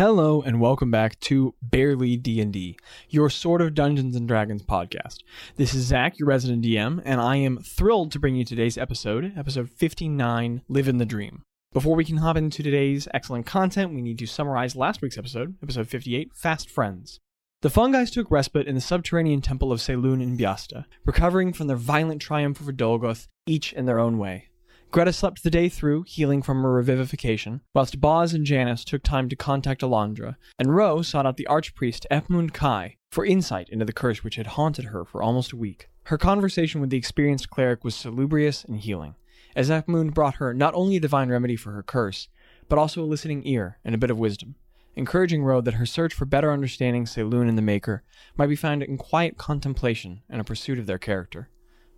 Hello and welcome back to Barely D&D, your sort of Dungeons and Dragons podcast. This is Zach, your resident DM, and I am thrilled to bring you today's episode, episode 59, Live in the Dream. Before we can hop into today's excellent content, we need to summarize last week's episode, episode 58, Fast Friends. The Fungais took respite in the subterranean temple of Selûne in Biasta, recovering from their violent triumph over Dolgoth, each in their own way. Greta slept the day through, healing from her revivification, whilst Boz and Janice took time to contact Alondra, and Ro sought out the archpriest Epmund Kai for insight into the curse which had haunted her for almost a week. Her conversation with the experienced cleric was salubrious and healing, as Epmund brought her not only a divine remedy for her curse, but also a listening ear and a bit of wisdom, encouraging Ro that her search for better understanding Selûne and the Maker might be found in quiet contemplation and a pursuit of their character.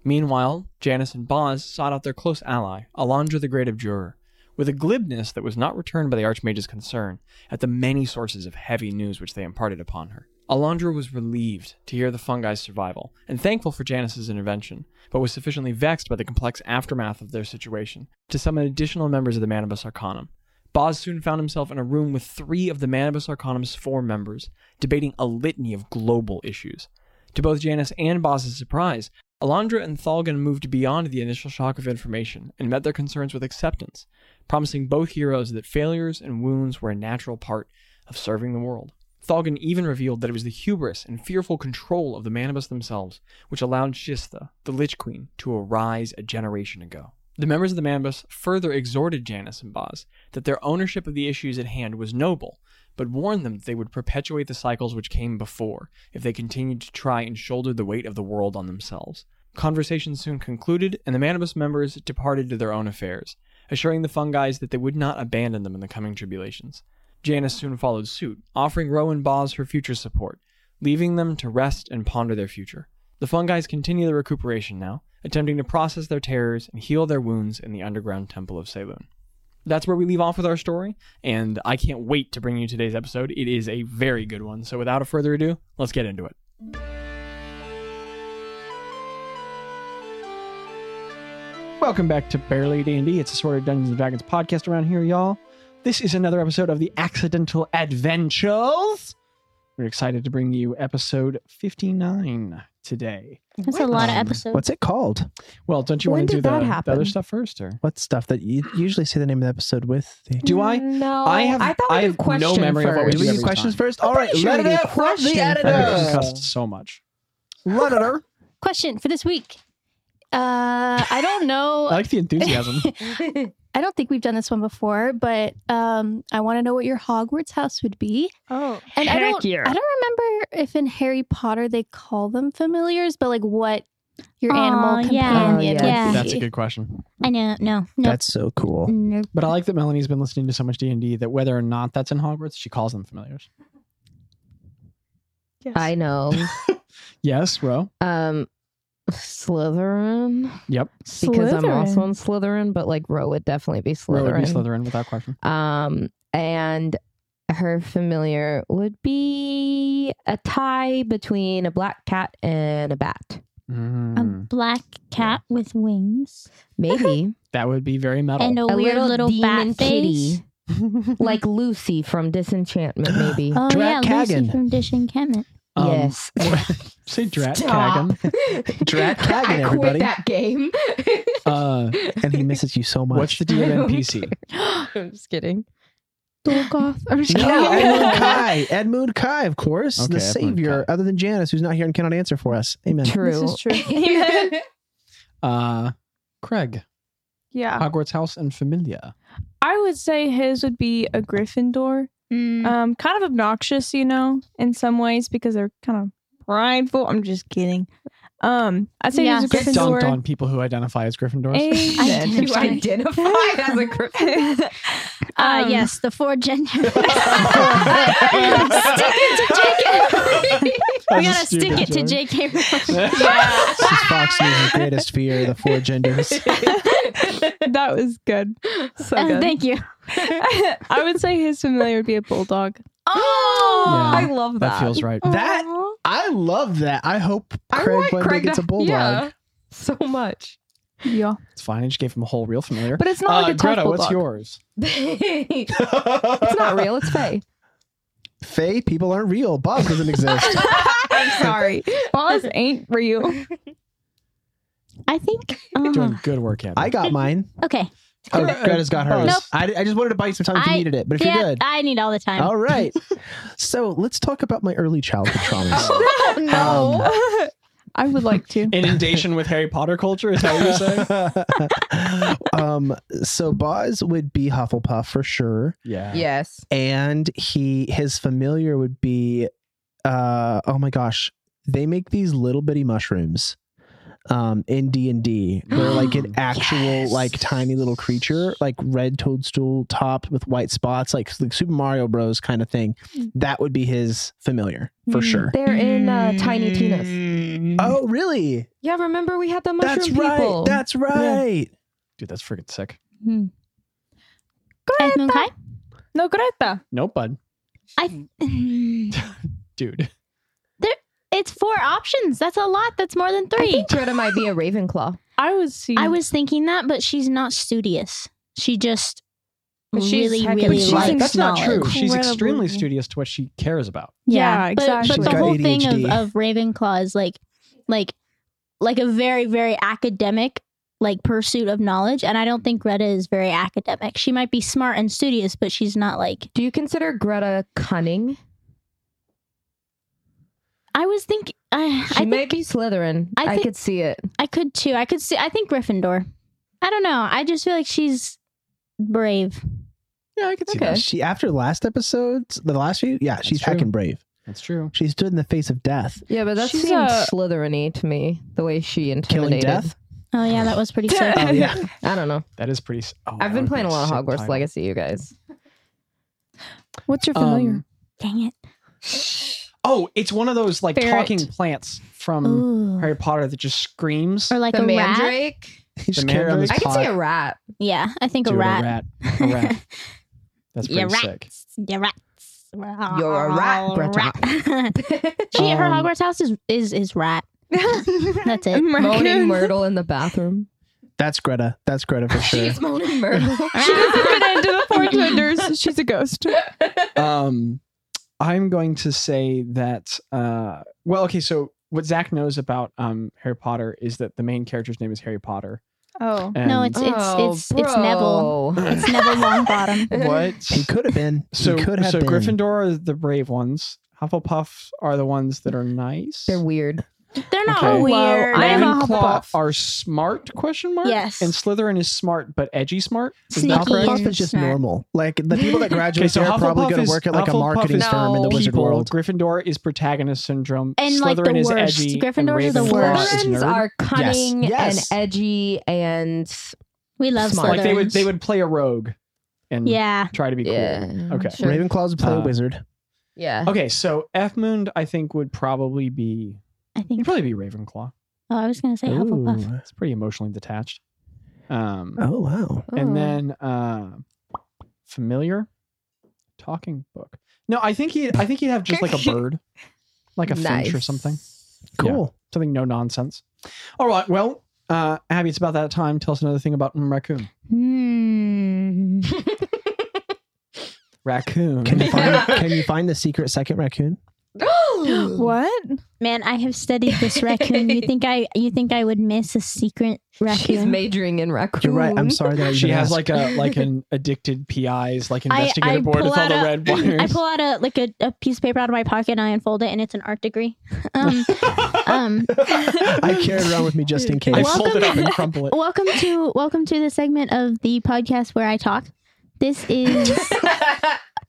Meanwhile, Janice and Boz sought out their close ally, Alondra the Great of Abjurer, with a glibness that was not returned by the Archmage's concern at the many sources of heavy news which they imparted upon her. Alondra was relieved to hear the fungi's survival, and thankful for Janice's intervention, but was sufficiently vexed by the complex aftermath of their situation to summon additional members of the Manibus Arcanum. Boz soon found himself in a room with three of the Manibus Arcanum's four members, debating a litany of global issues. To both Janice and Boz's surprise, Alondra and Thalgan moved beyond the initial shock of information and met their concerns with acceptance, promising both heroes that failures and wounds were a natural part of serving the world. Thalgan even revealed that it was the hubris and fearful control of the Manibus themselves which allowed Shistha, the Lich Queen, to arise a generation ago. The members of the Manibus further exhorted Janice and Boz that their ownership of the issues at hand was noble, but warned them that they would perpetuate the cycles which came before if they continued to try and shoulder the weight of the world on themselves. Conversations soon concluded, and the Manibus members departed to their own affairs, assuring the fungi that they would not abandon them in the coming tribulations. Janice soon followed suit, offering Ro and Boz her future support, leaving them to rest and ponder their future. The fungi continue their recuperation now, attempting to process their terrors and heal their wounds in the underground temple of Selûne. That's where we leave off with our story, and I can't wait to bring you today's episode. It is a very good one, so without a further ado, let's get into it. Welcome back to Barely D&D. It's a sort of Dungeons and Dragons podcast around here, y'all. This is another episode of the Accidental Adventures. We're excited to bring you episode 59 today. That's a lot of Um, episodes. What's it called? Well, don't you When want to do did the, that the happen? other stuff first, or What stuff that you usually say the name of the episode with? The- do I? No, I have- I thought we I did have no question memory of what we Do do we every do questions time. first? All right, pretty sure let we it did out from the question I get editor. so much. Let it out. Question for this week. Uh, I don't know. I like the enthusiasm. I don't think we've done this one before, but um, I want to know what your Hogwarts house would be. oh, And I don't, yeah. I don't remember if in Harry Potter they call them familiars, but like what your Aw, animal companion Oh, yeah. would Yeah. be. That's a good question. I know. No. No. That's so cool. Nope. But I like that Melanie's been listening to so much D and D that whether or not that's in Hogwarts, she calls them familiars. Yes. I know. Yes, Ro. Um, Slytherin. Yep. Because I'm also Slytherin. in Slytherin, but like Ro would definitely be Slytherin. Ro would be Slytherin. Slytherin without question. Um, and her familiar would be a tie between a black cat and a bat. A Mm, black cat with wings Maybe that would be very metal. and a, weird little, bat face. like Lucy from Disenchantment. Maybe. Oh Drat yeah, Lucy Kagan. from Disenchantment. Um, yes. Say Drat Stop. Kagan. Drat Kagan, I everybody. quit that game. Uh, And he misses you so much. what's the DM NPC? I'm just kidding. Dolgoth. I'm just no, kidding. Edmund Kai. Edmund Kai, of course. Okay, the Edmund savior, Kai. other than Janice, who's not here and cannot answer for us. Amen. True. This is true. Uh, Craig. Yeah, Hogwarts House and Familia. I would say his would be a Gryffindor. Mm. Um, kind of obnoxious, you know, in some ways because they're kind of prideful. I'm just kidding. Um, I'd say Yes. he's a Get dunked Gryffindor. on people who identify as Gryffindors. Amen. you identify as a Gryffindor. uh, um, yes, the four genders. stick it to JK. we gotta stick stupid it to joke. JK. This is Fox News' greatest fear, the four genders. that was good. So Uh, good. thank you. I would say his familiar would be a bulldog. Oh, Yeah, I love that. That feels right. That I love that. I hope Craig want one day Craig gets to- a bulldog. yeah, so much. Yeah, It's fine. I just gave him a whole real familiar. but it's not uh, like a tough Greta, bulldog. what's yours? it's not real. It's fake. Faye, people aren't real. Boz doesn't exist. I'm sorry. Boz ain't real. I think. uh, Doing good work, Abby. I got mine. okay. Oh, Greta's got hers. Nope. I, I just wanted to buy you some time if you I- needed it. But if yeah, you're good. I need all the time. All right. So let's talk about my early childhood traumas. Oh no. I would like to. Inundation with Harry Potter culture is that what you're saying? um, so Boz would be Hufflepuff for sure, Yeah. Yes. and he his familiar would be, uh, oh my gosh, they make these little bitty mushrooms, um, in D and D. They're like an actual Yes. like tiny little creature, like red toadstool top with white spots, like, like Super Mario Bros. kind of thing. That would be his familiar for Mm. sure. They're in uh, Tiny Tina's. Mm. Oh, really? Yeah, remember we had the mushroom That's people. right. That's right. Dude, that's freaking sick. Eighth Moon Kai? No, Greta. Nope, bud. I. Dude. It's four options. That's a lot. That's more than I three. think Greta might be a Ravenclaw. I was seeing. I was thinking that, but she's not studious. She just But she's really, heckin' really smart. likes That's not true. knowledge. She's extremely studious to what she cares about. Yeah, but, exactly. But She's the got whole thing of, of Ravenclaw is like, like, like a very, very academic like pursuit of knowledge, and I don't think Greta is very academic. She might be smart and studious, but she's not like. Do you consider Greta cunning? I was thinking. I, She I may think be Slytherin. I I, could see it. I could too. I could see. I think Gryffindor. I don't know. I just feel like she's brave. Yeah, I could see Okay. that. She after the last episodes, the last few, yeah, she's true. heckin' brave. That's true. She stood in the face of death, Yeah, but that She's seems a- Slytherin-y to me. The way she intimidated. killing intimidated. death. Oh yeah, that was pretty sick. Oh yeah, I don't know. That is pretty. Oh, I've been playing be a lot of Hogwarts title. Legacy, you guys. What's your familiar? Um, Dang it. Oh, it's one of those like Ferret. talking plants from Ooh. Harry Potter that just screams. Or like the a rat. Mandrake. he just The carried on this I could pot. see a rat. Yeah, I think Dude, a rat. A rat. A rat. That's pretty Yeah, sick. rats. Yeah, rats. You're a rat, Greta. she, her Um, Hogwarts house is is is rat. That's it. Moaning Myrtle in the bathroom. That's Greta. That's Greta for sure. She's moaning Myrtle. She doesn't fit into the four genders. She's a ghost. Um, I'm going to say that. Uh, well, okay. So what Zach knows about um Harry Potter is that the main character's name is Harry Potter. Oh. And No, it's it's Oh, it's it's Neville. It's Neville Longbottom. what? He could have been. So he could have so been. Gryffindor are the brave ones. Hufflepuff are the ones that are nice. They're weird. They're not Okay. weird. I am a Ravenclaw Hufflepuff. are smart? Question mark. Yes. And Slytherin is smart but edgy smart. Is that Sneaky. correct? Hufflepuff is just smart. normal. Like the people that graduate Okay, so there are probably Hufflepuff going is- to work at like a marketing is firm in the No. wizard People. world. Gryffindor is protagonist syndrome. And, Slytherin like, the is worst. edgy. Gryffindor and are the Ravenclaw worst. is Slytherins nerd. are cunning Yes. and edgy and We love Smart. like they would they would play a rogue and Yeah. try to be cool. yeah. Okay. Sure. Ravenclaws would play a Uh, wizard. Yeah. Okay, so F Moon I think would probably be I think he'd probably be Ravenclaw. Oh, I was gonna say Hufflepuff. Ooh. It's pretty emotionally detached. Um Oh wow. And then uh familiar talking book. No, I think he I think he'd have just like a bird. Like a finch or something. Cool. Something no nonsense. All right, well, uh Abby, it's about that time. Tell us another thing about mm, raccoon. Hmm. Raccoon. Can you find Can you find the secret second raccoon? What? Man, I have studied this raccoon. You think I you think I would miss a secret She's majoring in raccoon. You're right. I'm sorry that I she has asked. like a like an addicted PI's like I- investigator I board pull with all the a- red wires. I pull out a like a, a piece of paper out of my pocket and I unfold it and it's an art degree. Um, um, I carry it around with me just in case. I Welcome- fold it up and crumple it. welcome to welcome to the segment of the podcast where I talk. This is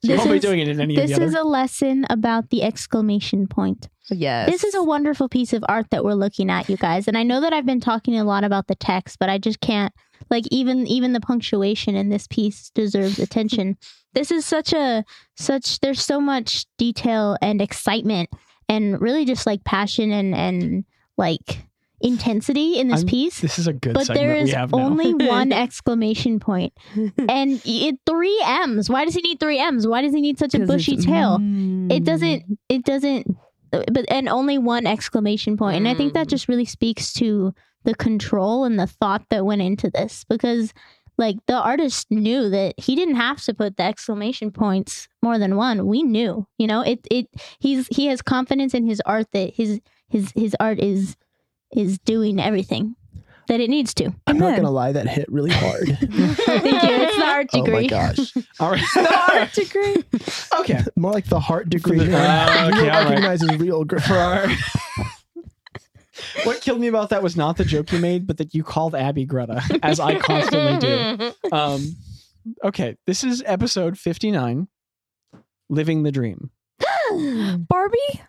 You this won't be is- doing it in any of this the is other. a lesson about the exclamation point. yes. This is a wonderful piece of art that we're looking at, you guys. And I know that I've been talking a lot about the text, but I just can't like even even the punctuation in this piece deserves attention. This is such a such there's so much detail and excitement and really just like passion and and like intensity in this I'm- piece. This is a good But there is we have only one exclamation point, and it, three M's. Why does he need three M's? Why does he need such a bushy tail? Mm. it doesn't it doesn't but and only one exclamation point and i think that Mm. just really speaks to the control and the thought that went into this because like the artist knew that he didn't have to put the exclamation points more than one. We knew, you know, it it he's he has confidence in his art that his his his art is is doing everything that it needs to. I'm not gonna lie, that hit really hard. Thank you. It's the art degree. oh my gosh. All right. The art degree. okay. More like the heart degree. the- Ah, okay, you all right. recognize as real girl. Our what killed me about that was not the joke you made, but that you called Abby Greta, as I constantly do. Um, okay, this is episode 59 Living the Dream. Barbie?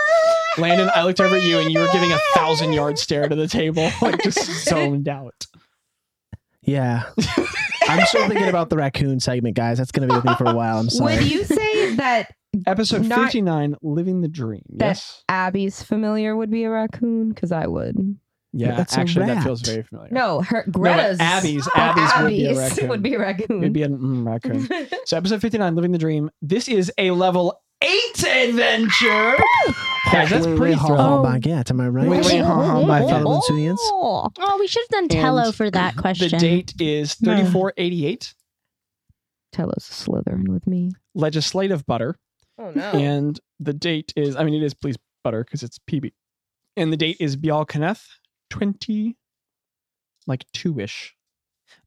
Landon, I looked over at you and you were giving a thousand yard stare to the table, like just zoned out. Yeah. I'm still thinking about the raccoon segment, guys. That's gonna be with me for a while. I'm sorry. Would you say that Episode Not- 59 Living the Dream. That- Yes. Abby's familiar would be a raccoon? Because I would. Yeah, That's a actually, that rat. feels very familiar. No, her Greta's. Abby's- Abby's would be a Abby's raccoon. would be a raccoon. It'd be a mm, raccoon. So, episode 59 Living the Dream. This is a level 8 adventure. Guys, that's Wait, wait, pretty hold thrilling. on, baguette. Am I right? Wait, wait, hold on, My my fellow Lunsunians. Oh. Oh, we should have done Tello And for that question. The date is 3488. Tell us Slytherin with me. Legislative butter. Oh no. And the date is, I mean, it is please butter because it's PB. And the date is Bial Kenneth 20, like two ish.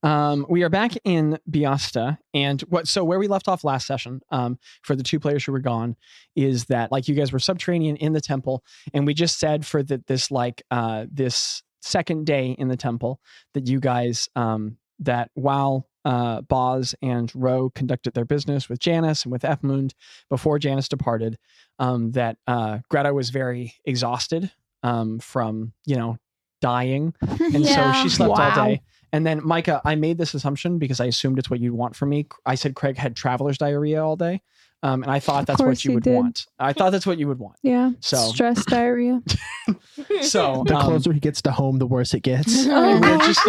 Um, we are back in Biasta, and what? So where we left off last session, um, for the two players who were gone, is that like you guys were subterranean in the temple, and we just said for the, this like uh this second day in the temple that you guys um that while uh Boz and Ro conducted their business with Janice and with Efmund before Janice departed, um that uh Greta was very exhausted um from you know dying and Yeah. so she slept all day. And then Micah, I made this assumption because I assumed it's what you'd want from me. I said Craig had traveler's diarrhea all day, um, and I thought that's what you would did. want. I thought that's what you would want. Yeah. So- stress diarrhea. So The um, closer he gets to home, the worse it gets. we're just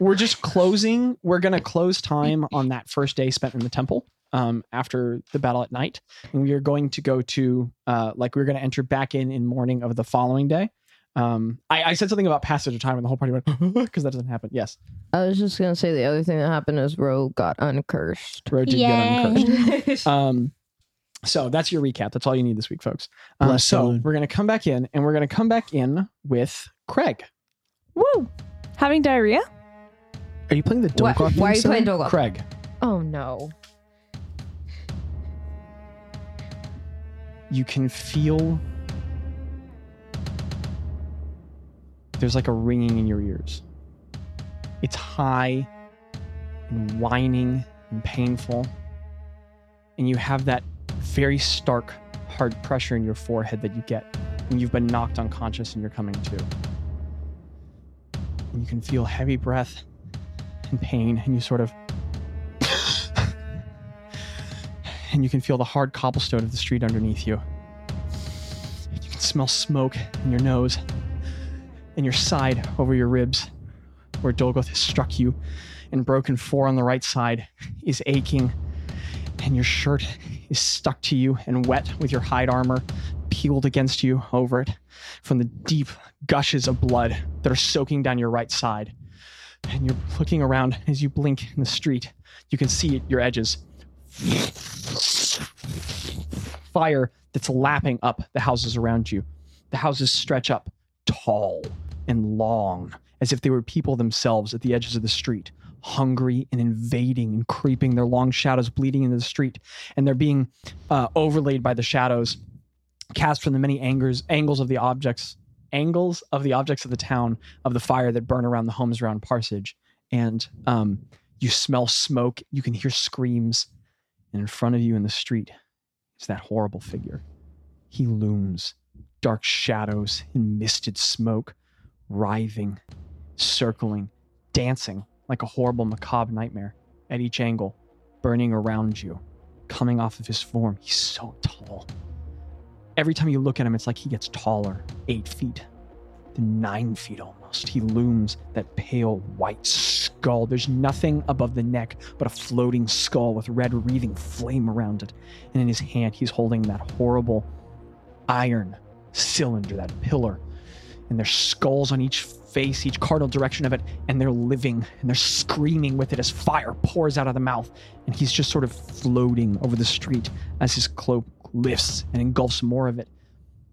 we're just closing. We're gonna close time on that first day spent in the temple. Um, after the battle at night, and we are going to go to uh, like we're going to enter back in in morning of the following day. Um, I, I said something about passage of time, and the whole party went because that doesn't happen. Yes, I was just gonna say the other thing that happened is Ro got uncursed. Ro did get uncursed. Um, so that's your recap. That's all you need this week, folks. Um, Bless so Dylan. we're going to come back in and we're going to come back in with Craig. Woo. Having diarrhea? Are you playing the Why, Dolgoth why are you theme playing song? Dolgoth? Craig, Oh no. you can feel there's like a ringing in your ears. It's high and whining and painful. And you have that very stark, hard pressure in your forehead that you get when you've been knocked unconscious and you're coming to. And you can feel heavy breath and pain, and you sort of. and you can feel the hard cobblestone of the street underneath you. You can smell smoke in your nose your side over your ribs, where Dolgoth has struck you, and broken four on the right side is aching, and your shirt is stuck to you and wet with your hide armor peeled against you over it from the deep gushes of blood that are soaking down your right side. And you're looking around as you blink in the street. You can see your edges fire that's lapping up the houses around you. The houses stretch up tall and long, as if they were people themselves at the edges of the street, hungry and invading and creeping, their long shadows bleeding into the street, and they're being uh, overlaid by the shadows cast from the many angers, angles of the objects, angles of the objects of the town of the fire that burn around the homes around Parsage. And um, you smell smoke, you can hear screams, and in front of you in the street is that horrible figure. He looms, dark shadows and misted smoke, writhing, circling, dancing like a horrible macabre nightmare at each angle, burning around you, coming off of his form. He's so tall. Every time you look at him, it's like he gets taller, eight feet, then nine feet almost. He looms that pale white skull. There's nothing above the neck but a floating skull with red wreathing flame around it. And in his hand, he's holding that horrible iron cylinder, that pillar. And there's skulls on each face, each cardinal direction of it, and they're living and they're screaming with it as fire pours out of the mouth. And he's just sort of floating over the street as his cloak lifts and engulfs more of it.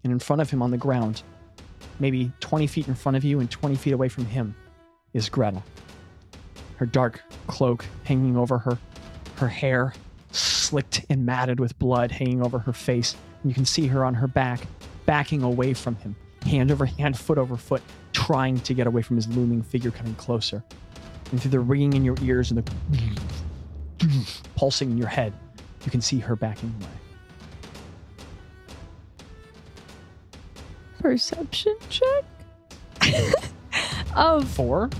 And in front of him on the ground, maybe 20 feet in front of you and 20 feet away from him, is Gretel. Her dark cloak hanging over her, her hair slicked and matted with blood hanging over her face. And you can see her on her back, backing away from him, hand over hand, foot over foot, trying to get away from his looming figure coming closer. And through the ringing in your ears and the pulsing in your head, you can see her backing away. Perception check? of Four?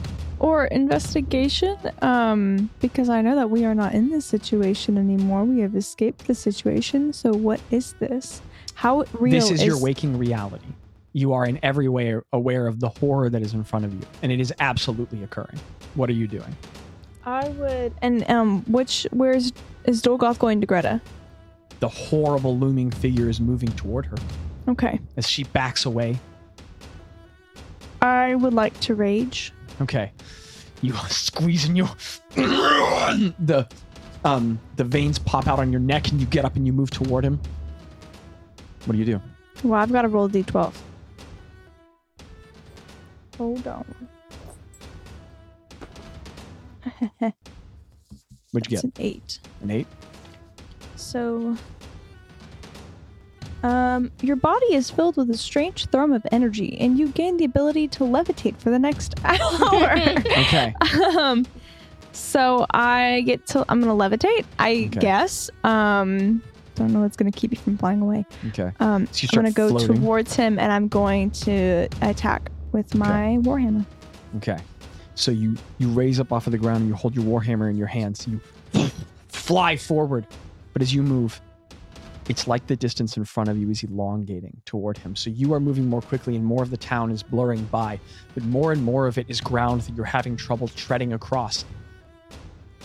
or investigation um because i know that we are not in this situation anymore we have escaped the situation so what is this how real this is, your waking reality. You are in every way aware of the horror that is in front of you, and it is absolutely occurring. What are you doing? i would and um which where's is dolgoth going to greta The horrible looming figure is moving toward her okay as she backs away. i would like to rage Okay, you are squeezing you the um the veins pop out on your neck, and you get up and you move toward him. What do you do? well i've got to roll a d12 hold on What'd you it's get? an eight An eight. So, um, your body is filled with a strange thrum of energy, and you gain the ability to levitate for the next hour. Okay. um, so I get to. I'm gonna levitate. I Okay. guess. Um, don't know what's gonna keep you from flying away. Okay. Um, So I'm gonna go floating. towards him, and I'm going to attack with my warhammer. Okay. So you you raise up off of the ground and you hold your warhammer in your hands. You fly forward, but as you move, it's like the distance in front of you is elongating toward him. So you are moving more quickly, and more of the town is blurring by, but more and more of it is ground that you're having trouble treading across.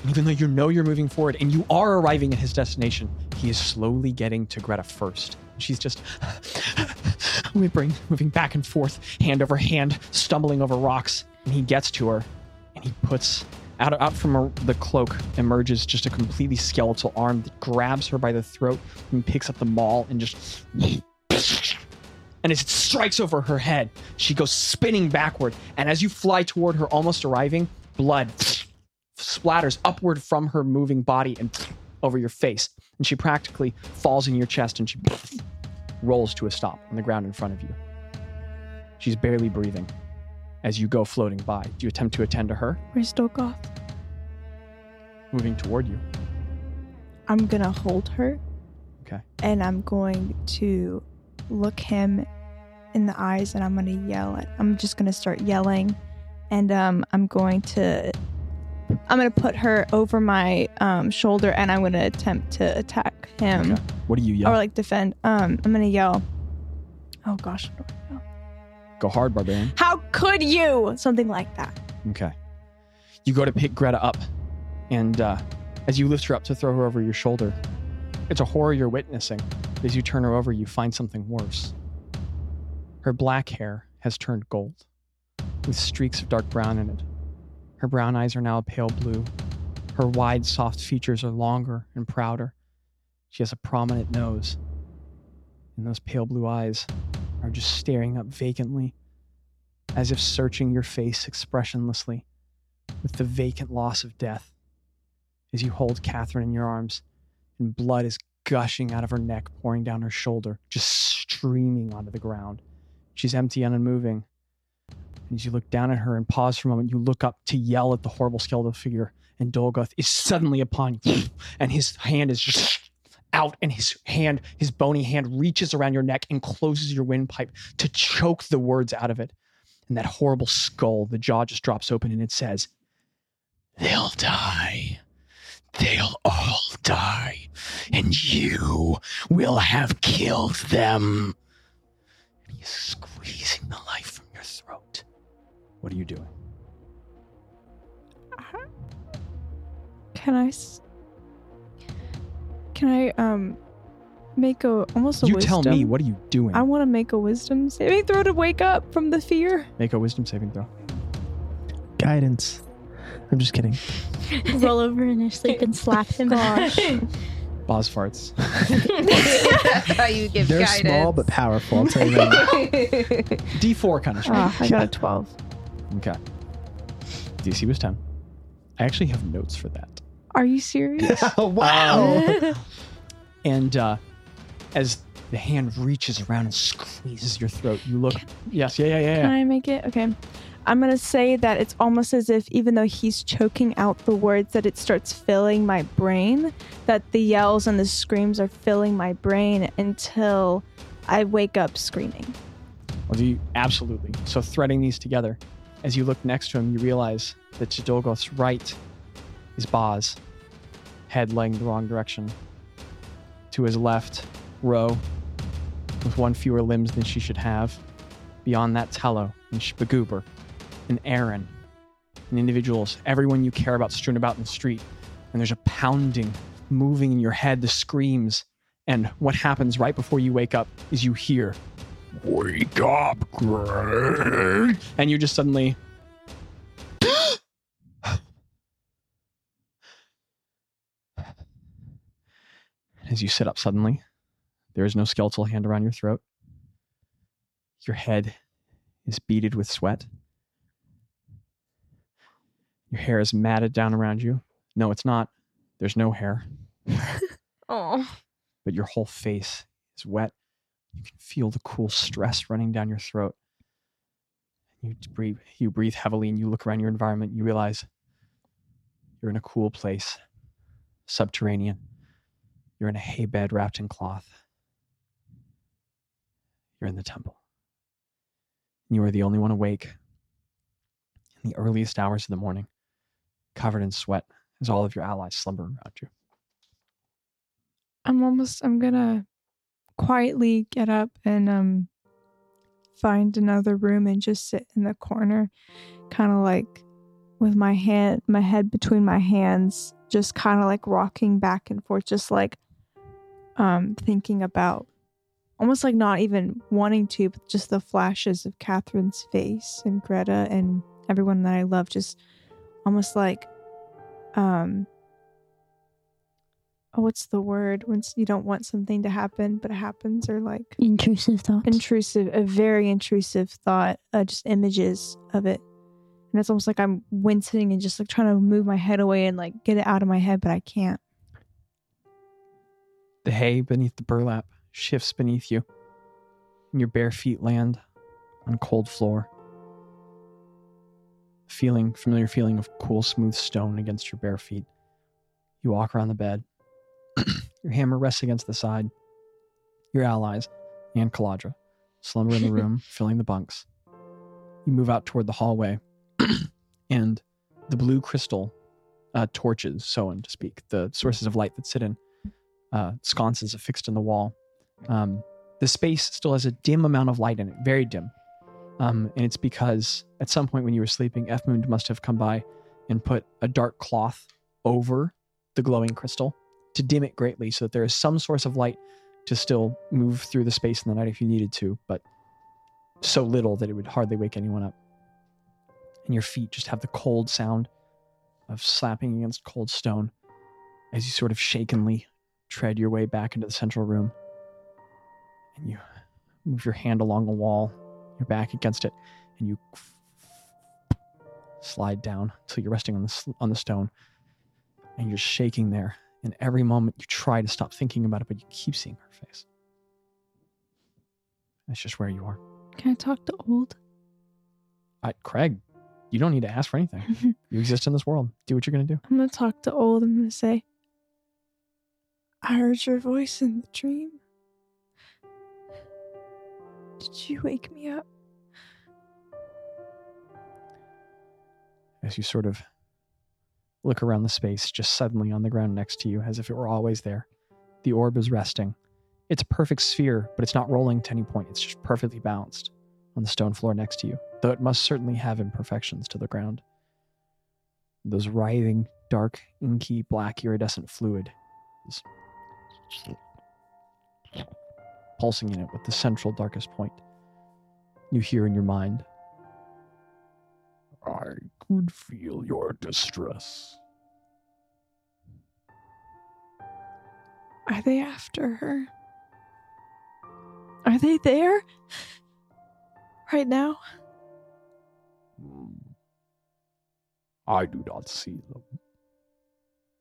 Even though you know you're moving forward and you are arriving at his destination, he is slowly getting to Greta first. She's just whimpering, moving back and forth, hand over hand, stumbling over rocks. And he gets to her, and he puts out out from her, the cloak emerges just a completely skeletal arm that grabs her by the throat and picks up the maul and just. And as it strikes over her head, she goes spinning backward. And as you fly toward her, almost arriving, blood splatters upward from her moving body and over your face. And she practically falls in your chest and she rolls to a stop on the ground in front of you. She's barely breathing as you go floating by. Do you attempt to attend to her, Where's Dolgoth? moving toward you? I'm gonna hold her. Okay. And I'm going to look him in the eyes and I'm gonna yell at I'm just gonna start yelling and um I'm going to I'm gonna put her over my um shoulder and I'm gonna attempt to attack him Okay. What do you yell? or like defend. Um I'm gonna yell. Oh gosh. what do I yell? Go hard, barbarian. How could you? Something like that. Okay. You go to pick Greta up, and uh, as you lift her up to throw her over your shoulder, it's a horror you're witnessing. As you turn her over, you find something worse. Her black hair has turned gold, with streaks of dark brown in it. Her brown eyes are now a pale blue. Her wide, soft features are longer and prouder. She has a prominent nose, and those pale blue eyes are just staring up vacantly, as if searching your face expressionlessly with the vacant loss of death. As you hold Catherine in your arms, and blood is gushing out of her neck, pouring down her shoulder, just streaming onto the ground. She's empty and unmoving. As you look down at her and pause for a moment, you look up to yell at the horrible skeletal figure, and Dolgoth is suddenly upon you, and his hand is just out, and his hand, his bony hand, reaches around your neck and closes your windpipe to choke the words out of it. And that horrible skull, the jaw just drops open, and it says, They'll die. They'll all die, and you will have killed them. And he's squeezing the life. What are you doing? Can I? Can I um make a almost a you wisdom? tell me, what are you doing? I want to make a wisdom saving throw to wake up from the fear. Make a wisdom saving throw. guidance. I'm just kidding. Roll over in your sleep and slap him. Gosh. Boz farts. That's how you give They're guidance. small but powerful. I'll tell you that. D4 kind of strength. Ah, I got a 12. Okay. DC was 10. I actually have notes for that. Are you serious? wow. And uh, as the hand reaches around and squeezes your throat, you look. Yes, yeah, yeah, yeah, Can yeah. I make it? Okay. I'm going to say that it's almost as if, even though he's choking out the words, that it starts filling my brain, that the yells and the screams are filling my brain until I wake up screaming. Well, do you, absolutely. So, threading these together, as you look next to him, you realize that to Dolgoth's right is Boz, head laying the wrong direction. To his left, Ro, with one fewer limbs than she should have. Beyond that, Tello and Shpagoober and Aaron and individuals, everyone you care about strewn about in the street. And there's a pounding, moving in your head, the screams. And what happens right before you wake up is you hear Wake up, Greg. And you just suddenly. As you sit up suddenly, there is no skeletal hand around your throat. Your head is beaded with sweat. Your hair is matted down around you. No, it's not. There's no hair, Oh. but your whole face is wet. You can feel the cool stress running down your throat. You breathe, you breathe heavily and you look around your environment. You realize you're in a cool place, subterranean. You're in a hay bed wrapped in cloth. You're in the temple. You are the only one awake in the earliest hours of the morning, covered in sweat as all of your allies slumber around you. I'm almost, I'm to quietly get up and um find another room and just sit in the corner, kind of like with my hand, my head between my hands, just kind of like rocking back and forth, just like um thinking about almost like not even wanting to, but just the flashes of Catherine's face and Greta and everyone that I love, just almost like um oh, what's the word when you don't want something to happen but it happens or like Intrusive thoughts. intrusive a very intrusive thought uh, just images of it and it's almost like i'm wincing and just like trying to move my head away and like get it out of my head but i can't The hay beneath the burlap shifts beneath you, and your bare feet land on cold floor. Feeling familiar feeling of cool, smooth stone against your bare feet. You walk around the bed. Your hammer rests against the side. Your allies and Caladra slumber in the room, filling the bunks. You move out toward the hallway, and the blue crystal uh, torches, so on to speak, the sources of light that sit in uh, sconces affixed in the wall. Um, the space still has a dim amount of light in it, very dim. Um, and it's because at some point when you were sleeping, Efmund must have come by and put a dark cloth over the glowing crystal to dim it greatly so that there is some source of light to still move through the space in the night if you needed to, but so little that it would hardly wake anyone up. And your feet just have the cold sound of slapping against cold stone as you sort of shakenly tread your way back into the central room. And you move your hand along a wall, your back against it, and you slide down until you're resting on the on the stone, and you're shaking there. And every moment you try to stop thinking about it, but you keep seeing her face. That's just where you are. can i talk to old I, Craig, you don't need to ask for anything. you exist in this world. Do what you're gonna do. i'm gonna talk to old i'm gonna say i heard your voice in the dream did you wake me up as you sort of look around the space just suddenly on the ground next to you as if it were always there. The orb is resting. It's a perfect sphere, but it's not rolling to any point. It's just perfectly balanced on the stone floor next to you, though it must certainly have imperfections to the ground. Those writhing, dark, inky, black, iridescent fluid is pulsing in it with the central darkest point. You hear in your mind, I could feel your distress. Are they after her? Are they there? Right now? Hmm. I do not see them.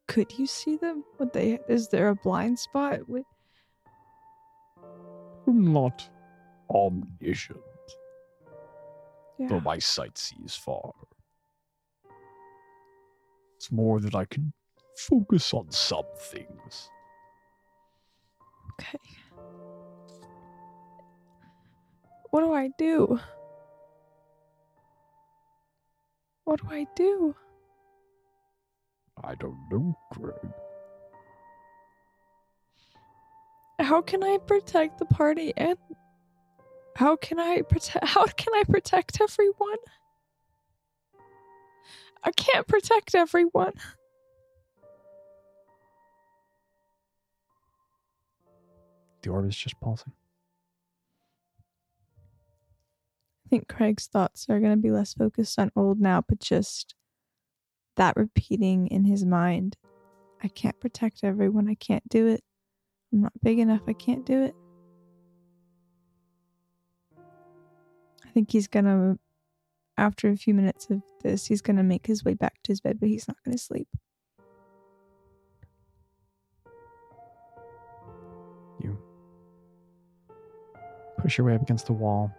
Could you see them? Would they is there a blind spot? Would I'm not omniscient, yeah. though my sight sees far. It's more that I can focus on some things. Okay. What do I do? What do I do? I don't know, Craig. How can I protect the party and how can I protect how can I protect everyone? I can't protect everyone. The orb is just pulsing. I think Craig's thoughts are going to be less focused on old now, but just that repeating in his mind. I can't protect everyone. I can't do it. I'm not big enough. I can't do it. I think he's going to, after a few minutes of this, he's going to make his way back to his bed, but he's not going to sleep. You push your way up against the wall.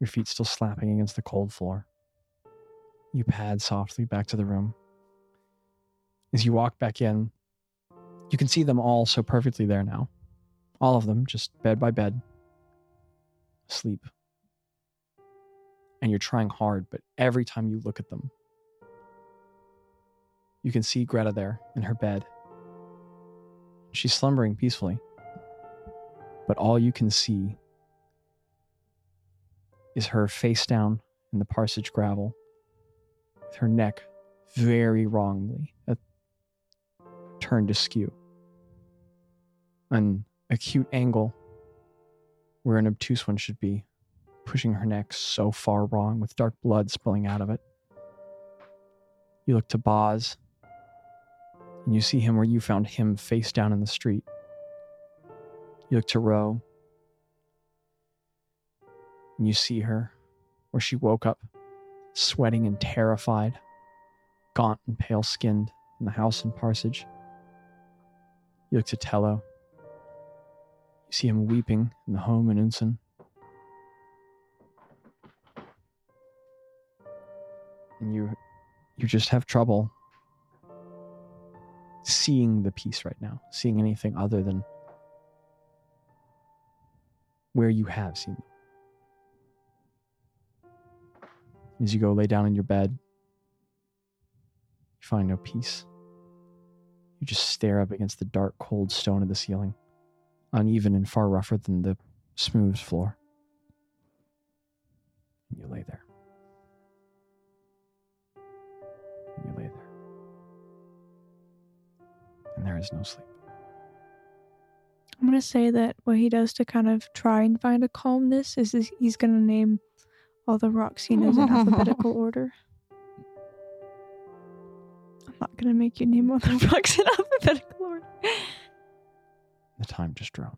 Your feet still slapping against the cold floor. You pad softly back to the room. As you walk back in, you can see them all so perfectly there now. All of them, just bed by bed, asleep. And you're trying hard, but every time you look at them, you can see Greta there in her bed. She's slumbering peacefully. But all you can see is her face down in the parsage gravel, with her neck very wrongly uh, turned askew. An acute angle where an obtuse one should be, pushing her neck so far wrong with dark blood spilling out of it. You look to Boz, and you see him where you found him face down in the street. You look to Ro, and you see her where she woke up, sweating and terrified, gaunt and pale skinned, in the house in Parsage. You look to Tello. You see him weeping in the home in Unson. And you you just have trouble seeing the piece right now, seeing anything other than where you have seen them. As you go lay down in your bed, you find no peace. You just stare up against the dark, cold stone of the ceiling, uneven and far rougher than the smooth floor. And you lay there. There is no sleep. I'm gonna say that what he does to kind of try and find a calmness is he's gonna name all the rocks he knows in alphabetical order. I'm not gonna make you name all the rocks in alphabetical order. The time just drones.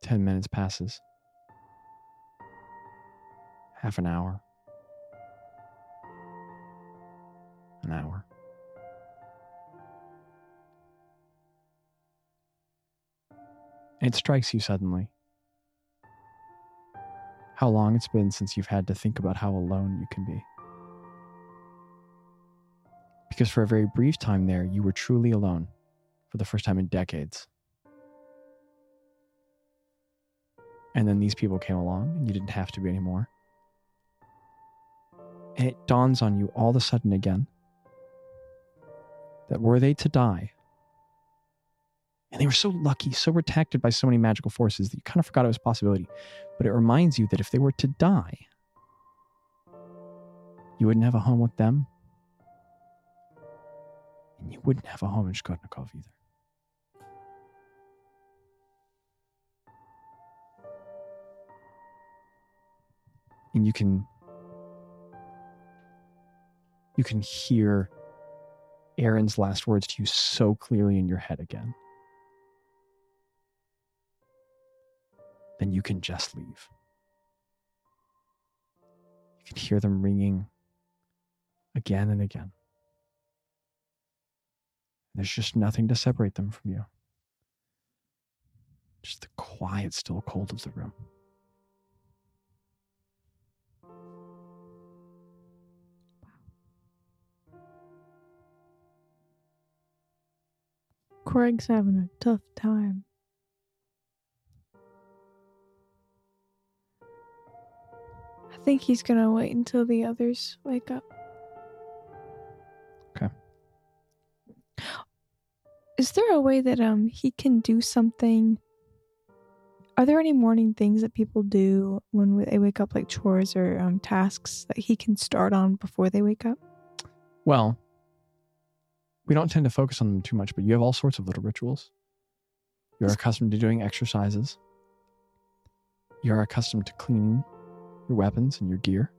Ten minutes passes. Half an hour. An hour. It strikes you suddenly how long it's been since you've had to think about how alone you can be. Because for a very brief time there, you were truly alone for the first time in decades. And then these people came along and you didn't have to be anymore. And it dawns on you all of a sudden again that were they to die, and they were so lucky, so protected by so many magical forces that you kind of forgot it was a possibility. But it reminds you that if they were to die, you wouldn't have a home with them. And you wouldn't have a home in Shkotnikov either. And you can You can hear Aaron's last words to you so clearly in your head again. Then you can just leave. You can hear them ringing again and again. There's just nothing to separate them from you. Just the quiet, still cold of the room. Craig's having a tough time. I think he's gonna wait until the others wake up. Okay. Is there a way that um he can do something? Are there any morning things that people do when they wake up, like chores or um, tasks that he can start on before they wake up? Well, we don't tend to focus on them too much, but you have all sorts of little rituals. You're accustomed to doing exercises. You're accustomed to cleaning your weapons and your gear,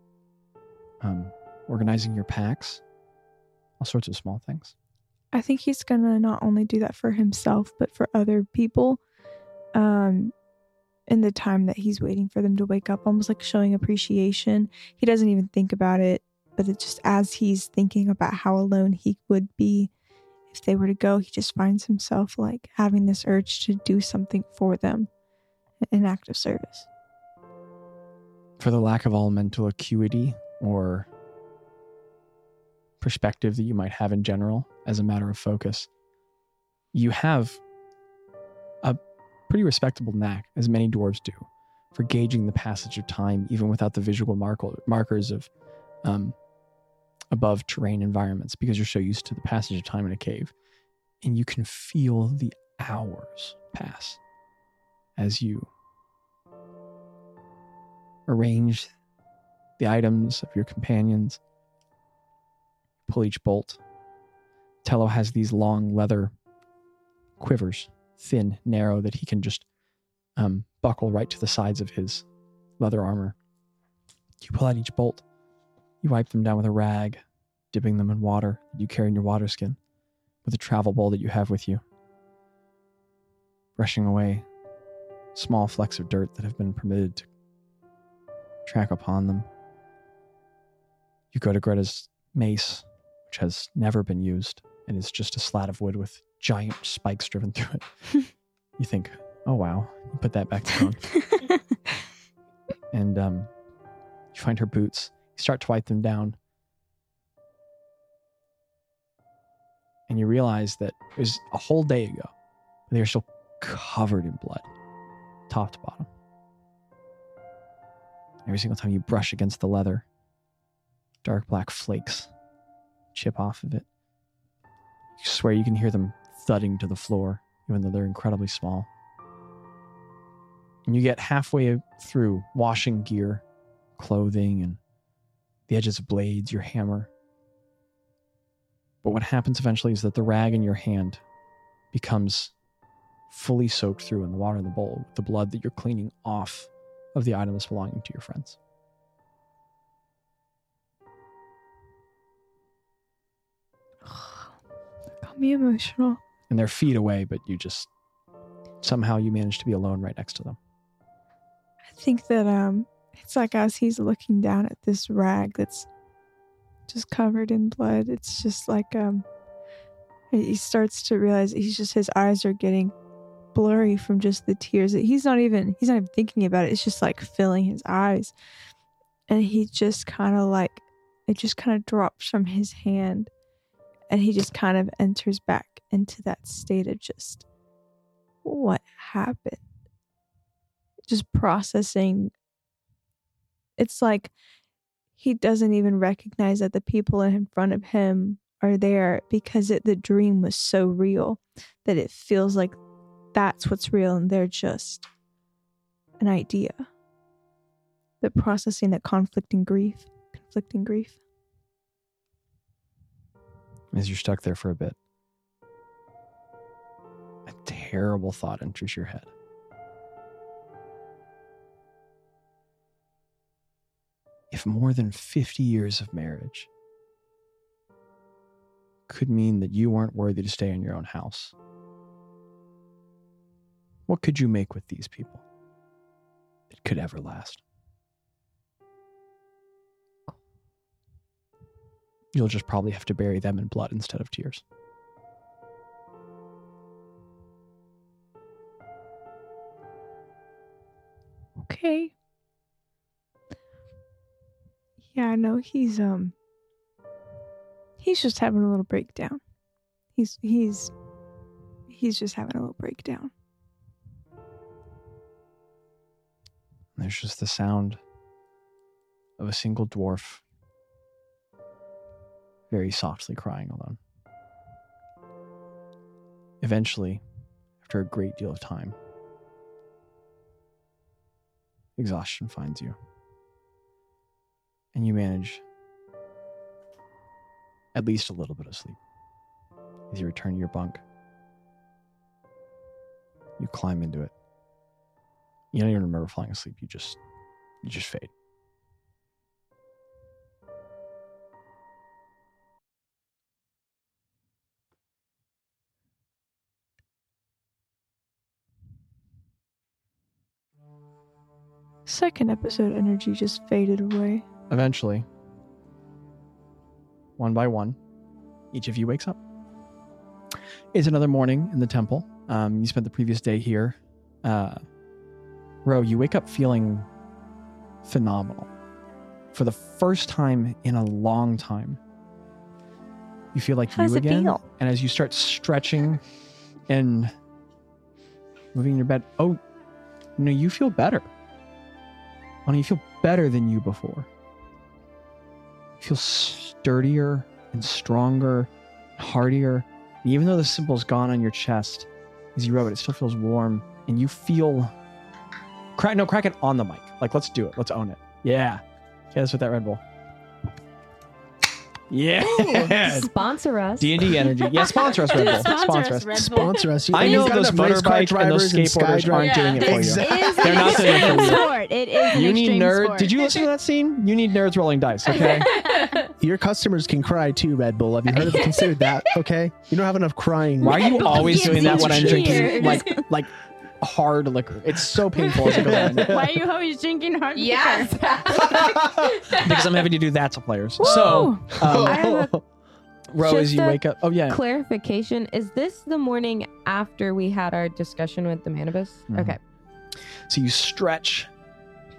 um, organizing your packs, all sorts of small things. I think he's gonna not only do that for himself, but for other people. Um, in the time that he's waiting for them to wake up, almost like showing appreciation. He doesn't even think about it, but it's just as he's thinking about how alone he would be if they were to go, he just finds himself like having this urge to do something for them, an act of service. For the lack of all mental acuity or perspective that you might have in general as a matter of focus, you have a pretty respectable knack, as many dwarves do, for gauging the passage of time, even without the visual marker, markers of um, above terrain environments, because you're so used to the passage of time in a cave. And you can feel the hours pass as you arrange the items of your companions, pull each bolt. Tello has these long leather quivers, thin, narrow, that he can just um, buckle right to the sides of his leather armor. You pull out each bolt. You wipe them down with a rag, dipping them in water that you carry in your water skin, with a travel bowl that you have with you, brushing away small flecks of dirt that have been permitted to track upon them. You go to Greta's mace, which has never been used and is just a slat of wood with giant spikes driven through it. you think, oh wow, you put that back down. and um, you find her boots. You start to wipe them down. And you realize that it was a whole day ago. They are still covered in blood, top to bottom. Every single time you brush against the leather, dark black flakes chip off of it. You swear you can hear them thudding to the floor, even though they're incredibly small. And you get halfway through washing gear, clothing, and the edges of blades, your hammer. But what happens eventually is that the rag in your hand becomes fully soaked through in the water in the bowl the blood that you're cleaning off of the items belonging to your friends. Got me emotional. And they're feet away, but you just somehow you manage to be alone right next to them. I think that um it's like as he's looking down at this rag that's just covered in blood, it's just like um he starts to realize he's just his eyes are getting blurry from just the tears. that He's not even he's not even thinking about it. It's just like filling his eyes. And he just kind of like it just kind of drops from his hand and he just kind of enters back into that state of just what happened just processing it's like he doesn't even recognize that the people in front of him are there because it, the dream was so real that it feels like that's what's real and they're just an idea the processing that conflicting grief conflicting grief As you're stuck there for a bit, a terrible thought enters your head. If more than 50 years of marriage could mean that you weren't worthy to stay in your own house. What could you make with these people that could ever last? You'll just probably have to bury them in blood instead of tears. Okay. Yeah, I know he's um he's just having a little breakdown. He's he's he's just having a little breakdown. There's just the sound of a single dwarf very softly crying alone. Eventually, after a great deal of time, exhaustion finds you. And you manage at least a little bit of sleep. As you return to your bunk, you climb into it. You don't even remember falling asleep. You just you just fade. Second episode energy just faded away. Eventually, one by one, each of you wakes up. It's another morning in the temple. Um, you spent the previous day here. Uh, Ro, you wake up feeling phenomenal. For the first time in a long time, you feel like How you again. feel? And as you start stretching and moving in your bed, oh, no, you feel better. Oh, no, you feel better than you before. You feel sturdier and stronger, hardier. And even though the symbol's gone on your chest, as you rub it, it still feels warm. And you feel. Crack, no, crack it on the mic. Like, let's do it. Let's own it. Yeah. Yeah, that's with that Red Bull. Yeah. Sponsor us. D and D energy. Yeah, sponsor us, Red Bull. Sponsor us. Red Bull. Sponsor us. You- I know those enough motorbike and drivers those skateboarders Skydrive- aren't doing it for you. Exactly. It is They're not doing it for you. sport. It is an You need nerd. sport. Did you listen to that scene? You need nerds rolling dice. Okay. Your customers can cry too, Red Bull. Have you heard of considered that? Okay, you don't have enough crying. Why are you always doing that when I'm drinking like like hard liquor? It's so painful as it goes on. Why are you always drinking hard liquor? Yes. because I'm having to do that to players. So, um, I have a Ro, as just you a wake up, oh yeah, clarification. Is this the morning after we had our discussion with the Manibus? Mhm. Okay. so you stretch,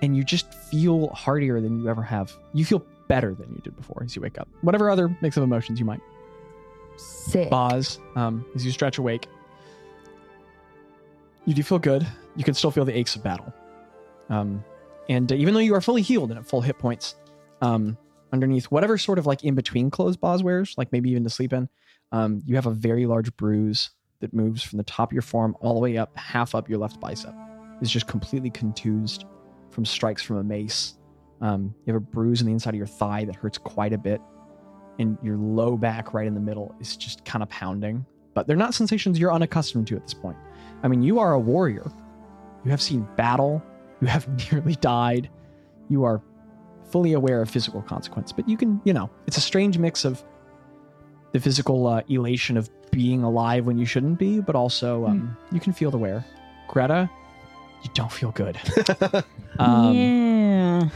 and you just feel heartier than you ever have. You feel better than you did before as you wake up. Whatever other mix of emotions you might. Sick. Boz, um, as you stretch awake, you do feel good. You can still feel the aches of battle. Um, and uh, even though you are fully healed and at full hit points, um, underneath whatever sort of like in between clothes Boz wears, like maybe even to sleep in, um, you have a very large bruise that moves from the top of your forearm all the way up, half up your left bicep. It's just completely contused from strikes from a mace. Um, you have a bruise on the inside of your thigh that hurts quite a bit and your low back right in the middle is just kind of pounding. But they're not sensations you're unaccustomed to at this point. I mean, you are a warrior. You have seen battle. You have nearly died. You are fully aware of physical consequence. But you can, you know, it's a strange mix of the physical uh, elation of being alive when you shouldn't be, but also um, you can feel the wear. Greta, you don't feel good. um, yeah.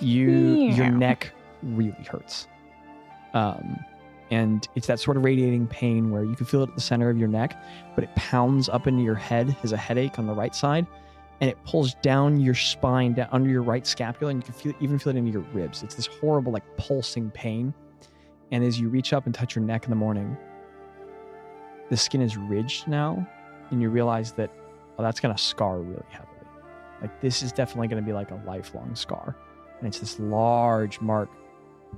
you your neck really hurts um and it's that sort of radiating pain where you can feel it at the center of your neck but it pounds up into your head as a headache on the right side and it pulls down your spine down under your right scapula and you can feel even feel it into your ribs. It's this horrible like pulsing pain. And as you reach up and touch your neck in the morning the skin is ridged now and you realize that oh that's going to scar really heavily. Like this is definitely going to be like a lifelong scar. And it's this large mark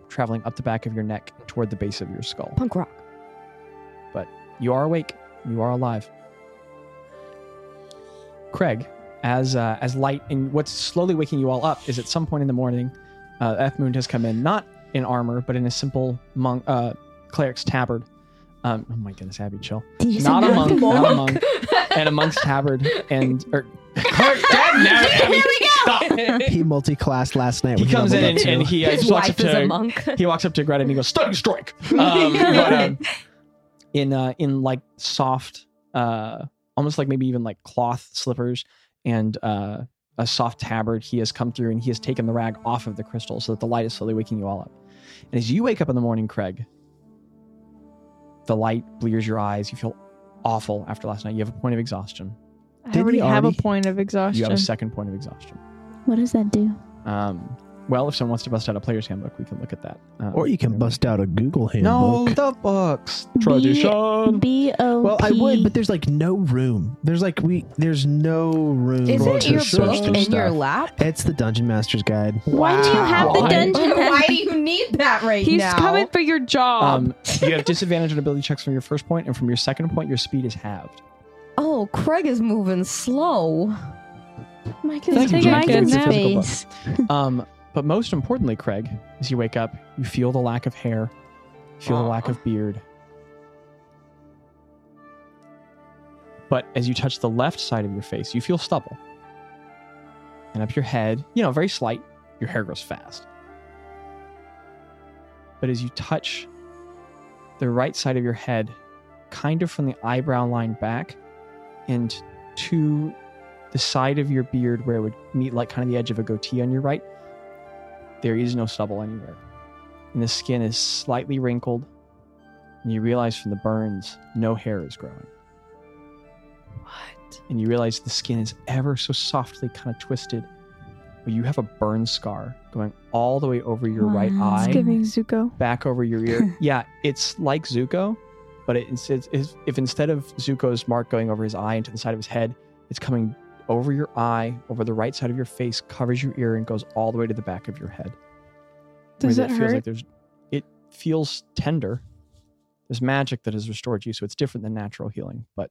traveling up the back of your neck toward the base of your skull. Punk rock. But you are awake. You are alive. Craig, as uh, as light and what's slowly waking you all up is at some point in the morning, uh, F Moon has come in, not in armor, but in a simple monk, uh, cleric's tabard. Um, oh my goodness, Abby, chill. Did you say Not a monk, monk? not a monk, and a monk's tabard, and or cleric, dang, no, Abby, stop. He multi-classed last night. He comes in and, and he uh, His just walks up wife is a to monk. he walks up to Greta and he goes, "Stunning strike." Um, but, um, in uh, in like soft, uh, almost like maybe even like cloth slippers and uh, a soft tabard. He has come through and he has taken the rag off of the crystal so that the light is slowly waking you all up. And as you wake up in the morning, Craig, the light blears your eyes. You feel awful after last night. You have a point of exhaustion. I Didn't already he have a already- point of exhaustion. You have a second point of exhaustion. What does that do? Um, well, if someone wants to bust out a player's handbook, we can look at that. Um, Or you can bust out a Google handbook. No, handbook. the books. B- Tradition. B O. well, I would, but there's like no room. There's like we there's no room. Isn't to your book in stuff. your lap? It's the Dungeon Master's Guide. Why do you have the Why? dungeon? Why do you need that right He's now? He's coming for your job. Um, you have disadvantage on ability checks from your first point, and from your second point, your speed is halved. oh, Craig is moving slow. Mike Thank is you, taking Jen. up Thank you for the physical space. Um, but most importantly, Craig, as you wake up, you feel the lack of hair, you feel the lack of beard. But as you touch the left side of your face, you feel stubble. And up your head, you know, very slight, your hair grows fast. But as you touch the right side of your head, kind of from the eyebrow line back and to the side of your beard where it would meet like kind of the edge of a goatee on your right, there is no stubble anywhere. And the skin is slightly wrinkled, and you realize from the burns, no hair is growing. what? And you realize the skin is ever so softly kind of twisted, but you have a burn scar going all the way over your right Wow. eye It's giving Zuko. back over your ear. yeah, it's like Zuko, but it, it's, it's, it's- if instead of Zuko's mark going over his eye into the side of his head, it's coming over your eye, over the right side of your face, covers your ear, and goes all the way to the back of your head. Does Where it feels hurt? like there's, it feels tender. There's magic that has restored you, so it's different than natural healing. But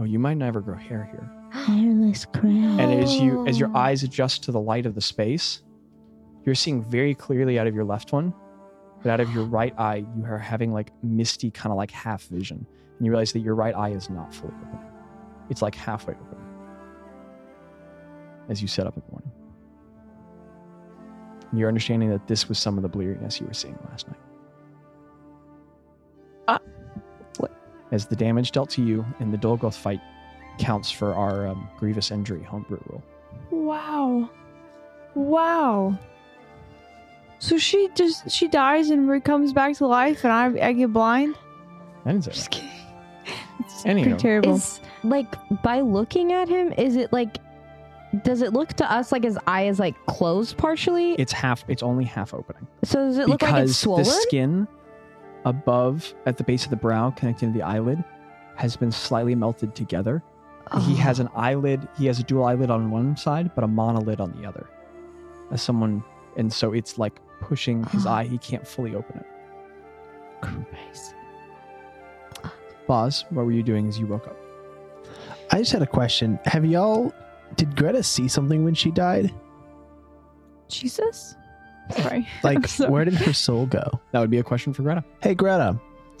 oh, you might never grow hair here. Hairless crown. And as you as your eyes adjust to the light of the space, you're seeing very clearly out of your left one, but out of your right eye, you are having like misty, kind of like half vision, and you realize that your right eye is not fully open. It's like halfway open. As you set up in the morning, and you're understanding that this was some of the bleariness you were seeing last night. Ah. What? As the damage dealt to you in the Dolgoth fight counts for our um, grievous injury homebrew rule. Wow. Wow. So she just she dies and re- comes back to life, and I I get blind. I didn't say. Just kidding. It's Anyhow. pretty terrible. Is like by looking at him, is it like? Does it look to us like his eye is like closed partially? It's half. It's only half opening so does it look like it's because swollen? the skin above at the base of the brow, connecting to the eyelid, has been slightly melted together. He oh. has an eyelid. He has a dual eyelid on one side, but a monolid on the other. As someone, and so it's like pushing his eye. He can't fully open it. Christ. Boz, what were you doing as you woke up? I just had a question. Have y'all did Greta see something when she died? Jesus. Sorry. Like sorry. where did her soul go? That would be a question for Greta. Hey Greta.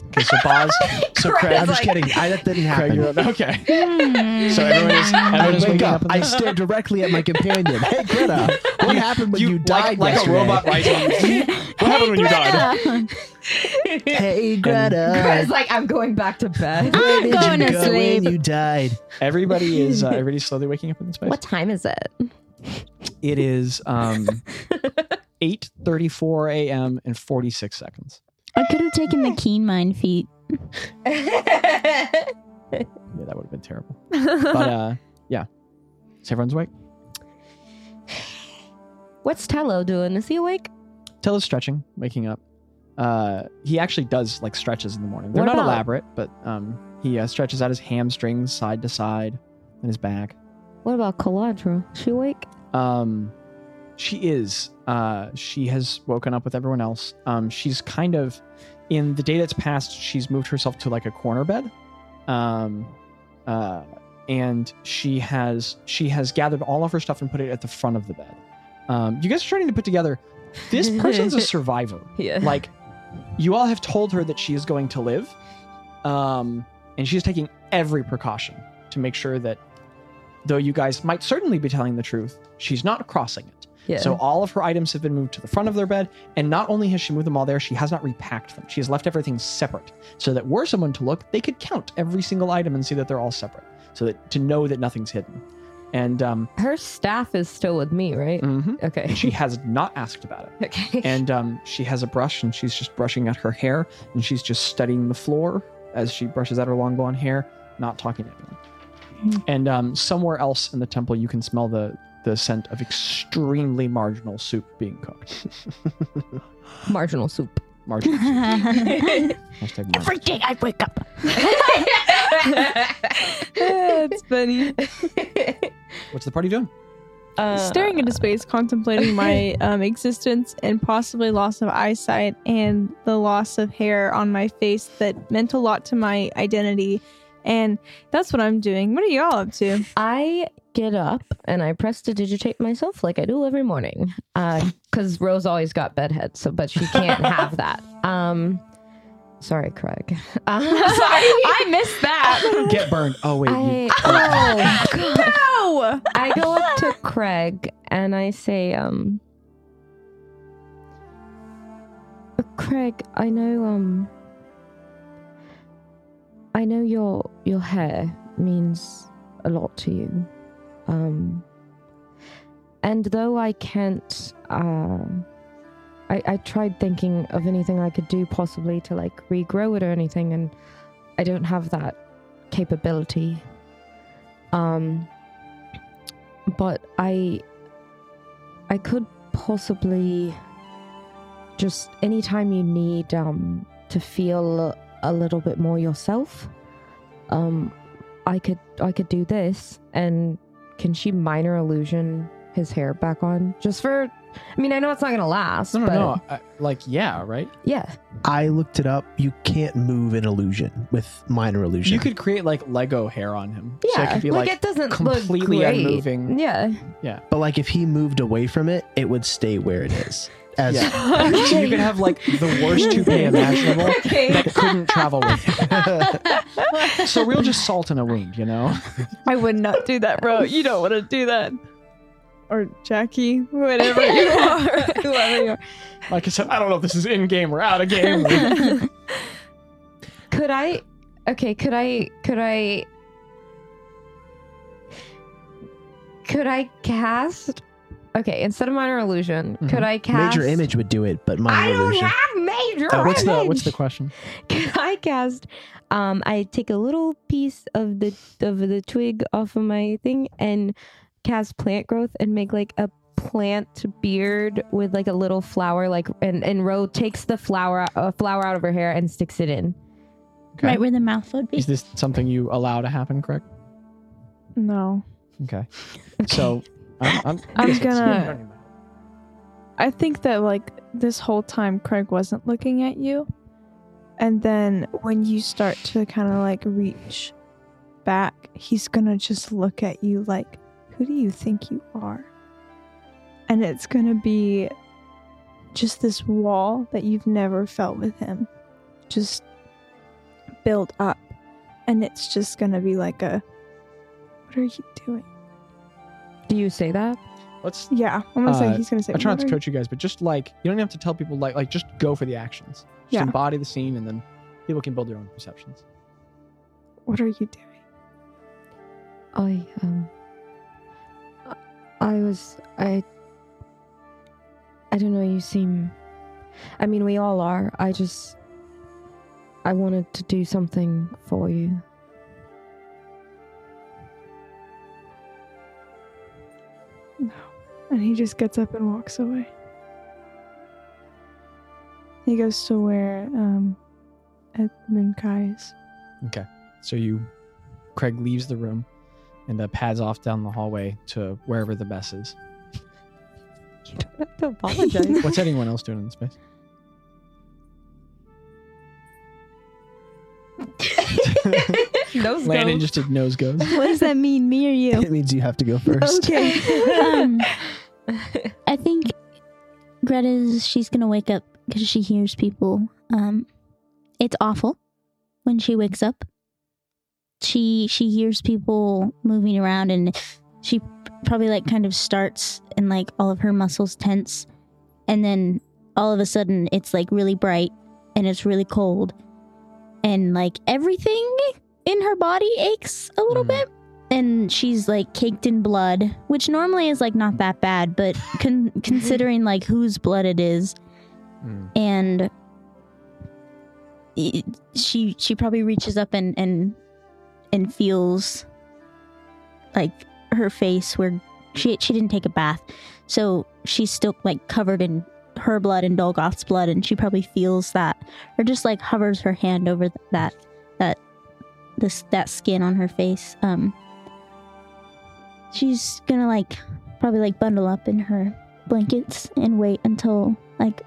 Okay, so Boz, so Craig, I'm just kidding. I, that didn't Craig, happen. you're okay. Hmm. So everyone is I everyone is wake waking up. up. in I the- stare directly at my companion. Hey Greta, what happened when you, like, died like a yesterday? robot rising. what happened when you died? Hey Greta, Greg's like, I'm going back to bed. where I'm did going you to go sleep. when you died? Everybody is uh, everybody's slowly waking up in this space. what time is it? It is um 8:34 a.m. and 46 seconds. I could have taken the keen mind feat. Yeah, that would have been terrible. But uh yeah. So everyone's awake. What's Tello doing? Is he awake? Tello's stretching, waking up. Uh he actually does like stretches in the morning. They're What not about- elaborate, but um he uh, stretches out his hamstrings side to side and his back. What about Calandra? She awake? Um, she is. Uh, she has woken up with everyone else. Um, she's kind of in the day that's passed. She's moved herself to like a corner bed. Um, uh, and she has she has gathered all of her stuff and put it at the front of the bed. Um, you guys are starting to put together. This person's a survivor. Yeah. Like, you all have told her that she is going to live, um, and she's taking every precaution to make sure that, though you guys might certainly be telling the truth, she's not crossing it. Yeah. So all of her items have been moved to the front of their bed, and not only has she moved them all there, she has not repacked them. She has left everything separate, so that were someone to look, they could count every single item and see that they're all separate, so that to know that nothing's hidden. And um, her staff is still with me, right? mhm. Okay. she has not asked about it. okay. And um, she has a brush, and she's just brushing out her hair, and she's just studying the floor as she brushes out her long blonde hair, not talking to anyone. And um, somewhere else in the temple, you can smell the the scent of extremely marginal soup being cooked. Marginal soup. Marginal soup. Hashtag marginal. Every day I wake up. That's funny. What's the party doing? Uh, Staring into space, contemplating my um, existence and possibly loss of eyesight and the loss of hair on my face that meant a lot to my identity. And that's what I'm doing. What are y'all up to? I get up and I prestidigitate myself like I do every morning. Because Ro's always got bedhead, so but she can't have that. Um, sorry, Craig. Uh, sorry, I missed that. Get burned. Oh wait, I, you, oh, God. No! I go up to Craig and I say, um, Craig, I know, um, I know your your hair means a lot to you, um, and though I can't, uh, I I tried thinking of anything I could do possibly to like regrow it or anything, and I don't have that capability. Um but I I could possibly just anytime you need um to feel a little bit more yourself um I could I could do this and can she minor illusion his hair back on just for I mean I know it's not gonna last no, no, but no. I, like, yeah, right. yeah I looked it up. You can't move an illusion with minor illusion. You could create like Lego hair on him. so yeah it could be like, like, it doesn't completely look great. unmoving. Yeah, yeah but like if he moved away from it, it would stay where it is. As Yeah. so you could have like the worst toupee imaginable that couldn't travel with him. So real just salt in a wound, you know? I would not do that, bro. You don't want to do that. Or Jackie, whatever you are. Whoever you are. Like I said, I don't know if this is in game or out of game. Could I? Okay, could I? Could I? Could I cast? Okay, instead of minor illusion, Mhm. could I cast major image would do it, but minor illusion. I don't illusion. have major Uh, what's the image. what's the question? Could I cast? Um, I take a little piece of the of the twig off of my thing and cast plant growth and make like a plant beard with like a little flower like and and Ro takes the flower a flower out of her hair and sticks it in. Okay. Right where the mouth would be. Is this something you allow to happen, correct? No. Okay. So I'm, I'm, I'm gonna- I think that like this whole time Craig wasn't looking at you. And then when you start to kind of like reach back, he's gonna just look at you like, who do you think you are? And it's gonna be just this wall that you've never felt with him. Just build up. And it's just gonna be like a what are you doing? Do you say that? Let's. Yeah, I'm gonna Uh, say he's gonna say I try not "What to coach you guys, but just like you don't have to tell people like like just go for the actions. Just Yeah. embody the scene, and then people can build their own perceptions. What are you doing? I um I was I I don't know, you seem I mean we all are. I just I wanted to do something for you. And he just gets up and walks away. He goes to where um Edmund Kai is. Okay. So you, Craig leaves the room, and uh, pads off down the hallway to wherever the mess is. You don't have to apologize. What's anyone else doing in this space? Those Landon go. just did nose goes. what does that mean, me or you? It means you have to go first. um, I think Greta's she's gonna wake up because she hears people. Um, it's awful when she wakes up. She she hears people moving around and she probably like kind of starts and like all of her muscles tense and then all of a sudden it's like really bright and it's really cold and like everything in her body aches a little Mm. bit and she's like caked in blood which normally is like not that bad but con- considering like whose blood it is Mm. and it, she she probably reaches up and and and feels like her face where she she didn't take a bath so she's still like covered in her blood and Dolgoth's blood and she probably feels that or just like hovers her hand over that that this that skin on her face um she's gonna like probably like bundle up in her blankets and wait until like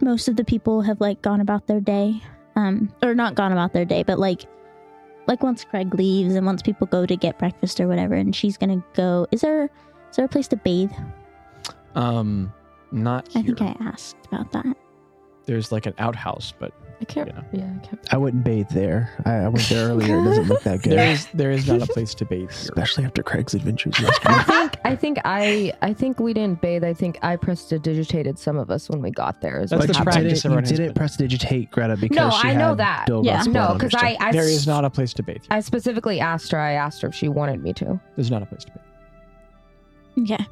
most of the people have like gone about their day. Um or not gone about their day but like like once craig leaves and once people go to get breakfast or whatever and she's gonna go is there is there a place to bathe? Um, not i think i asked about that. There's like an outhouse, but I can't. Yeah. Yeah, I can't. I wouldn't bathe there. I, I went there earlier. It doesn't look that good. there is there is not a place to bathe here. Especially after Craig's adventures yesterday. I think I think I I think we didn't bathe. I think I prestidigitated some of us when we got there. is That's what the but you happened. practice didn't, you everyone has didn't been- prestidigitate Greta because No, she I know had that. Dolgoth's Yeah. blood No, on her because stuff. I, I There s- is not a place to bathe. Here. I specifically asked her. I asked her if she wanted me to. There's not a place to bathe. okay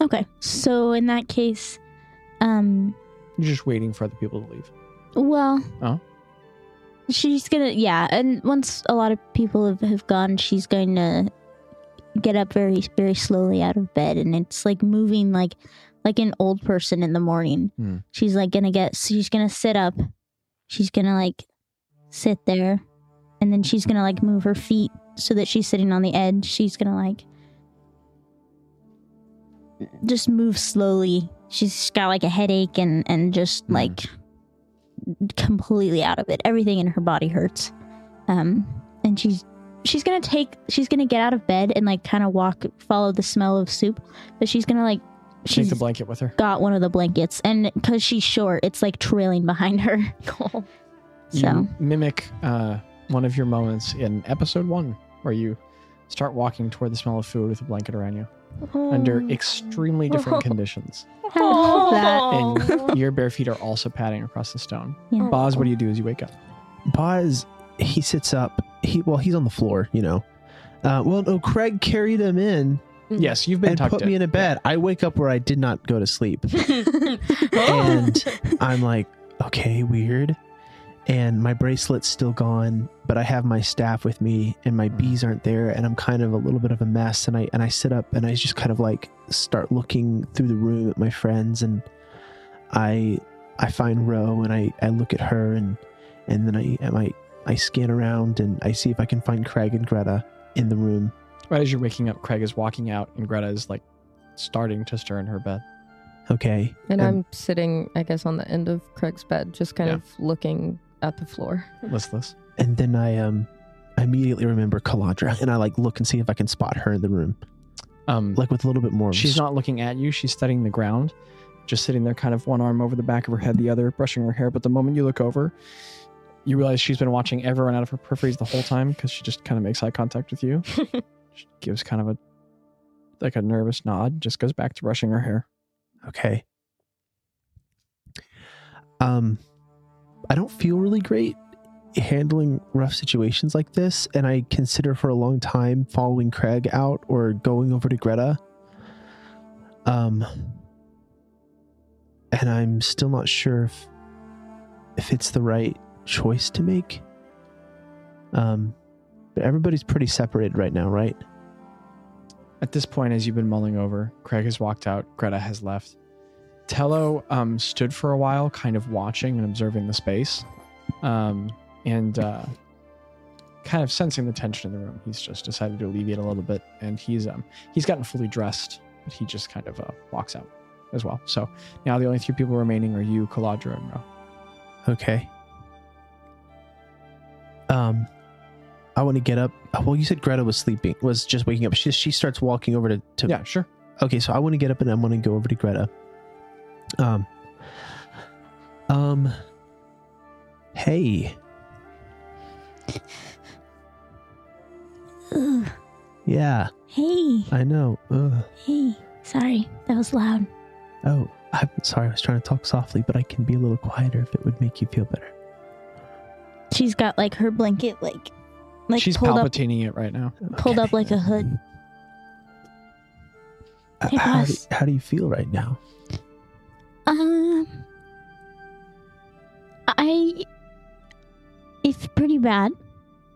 okay so in that case um You're just waiting for other people to leave. Well Oh. she's gonna yeah and once a lot of people have, have gone she's going to get up very very slowly out of bed and it's like moving like like an old person in the morning Hmm. she's like gonna get she's gonna sit up she's gonna like sit there and then she's gonna like move her feet so that she's sitting on the edge she's gonna like just move slowly she's got like a headache and and just Hmm. like completely out of it. Everything in her body hurts. Um and she's she's gonna take she's gonna get out of bed and like kind of walk follow the smell of soup but she's gonna like Take she's the blanket with her. got one of the blankets. And because she's short it's like trailing behind her. So. You mimic uh, one of your moments in episode one, where you start walking toward the smell of food with a blanket around you under extremely different conditions. I love that And your bare feet are also padding across the stone. Yeah. Boz, what do you do as you wake up? Boz, he sits up. He well, he's on the floor, you know. Uh, well, no, Craig carried him in Yes, you've been and tucked put me in a bed. I wake up where I did not go to sleep, and I'm like, okay, weird. And my bracelet's still gone, but I have my staff with me, and my mm-hmm. bees aren't there, and I'm kind of a little bit of a mess. And I and I sit up and I just kind of like start looking through the room at my friends, and I I find Ro, and I I look at her, and and then I I I scan around and I see if I can find Craig and Greta in the room. Right as you're waking up, Craig is walking out, and Greta is like starting to stir in her bed. Okay, And I'm sitting, I guess, on the end of Craig's bed, just kind Yeah. of looking at the floor. Listless. and then I um I immediately remember Kaladra, and I like look and see if I can spot her in the room, Um, like with a little bit more. Of she's not looking at you. She's studying the ground, just sitting there, kind of one arm over the back of her head, the other brushing her hair. But the moment you look over, you realize she's been watching everyone out of her peripheries the whole time because she just kind of makes eye contact with you. she gives kind of a like a nervous nod, just goes back to brushing her hair. Okay. Um, I don't feel really great handling rough situations like this, and I consider for a long time following Craig out or going over to Greta. Um, and I'm still not sure if if it's the right choice to make. Um, but everybody's pretty separated right now, right? At this point, as you've been mulling over, Craig has walked out. Greta has left. Tello um, stood for a while, kind of watching and observing the space, um, and uh, kind of sensing the tension in the room. He's just decided to alleviate a little bit, and he's um, he's gotten fully dressed, but he just kind of uh, walks out as well. So now the only three people remaining are you, Kaladra, and Ro. Okay. Um, I want to get up. oh, Well, you said Greta was sleeping, was just waking up. She she starts walking over to. to Yeah, sure. Okay, so I want to get up and I want to go over to Greta. Um. Um. Hey, Ugh. Yeah, Hey, I know. Ugh. hey. Sorry, that was loud. Oh, I'm sorry. I was trying to talk softly, but I can be a little quieter if it would make you feel better. She's got like her blanket like like She's pulled up it right now. pulled up like a hood. Uh, Hey, how, do, how do you feel right now? Um, I it's pretty bad.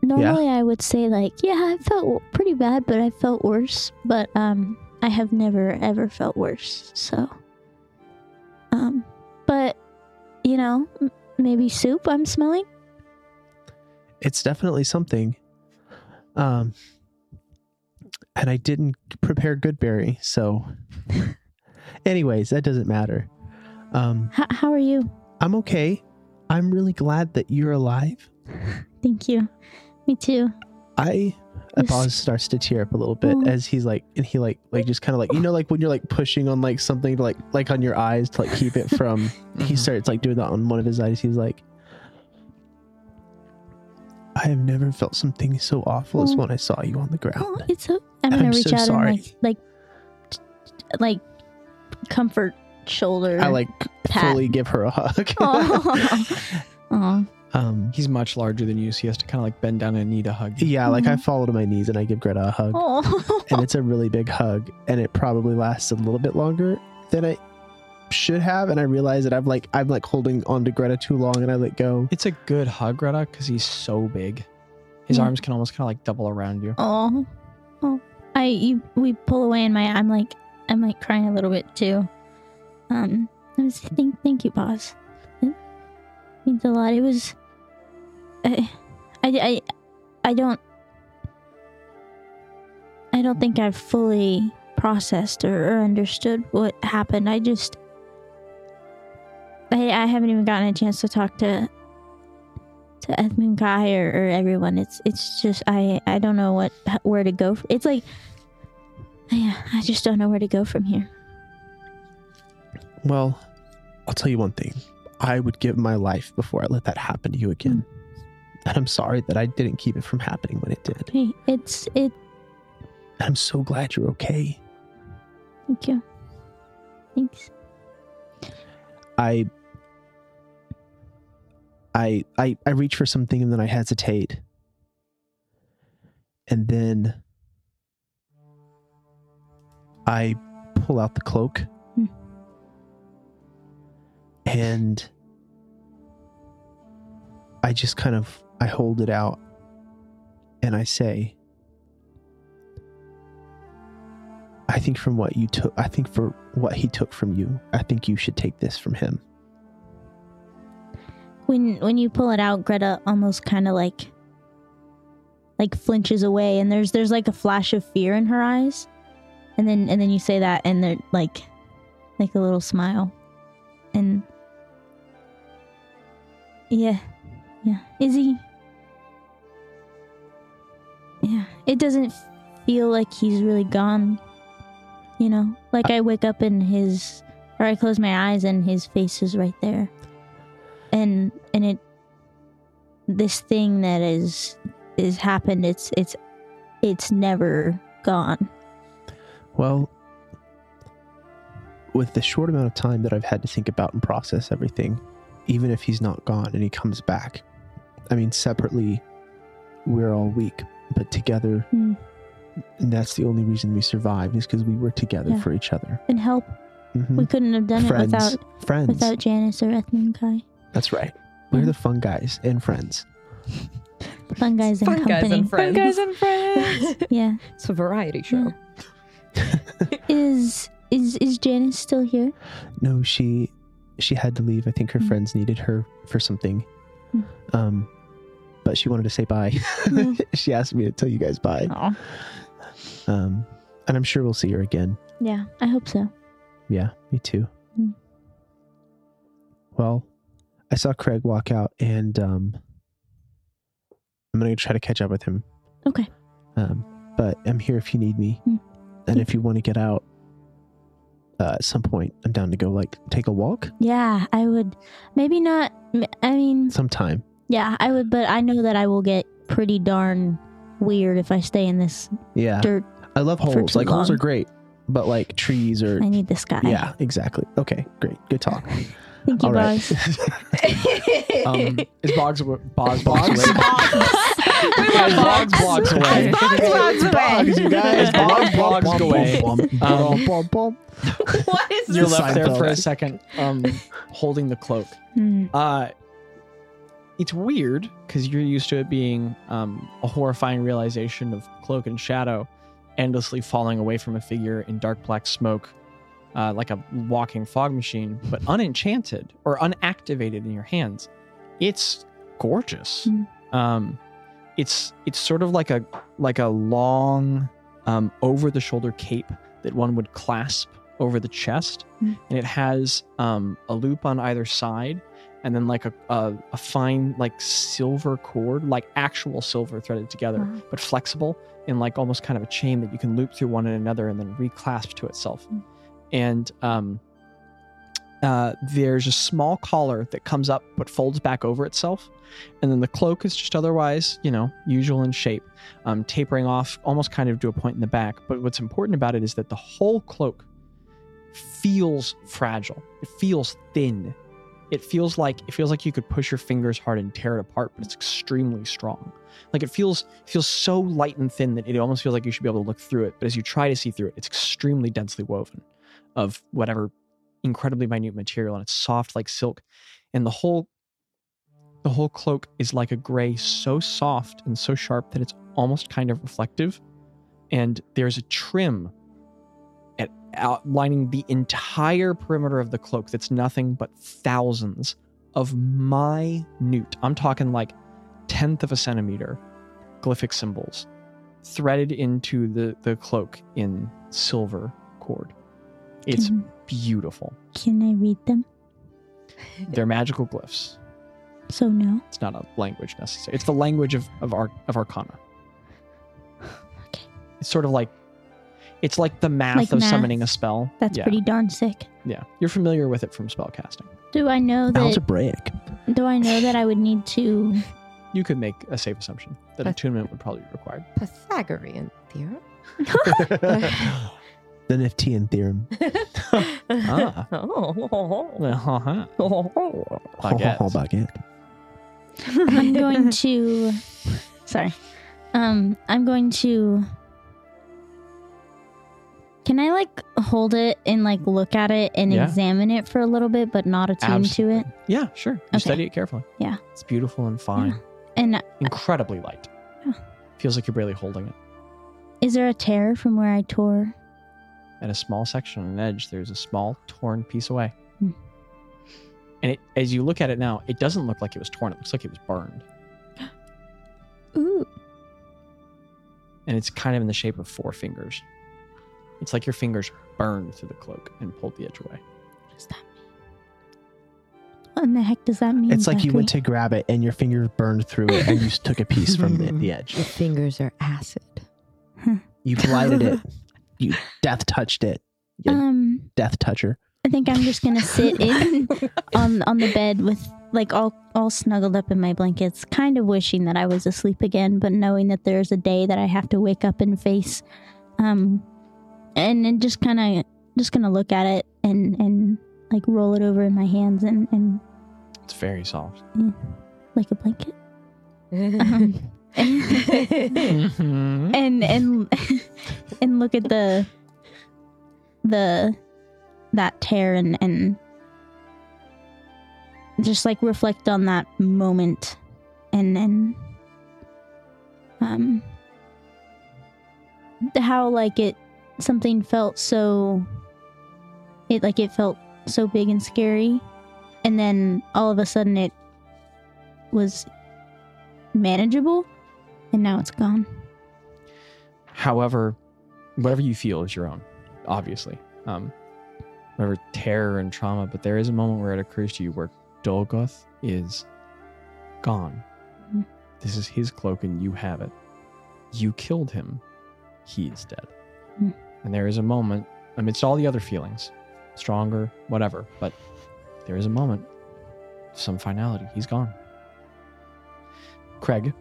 Normally, I would say like, yeah, I felt pretty bad, but I felt worse. But um, I have never ever felt worse. So, um, but you know, m- maybe soup I'm smelling. It's definitely something. Um, and I didn't prepare Goodberry, so. Anyways, that doesn't matter. Um, H- how are you? I'm okay. I'm really glad that you're alive. Thank you. Me too. I Yes. Apollos starts to tear up a little bit Oh. as he's like, and he like, like just kind of like, you know, like when you're like pushing on like something to like, like on your eyes to like keep it from. He Mhm. starts like doing that on one of his eyes. He's like, I have never felt something so awful as Oh. when I saw you on the ground. Oh, it's so. I'm gonna I'm reach so out sorry. and like, like, like, comfort shoulder. I like Pat. fully give her a hug. Aw. Aw. um, He's much larger than you, so he has to kind of like bend down and need a hug. yeah, like I fall to my knees and I give Greta a hug, and it's a really big hug, and it probably lasts a little bit longer than I should have, and I realize that I'm like I'm like holding on to Greta too long, and I let go. It's a good hug, Greta, because he's so big. His Yeah. arms can almost kind of like double around you. Oh, oh! I you we pull away, and my I'm like I'm like crying a little bit too. Um, I was thank thank you, Boz. It means a lot. It was. I, I, I, I don't. I don't think I've fully processed or, or understood what happened. I just. I I haven't even gotten a chance to talk to to Edmund Kai or, or everyone. It's it's just I I don't know what where to go. It's like yeah, I just don't know where to go from here. Well, I'll tell you one thing. I would give my life before I let that happen to you again. Hmm. And I'm sorry that I didn't keep it from happening when it did. Hey, it's it. And I'm so glad you're okay. Thank you. Thanks. I I I I reach for something and then I hesitate. And then I pull out the cloak. And I just kind of I hold it out and I say I think from what you took I think for what he took from you, I think you should take this from him. When when you pull it out, Greta almost kind of like like flinches away, and there's there's like a flash of fear in her eyes, and then and then you say that, and they're like like a little smile, and yeah, yeah, is he? Yeah, it doesn't feel like he's really gone. You know, like uh, I wake up in his, or I close my eyes and his face is right there. And and it this thing that is is happened it's it's it's never gone. Well, with the short amount of time that I've had to think about and process everything, even if he's not gone and he comes back, I mean, separately, we're all weak, but together, and that's the only reason we survived is because we were together Yeah. for each other. and help Mhm. we couldn't have done friends, it without friends. without janice or Edmund Kai that's right. We're Yeah. the fun guys and friends. fun guys and Fun company guys and friends. Fun guys and friends. yeah It's a variety show. is is is janice still here No, she she had to leave. I think her Hmm. friends needed her for something. Hmm. Um, but she wanted to say bye. Hmm. she asked me to tell you guys bye. Um, and I'm sure we'll see her again. yeah i hope so Yeah, me too. Mm. Well, I saw Craig walk out, and um, I'm gonna try to catch up with him. okay Um, but I'm here if you need me, Mm. and if you want to get out uh, at some point, I'm down to go like take a walk yeah i would maybe not i mean sometime. Yeah, I would, but I know that I will get pretty darn weird if I stay in this Yeah. dirt. I love for holes. too Like holes are great, but like trees are. I need this guy. Yeah, exactly. Okay, great. Good talk. Thank you, All right. Buzz. Um, is Boggs awa- Boggs Boggs away? As Boggs blogs away. Boggs blogs away. You guys. As Boggs blogs away. Um, what is You're this? left there for a second, um, holding the cloak. Hmm. Uh, it's weird because you're used to it being um, a horrifying realization of cloak and shadow endlessly falling away from a figure in dark black smoke, uh, like a walking fog machine, but unenchanted or unactivated in your hands. It's gorgeous. Mm. Um, it's it's sort of like a like a long um, over the shoulder cape that one would clasp over the chest, Mm. and it has um, a loop on either side, and then like a, a a fine like silver cord, like actual silver threaded together, Wow. but flexible in like almost kind of a chain that you can loop through one and another and then reclasp to itself. Mm. And um, uh, there's a small collar that comes up but folds back over itself, and then the cloak is just otherwise, you know, usual in shape, um, tapering off almost kind of to a point in the back. But what's important about it is that the whole cloak feels fragile. It feels thin. It feels like it feels like you could push your fingers hard and tear it apart, but it's extremely strong. Like it feels feels so light and thin that it almost feels like you should be able to look through it. But as you try to see through it, it's extremely densely woven of whatever incredibly minute material, and it's soft like silk. And the whole the whole cloak is like a gray, so soft and so sharp that it's almost kind of reflective. And there's a trim at outlining the entire perimeter of the cloak that's nothing but thousands of minute, I'm talking like tenth of a centimeter, glyphic symbols threaded into the, the cloak in silver cord. It's Can, beautiful. can I read them? They're magical glyphs. So no. It's not a language necessary. It's the language of of, Ar- of Arcana. Okay. It's sort of like it's like the math Like of math. summoning a spell. That's yeah, pretty darn sick. Yeah, you're familiar with it from spellcasting. Do I know that? Algebraic. Do I know that I would need to? You could make a safe assumption that Okay. attunement would probably be required. Pythagorean theorem. The Niftian theorem. Ah. Oh. Uh-huh. Oh, Baguettes. baguette. I'm going to. Sorry. Um, I'm going to. Can I like hold it and like look at it and Yeah. examine it for a little bit, but not attune to it? Yeah, sure. You Okay. study it carefully. Yeah. It's beautiful and fine. And Incredibly light. Yeah. Feels like you're barely holding it. is there a tear from where I tore? At a small section on an edge, there's a small torn piece away. Hmm. And it, as you look at it now, it doesn't look like it was torn. It looks like it was burned. Ooh. And it's kind of in the shape of four fingers. It's like your fingers burned through the cloak and pulled the edge away. What does that mean? What in the heck does that mean? It's like you Zachary? went to grab it and your fingers burned through it and you s- took a piece from the, the edge. Your fingers are acid. You blighted it. You death touched it. You Um, death toucher. I think I'm just gonna sit in on on the bed with like all all snuggled up in my blankets, kind of wishing that I was asleep again, but knowing that there's a day that I have to wake up and face. Um, and then just kind of just gonna look at it and and like roll it over in my hands and and It's very soft. like a blanket. Um, and, Mm-hmm. and and and look at the the that tear and and just like reflect on that moment and and um how like it something felt so it like it felt so big and scary and then all of a sudden it was manageable and now it's gone However, whatever you feel is your own, obviously. Um, whatever terror and trauma, but there is a moment where it occurs to you where Dolgoth is gone. Mhm. This is his cloak and you have it. You killed him. He is dead. Mhm. And there is a moment amidst all the other feelings, stronger, whatever, but there is a moment, some finality. He's gone. Craig,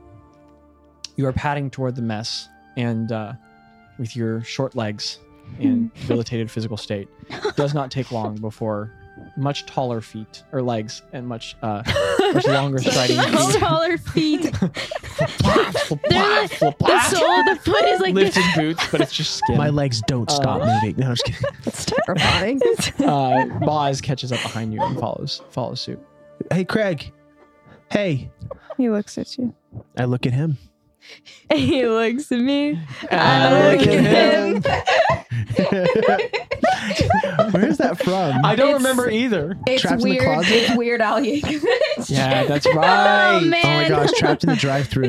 you are padding toward the mess, and uh, with your short legs and debilitated physical state, does not take long before much taller feet or legs and much uh, much longer striding feet. Taller feet. They're like- flap, The sole of the foot is like lifted boots, but it's just skin. My legs don't stop Uh, moving. No, I'm just kidding. That's terrifying. uh, Boz catches up behind you and follows follows suit. Hey, Craig. Hey. He looks at you. I look at him. he looks at me. I look at him. Where's that from? I don't It's- remember either. It's Trapped in the weird. closet? It's weird Al Yankovic. Yeah, that's right. Oh man. oh my gosh, trapped in the drive-through.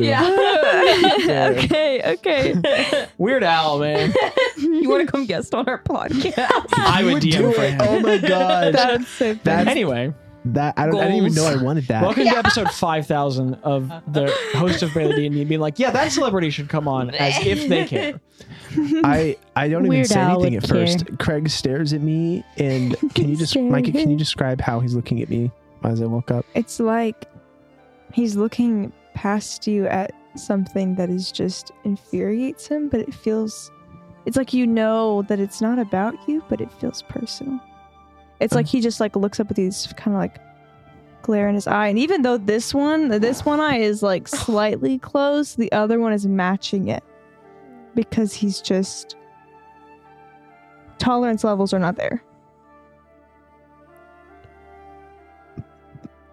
okay, okay. Weird Al, man. you want to come guest on our podcast? I would DM Do for it. him. Oh my gosh. That's so funny. That's Anyway, that. I, don't, I didn't even know I wanted that. welcome to episode 5000 of the host of Barely D&D being like, yeah, that celebrity should come on as if they care. I I don't even Weird say Al anything would at first. Craig stares at me, and can you just, Staring. Micah? Can you describe how he's looking at me as I woke up? It's like he's looking past you at something that is just infuriates him, but it feels it's like you know that it's not about you, but it feels personal. It's like he just like looks up with these kind of like glare in his eye. And even though this one, this one eye is like slightly closed, the other one is matching it. Because he's just tolerance levels are not there.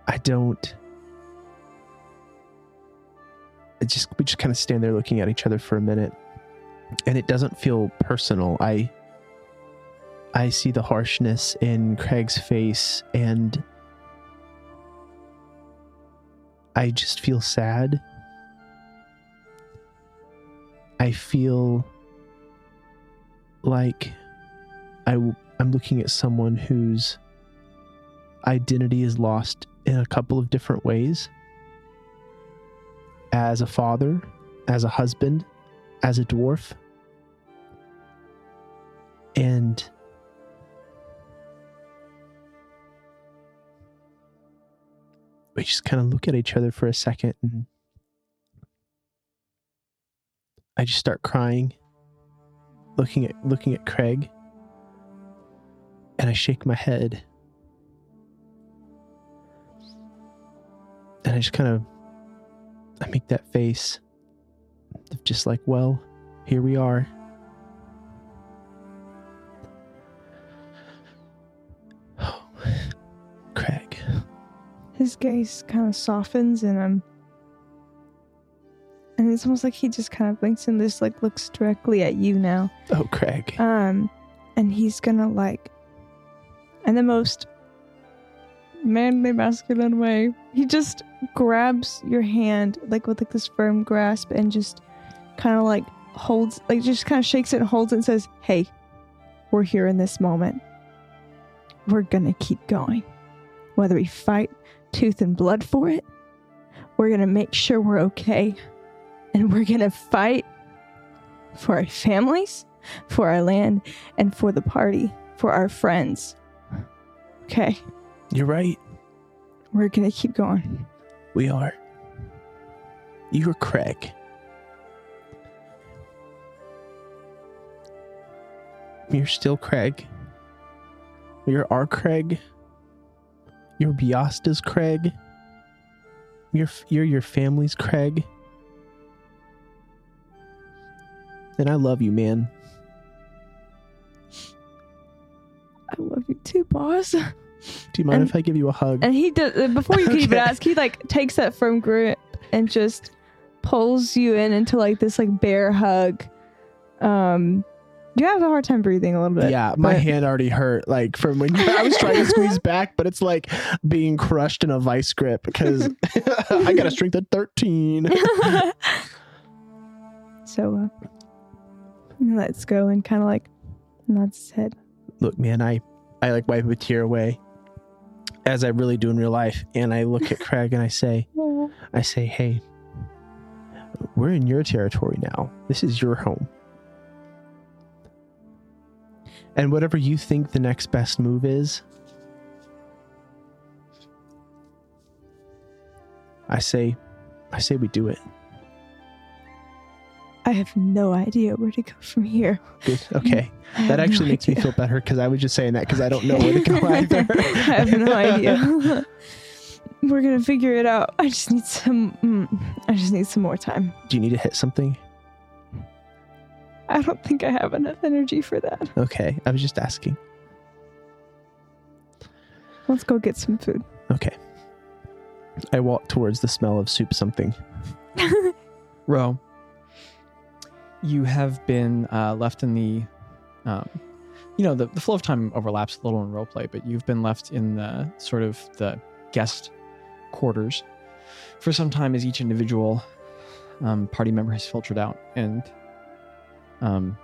I don't. It just we just kind of stand there looking at each other for a minute, and it doesn't feel personal. I I see the harshness in Craig's face, and I just feel sad. I feel like I'm looking at someone whose identity is lost in a couple of different ways as a father, as a husband, as a dwarf. And we just kind of look at each other for a second and I just start crying looking at looking at Craig and I shake my head and I just kind of I make that face of just like, well, here we are. His gaze kind of softens and um and it's almost like he just kind of blinks and just like looks directly at you now. Oh, Craig. um and he's gonna like in the most manly masculine way he just grabs your hand like with like this firm grasp and just kind of like holds like just kind of shakes it and holds it and says hey we're here in this moment. We're gonna keep going. Whether we fight tooth and blood for it. We're going to make sure we're okay. And we're going to fight for our families, for our land, and for the party, for our friends. Okay, You're right. we're going to keep going. We are. You're Craig. You're still Craig. You're our Craig. You're Biasta's Craig. You're, you're your family's Craig. And I love you, man. I love you too, Boz. Do you mind And- if I give you a hug? And he does, before you can even ask, he like takes that firm grip and just pulls you in into like this like bear hug. Um, you have a hard time breathing a little bit. yeah, my but- hand already hurt, like from when I was trying to squeeze back, but it's like being crushed in a vice grip because I got a strength of 13. so uh, let's go and kind of like nods his head. Look, man, I, I like wipe a tear away as I really do in real life. And I look at Craig and I say, I say, hey, we're in your territory now. This is your home. And whatever you think the next best move is, I say, I say we do it. I have no idea where to go from here. Good. Okay. That actually no makes me feel better because I was just saying that because I don't know where to go either. I have no idea. We're gonna figure it out. I just need some. Mm, I just need some more time. Do you need to hit something? I don't think I have enough energy for that. Okay. I was just asking. Let's go get some food. Okay. I walk towards the smell of soup something. Ro, you have been uh, left in the, um, you know, the, the flow of time overlaps a little in roleplay, but you've been left in the sort of the guest quarters for some time as each individual um, party member has filtered out. And um,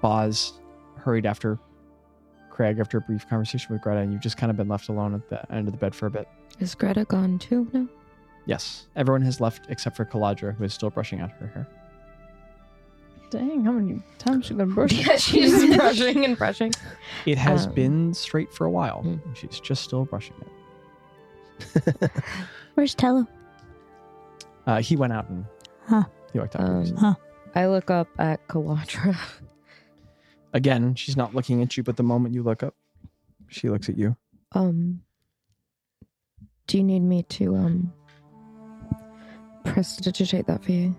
Boz hurried after Craig after a brief conversation with Greta, and you've just kind of been left alone at the end of the bed for a bit. Is Greta gone too now? Yes, everyone has left except for Kaladra, who is still brushing out her hair. Dang, how many times you gonna brush? Yeah, she's brushing and brushing. It has Um, been straight for a while. Hmm. She's just still brushing it. Where's Tello? Uh, he went out and Huh. he walked out. Um, I look up at Kaladra. Again, she's not looking at you, but the moment you look up, she looks at you. Um, do you need me to um prestidigitate that for you?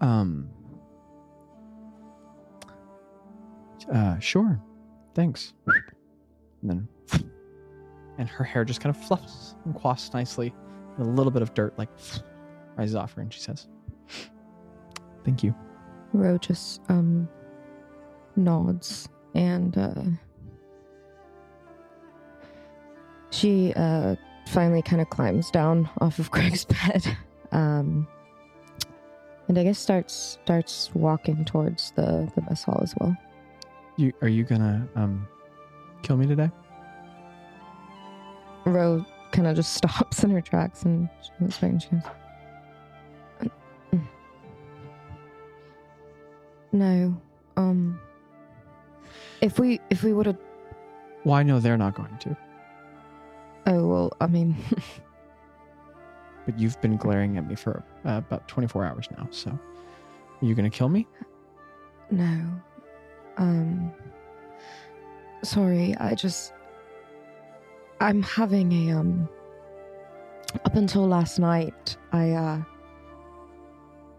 Um. Uh, sure. Thanks. And then, and her hair just kind of fluffs and quaffs nicely. And a little bit of dirt like rises off her, and she says, "Thank you." Ro just um nods and uh she uh finally kind of climbs down off of Craig's bed. Um and I guess starts starts walking towards the the mess hall as well. You are you gonna um kill me today? Ro kind of just stops in her tracks and she looks back and she goes, No. Um if we if we would have Well, I know they're not going to, oh well I mean but you've been glaring at me for uh, about 24 hours now. So, are you gonna kill me? no. Um sorry, I just I'm having a um up until last night I uh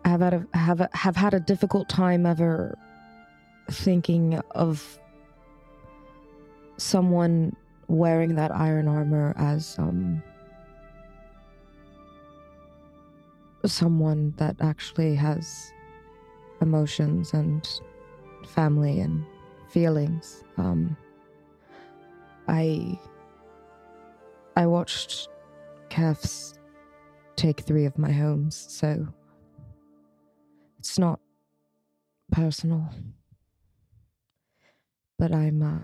have had a have a, have had a difficult time ever thinking of someone wearing that iron armor as um someone that actually has emotions and family and feelings. Um i i watched Kefs take three of my homes so it's not personal but i'm uh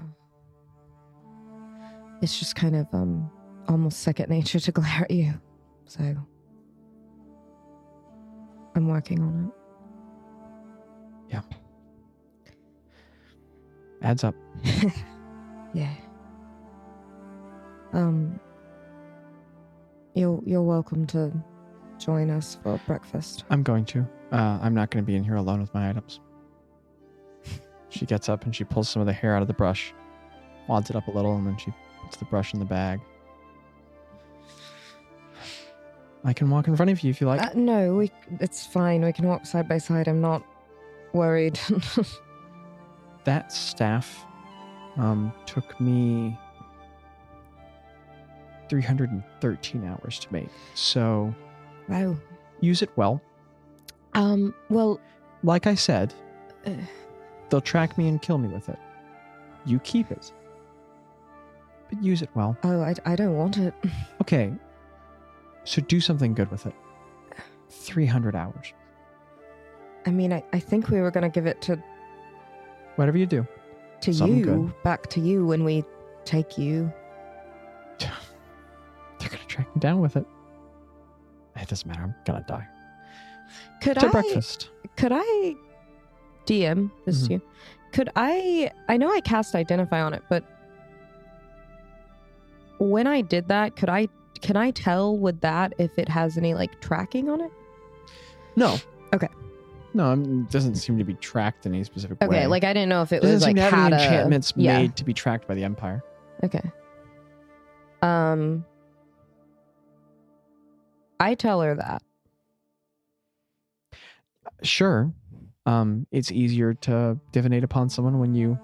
it's just kind of um almost second nature to glare at you so i'm working on it. Yeah. Adds up. yeah um you're you're welcome to join us for breakfast I'm going to. Uh, I'm not going to be in here alone with my items. she gets up and she pulls some of the hair out of the brush, wads it up a little, and then she puts the brush in the bag. I can walk in front of you if you like. uh, no we it's fine we can walk side by side i'm not worried that staff um, took me 313 hours to make. So wow use it well. Um well Like I said, uh, they'll track me and kill me with it. You keep it. But use it well. oh I, I don't want it Okay. So do something good with it. 300 hours. i mean i, I think we were gonna give it to Whatever you do. to Something you good. back to you when we take you They're going to track me down with it. It doesn't matter. I'm going to die. Could To i breakfast. could i dm this Mhm. to you could i i know i cast identify on it but when i did that could i can i tell with that if it has any like tracking on it No. Okay. No, it doesn't seem to be tracked in any specific way. Okay, like I didn't know if it doesn't was seem like to have had any a enchantments yeah. made to be tracked by the Empire. Okay. Um, I tell her that. Sure, um, it's easier to divinate upon someone when you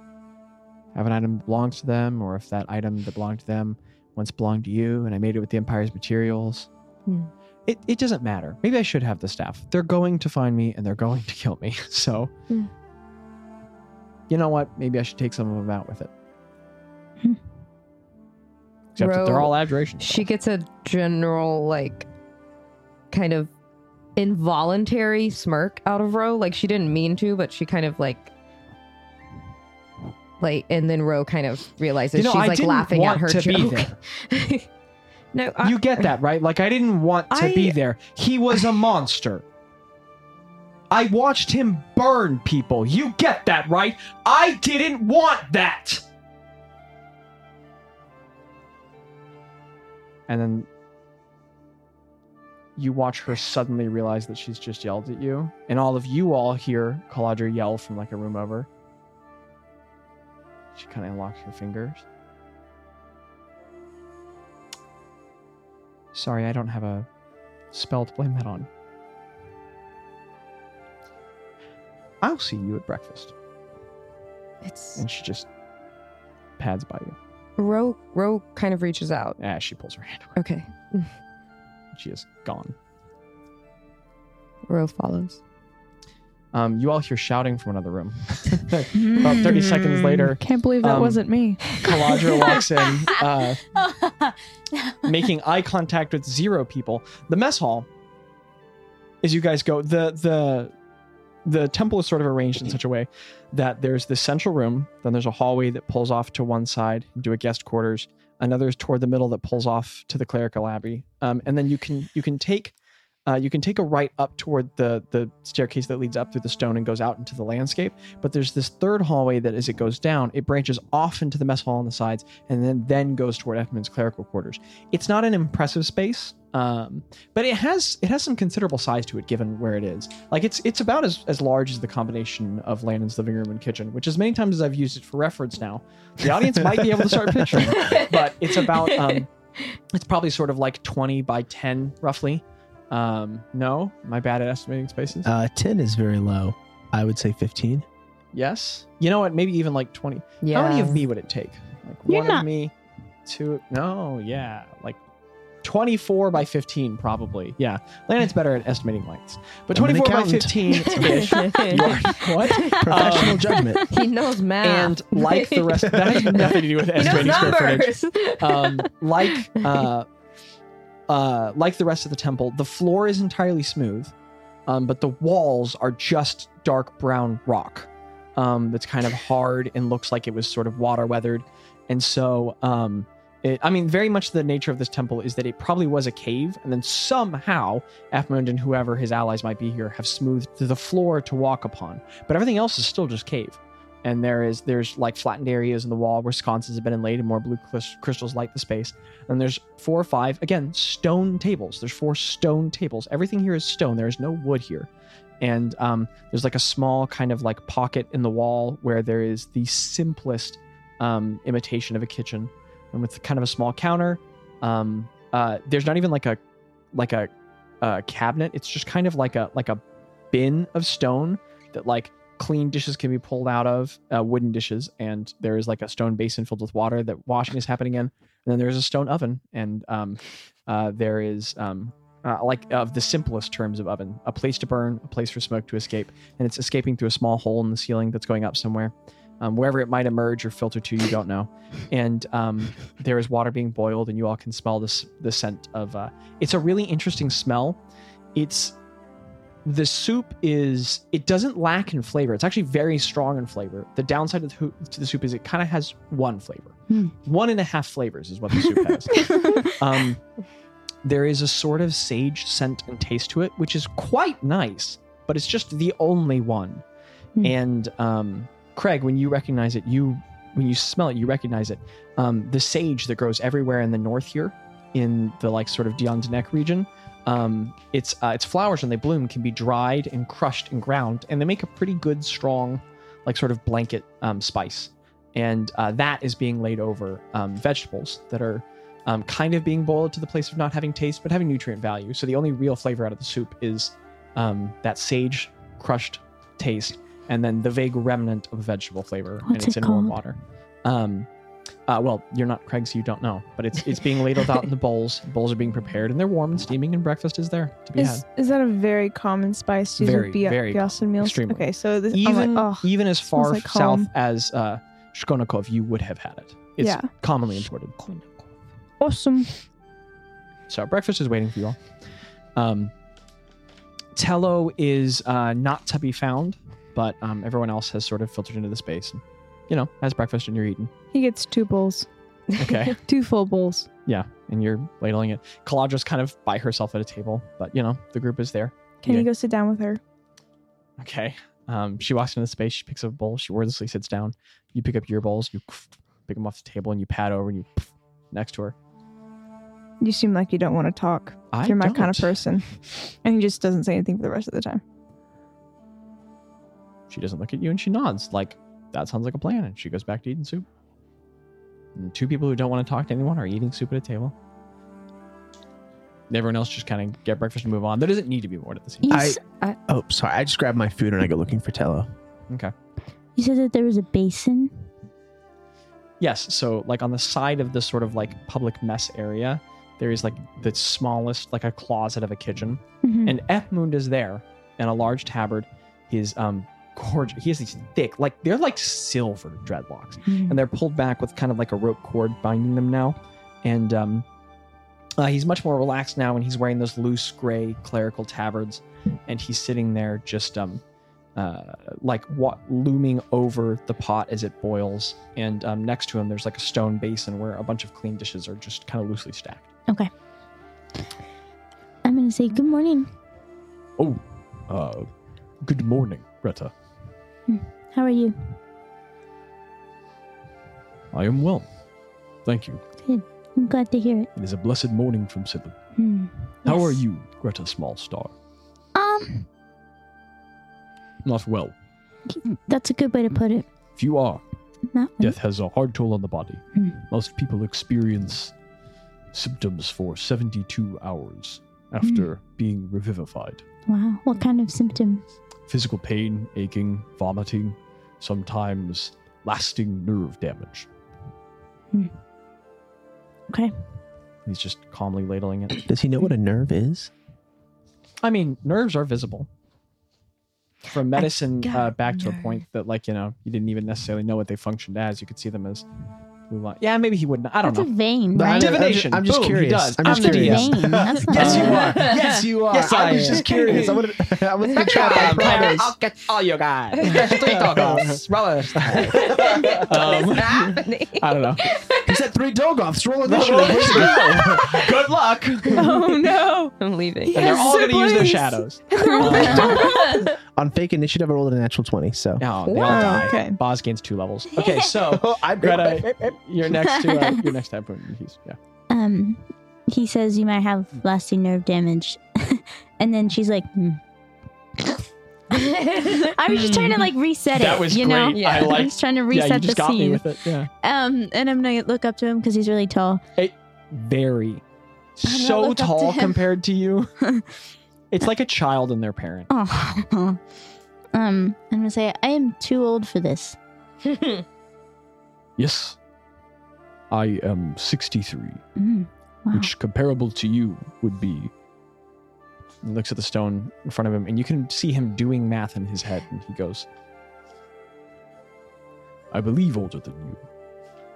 have an item that belongs to them, or if that item that belonged to them once belonged to you, and I made it with the Empire's materials. Hmm. It it doesn't matter. Maybe I should have the staff. They're going to find me and they're going to kill me. So, Hmm. you know what? Maybe I should take some of them out with it. Hmm. Except that they're all abjurations. She gets a general like kind of involuntary smirk out of Ro. Like she didn't mean to, but she kind of like like and then Ro kind of realizes You know, she's I like laughing at her to be joke. no, I, you get that, right? Like I didn't want to be there. He was a monster. I watched him burn people. You get that, right? I didn't want that. And then you watch her suddenly realize that she's just yelled at you, and all of you all hear Kaladra yell from like a room over. She kind of unlocks her fingers. Sorry, I don't have a spell to blame that on. I'll see you at breakfast. it's And she just pads by you Ro. Ro kind of reaches out. as she pulls her hand away. Okay, She is gone. Ro follows. Um, you all hear shouting from another room. About 30 seconds later, Can't believe that Um, wasn't me. Kaladra walks in, uh, making eye contact with zero people. The mess hall, as you guys go, the the the temple is sort of arranged in such a way that there's the central room, then there's a hallway that pulls off to one side into a guest quarters. Another is toward the middle that pulls off to the clerical abbey, um, and then you can you can take uh, you can take a right up toward the the staircase that leads up through the stone and goes out into the landscape. But there's this third hallway that, as it goes down, it branches off into the mess hall on the sides, and then then goes toward Edmund's clerical quarters. It's not an impressive space, um, but it has it has some considerable size to it given where it is. Like it's it's about as, as large as the combination of Landon's living room and kitchen, which as many times as I've used it for reference now, the audience might be able to start picturing. But it's about um, it's probably sort of like 20 by 10 roughly. Um, no, my bad at estimating spaces. Uh, 10 is very low. I would say 15. yes. You know what? Maybe even like 20. Yeah. How many of me would it take? Like You're one not- of me, two. No, yeah, like 24 by 15 probably. Yeah, Landon's better at estimating lengths, but I'm an 24 by 15 ish. you what? Professional Um, judgment. he knows math. and like the rest, that has nothing to do with estimating square footage. um, like uh, uh, like the rest of the temple, the floor is entirely smooth, um, but the walls are just dark brown rock um, that's kind of hard and looks like it was sort of water weathered. And so, um, it, I mean, very much the nature of this temple is that it probably was a cave, and then somehow Edmund and whoever his allies might be here have smoothed the floor to walk upon. But everything else is still just cave. And there is there's like flattened areas in the wall where sconces have been inlaid and more blue crystals light the space. And there's four or five again stone tables. There's four stone tables. Everything here is stone. There is no wood here. And um, there's like a small kind of like pocket in the wall where there is the simplest um, imitation of a kitchen and with kind of a small counter. Um, uh, there's not even like a like a, a cabinet. It's just kind of like a like a bin of stone that like clean dishes can be pulled out of uh, wooden dishes. And there is like a stone basin filled with water that washing is happening in. And then there's a stone oven. And um, uh, there is um, uh, like of the simplest terms of oven a place to burn a place for smoke to escape. And it's escaping through a small hole in the ceiling that's going up somewhere um, wherever it might emerge or filter to you don't know. And um, there is water being boiled and you all can smell this the scent of uh, it's a really interesting smell. It's the soup is it doesn't lack in flavor. It's actually very strong in flavor. The downside of the, to the soup is it kind of has one flavor. Hmm. one and a half flavors is what the soup has. Um, there is a sort of sage scent and taste to it which is quite nice but it's just the only one. Hmm. and um, craig when you recognize it you when you smell it you recognize it um, the sage that grows everywhere in the north here in the like sort of Dion Denek region um, its uh, its flowers when they bloom can be dried and crushed and ground, and they make a pretty good, strong, like sort of blanket um, spice. And uh, that is being laid over um, vegetables that are um, kind of being boiled to the place of not having taste, but having nutrient value. So the only real flavor out of the soup is um, that sage crushed taste, and then the vague remnant of vegetable flavor, and it's it in warm called? water. Um, uh, well, you're not Craig, so you don't know, but it's it's being ladled out in the bowls. Bowls are being prepared, and they're warm and steaming, and breakfast is there to be had. Is, is that a very common spice to use Very, with Bia- very meals? extremely. Okay, so this, Even I'm like, oh, even as far like south home. as uh, Shkonakov, you would have had it. It's Yeah. commonly imported. awesome. So breakfast is waiting for you all. Um, Tello is uh, not to be found, but um, everyone else has sort of filtered into the space. And, you know, has breakfast and you're eating. He gets two bowls, Okay. two full bowls. yeah, and you're ladling it. Kaladra's kind of by herself at a table, but you know the group is there. Can Yeah. you go sit down with her? Okay. Um, she walks into the space. She picks up a bowl. She wordlessly sits down. You pick up your bowls. You pick them off the table and you pat over and you next to her. You seem like you don't want to talk. I You're my kind of person. And he just doesn't say anything for the rest of the time. She doesn't look at you and she nods like that sounds like a plan. And she goes back to eating soup. And two people who don't want to talk to anyone are eating soup at a table. Everyone else just kind of get breakfast and move on. There doesn't need to be more to the scene. You, I- s- Oh, sorry. I just grabbed my food and I go looking for Tello. Okay. you said that there was a basin. Yes. So, like on the side of this sort of like public mess area, there is like the smallest, like a closet of a kitchen. Mhm. And Edmund is there in a large tabard. His um gorgeous. He has these thick, like they're like silver dreadlocks, Mhm. and they're pulled back with kind of like a rope cord binding them now. And um, uh, he's much more relaxed now, and he's wearing those loose gray clerical tabards, and he's sitting there just um. Uh, like what looming over the pot as it boils, and um, next to him there's like a stone basin where a bunch of clean dishes are just kind of loosely stacked. Okay. I'm gonna say good morning. Oh, uh, good morning, Greta. How are you? I am well. Thank you. Good. I'm glad to hear it. It is a blessed morning from Sydney. Hmm. How are you, Greta Smallstar? Um, Not well. that's a good way to put it. If you are, Not death has a hard toll on the body. Hmm. Most people experience symptoms for 72 hours after being revivified. Wow. What kind of symptoms? Physical pain, aching, vomiting, sometimes lasting nerve damage. Okay. He's just calmly ladling it. Does he know what a nerve is? I mean, nerves are visible. From medicine uh, back to a nerve. point that, like, you know, you didn't even necessarily know what they functioned as. You could see them as blue line. Yeah, maybe he wouldn't. I don't That's know. a vein, But I'm right? just- Divination. I'm just Boom, he curious. does. I'm just I'm the curious. DM. vein. That's not Yes, you are. Yes, you are. Yes, I I was am. just curious. I would. I was gonna try. I promise. I'll get all you guys. Three doggos. Roll it. Um, happening? I don't know. He said three Dolgoths. Roll initiative. Good luck. Oh no! I'm leaving. And they're all going to use their shadows. On fake initiative, I rolled a natural twenty. So No, they all Wow. die. Okay. Boz gains two levels. Okay, so Oh, I'm Greta, you're next to uh, your next type. He's yeah. Um, he says you might have lasting nerve damage, and then she's like, hmm. I was just trying to like reset That it. was you great. know, I I like- was trying to reset yeah, reset you just the got me with it. Yeah. Um, and I'm gonna look up to him because he's really tall. Very so look up to tall compared to you. it's like a child and their parent. Oh, um, I'm gonna say I am too old for this. Yes. I am 63, Mm, wow. which comparable to you would be He looks at the stone in front of him, and you can see him doing math in his head. And he goes, I believe older than you.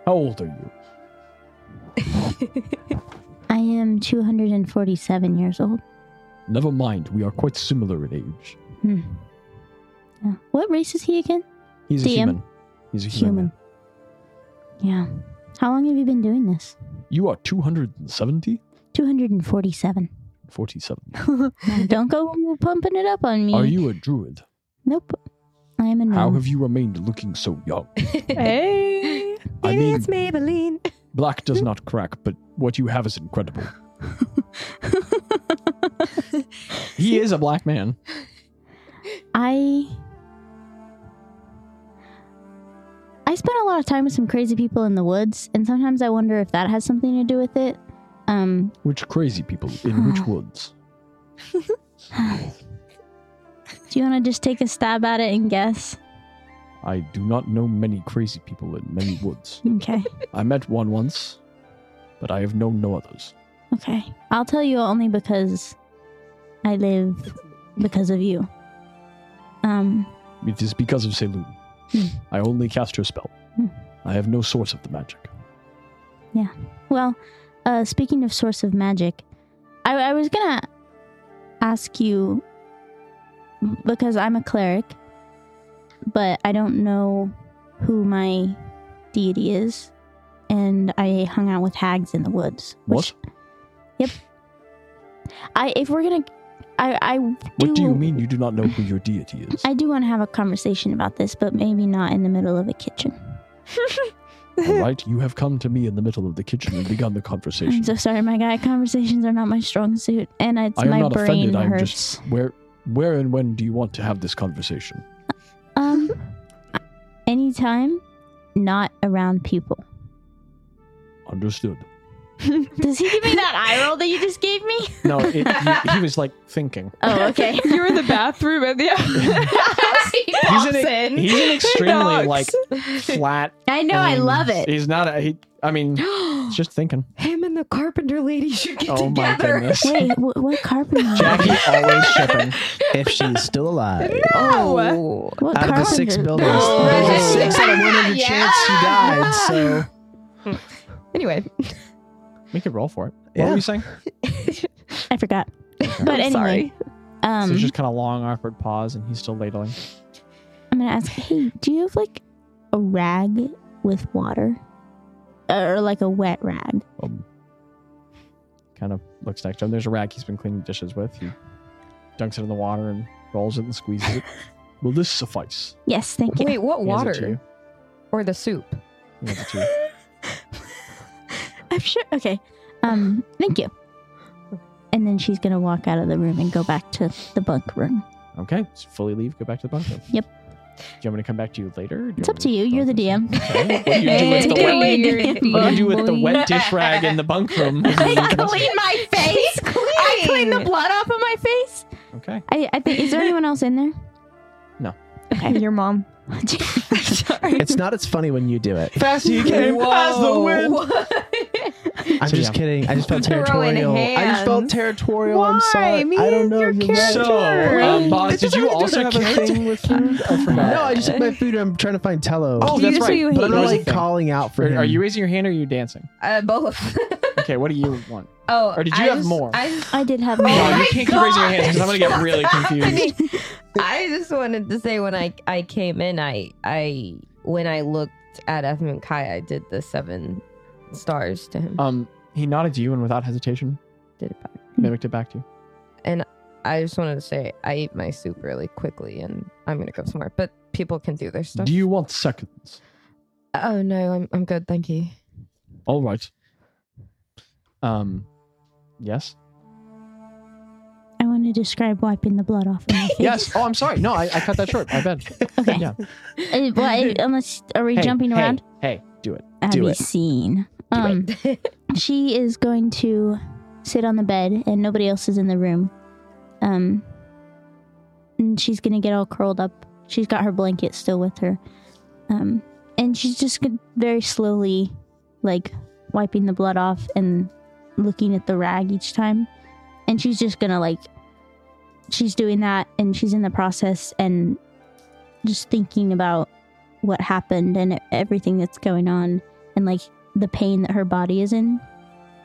How old are you? I am 247 years old. Never mind, we are quite similar in age. Hmm. Yeah. What race is he again? "He's a human. He's a human." Yeah. How long have you been doing this? You are 270? 247. 47. Don't go pumping it up on me. Are you a druid? Nope. I am a gnome. How have you remained looking so young? Hey. I Maybe mean, it's Maybelline. black does not crack, but what you have is incredible. He is a black man. I I spent a lot of time with some crazy people in the woods, and sometimes I wonder if that has something to do with it. Um, Which crazy people in which woods? do you want to just take a stab at it and guess? I do not know many crazy people in many woods. Okay, I met one once, but I have known no others. okay. I'll tell you only because I live because of you. Um, It is because of Selûne. Hmm. I only cast her spell. Hmm. I have no source of the magic. Yeah. Well, uh, speaking of source of magic, I, I was gonna ask you because I'm a cleric, but I don't know who my deity is, and I hung out with hags in the woods. What? Yep. I if we're gonna, I I do, What do you mean you do not know who your deity is? I do want to have a conversation about this, but maybe not in the middle of a kitchen. All right, you have come to me in the middle of the kitchen and begun the conversation. I'm so sorry, my guy. Conversations are not my strong suit, and it's I am my not brain offended. I'm hurts. just where, where and when do you want to have this conversation? Um, anytime, not around people. Understood. Does he give me that eye roll that you just gave me? No, it, he, he was like thinking. Oh, okay. You're in the bathroom and yeah. He's an, in. he's an extremely like flat. I know, I love it. He's not a. He, I mean, he's just thinking. Him and the carpenter lady should get Oh my together. goodness. Wait, wh- what carpenter? Jackie always shipping. If she's still alive. Oh, What Out of the six carpenter? buildings, Oh. there's a six out of 100 Yeah. chance she died. So, anyway, We could roll for it. What Yeah. were you saying? I forgot. But anyway, sorry. so um, there's just kind of long, awkward pause, and he's still ladling. I'm gonna ask. Hey, do you have like a rag with water, or like a wet rag? Um, Kind of looks next to him. There's a rag he's been cleaning dishes with. He dunks it in the water and rolls it and squeezes it. will this suffice? Yes, thank you. Wait, what He hands it to water you. or the soup? He hands it to you. I'm sure. Okay. Um, thank you. And then she's gonna walk out of the room and go back to the bunk room. Okay, so fully leave. Go back to the bunk room. Yep. Do you want me to come back to you later? or It's up to you. You're the DM. Okay. What do you do with the wet? What do you do with the wet dish rag in the bunk room? I clean my face. I clean the blood off of my face. Okay. I, I think. Is there anyone else in there? No. Okay. Your mom. it's not as funny when you do it. Fast you came past the wind. I'm So, just yeah. kidding. I just felt Throwing territorial. I just felt hands. territorial. I'm sorry. Me I don't and know. your You're right. So, um, Boz, did you also have a thing with food? I forgot. No, I just took my food. and I'm trying to find Tello. Oh, You that's just right. so you but I'm not like the calling out for Are, him. are you raising your hand or are you dancing? Uh, both. Okay, what do you want? oh, Or did you I have just- more? I I did have. No, more. you my can't keep raising your hands because I'm gonna get really confused. I just wanted to say when I I came in, I I when I looked at Edmund Kai, I did the seven stars to him. Um, he nodded to you and without hesitation did it back. mimicked it back to you. And I just wanted to say I ate my soup really quickly, and I'm gonna go somewhere. But people can do their stuff. Do you want seconds? Oh no, I'm I'm good, thank you. All right. Um, yes. I want to describe wiping the blood off of my face. Yes. Oh, I'm sorry. No, I, I cut that short. My bad. Okay. Yeah. Uh, well, I- unless are we Hey, jumping hey, around? Hey, do it. Have do you it. seen? Um, she is going to sit on the bed, and nobody else is in the room. Um, and she's gonna get all curled up. She's got her blanket still with her. Um, and she's just gonna very slowly, like wiping the blood off and looking at the rag each time. And she's just gonna like, she's doing that, and she's in the process, and just thinking about what happened and everything that's going on, and like the pain that her body is in.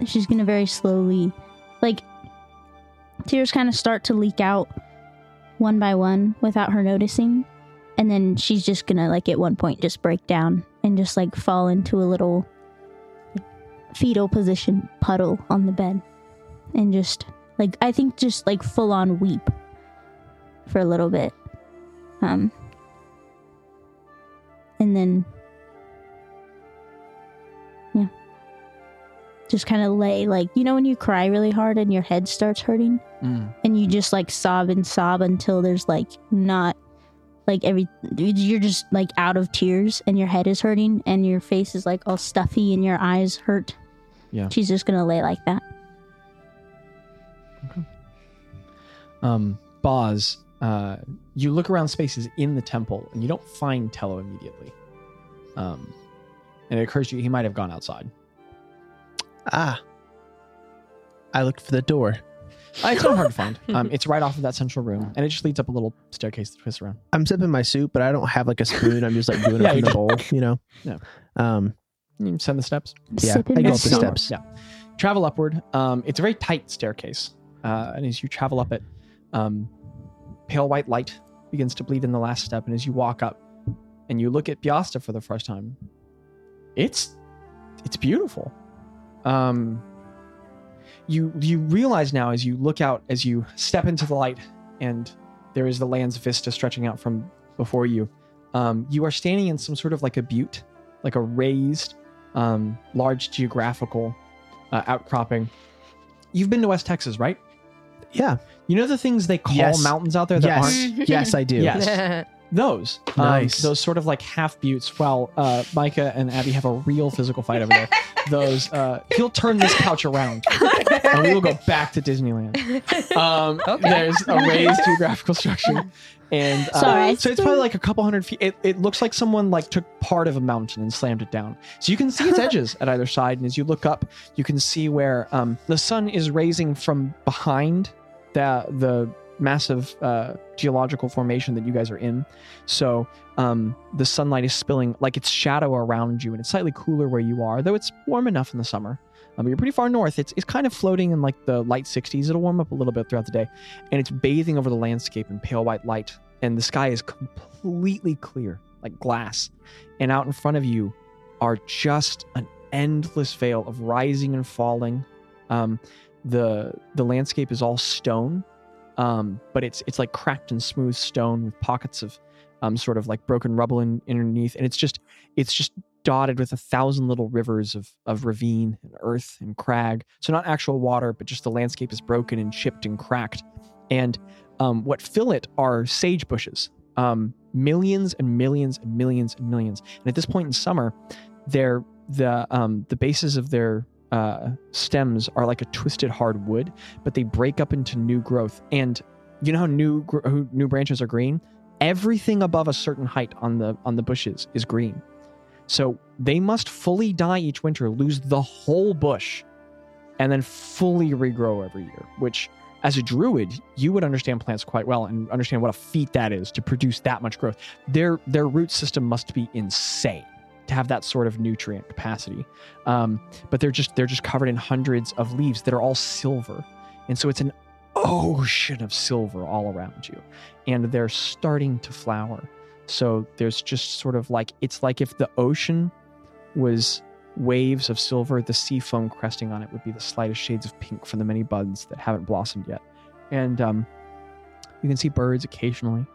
She's gonna very slowly, like, tears kind of start to leak out one by one without her noticing. And then she's just gonna, like, at one point just break down and just, like, fall into a little fetal position puddle on the bed. And just, like, I think just, like, full on weep for a little bit. Um, and then yeah. just kind of lay like you know when you cry really hard and your head starts hurting Mm. and you just like sob and sob until there's like not like every you're just like out of tears and your head is hurting and your face is like all stuffy and your eyes hurt. Yeah. She's just gonna lay like that. Um, Boz, uh, you look around spaces in the temple and you don't find Tello immediately. Um, and it occurs to you he might have gone outside. Ah. I looked for the door. Uh, it's not hard to find. Um, it's right off of that central room, and it just leads up a little staircase that twists around. I'm sipping my soup, but I don't have like a spoon. I'm just like doing Yeah, it you from the bowl, you know? Yeah. Um, You send the steps. Yeah, Sipping I go up the soup. steps. Yeah. Travel upward. Um, it's a very tight staircase. Uh, and as you travel up it, um, pale white light begins to bleed in the last step. And as you walk up and you look at Piasta for the first time, it's it's beautiful. Um, you you realize now as you look out as you step into the light and there is the land's vista stretching out from before you. Um, you are standing in some sort of like a butte, like a raised, um, large geographical uh, outcropping. You've been to West Texas, right? Yeah. You know the things they call Yes. mountains out there that Yes. aren't yes, I do. Yes. those. Um, Nice. those sort of like half buttes. While uh, Micah and Abby have a real physical fight over there. Those. Uh, he'll turn this couch around, and we will go back to Disneyland. Um, There's a raised geographical structure, and uh, Sorry. so it's probably like a couple hundred feet. It, it looks like someone like took part of a mountain and slammed it down. So you can see its edges at either side, and as you look up, you can see where um, the sun is raising from behind the the massive uh, geological formation that you guys are in. So um, the sunlight is spilling like its shadow around you, and it's slightly cooler where you are, though it's warm enough in the summer. Um, you're pretty far north. It's, it's kind of floating in like the light 60s. It'll warm up a little bit throughout the day, and it's bathing over the landscape in pale white light. And the sky is completely clear, like glass. And out in front of you are just an endless veil of rising and falling. Um, the the landscape is all stone, um, but it's it's like cracked and smooth stone with pockets of um, sort of like broken rubble in, underneath, and it's just it's just dotted with a thousand little rivers of of ravine and earth and crag. So not actual water, but just the landscape is broken and chipped and cracked. And um, what fill it are sage bushes, um, millions and millions and millions and millions. And at this point in summer, they're the um, the bases of their uh, stems are like a twisted hard wood, but they break up into new growth. And you know how new gr- new branches are green? Everything above a certain height on the on the bushes is green. So they must fully die each winter, lose the whole bush, and then fully regrow every year. Which, as a druid, you would understand plants quite well and understand what a feat that is to produce that much growth. Their their root system must be insane to have that sort of nutrient capacity. Um, but they're just they're just covered in hundreds of leaves that are all silver, and so it's an ocean of silver all around you, and they're starting to flower. So there's just sort of like it's like if the ocean was waves of silver, the sea foam cresting on it would be the slightest shades of pink from the many buds that haven't blossomed yet. And um, you can see birds occasionally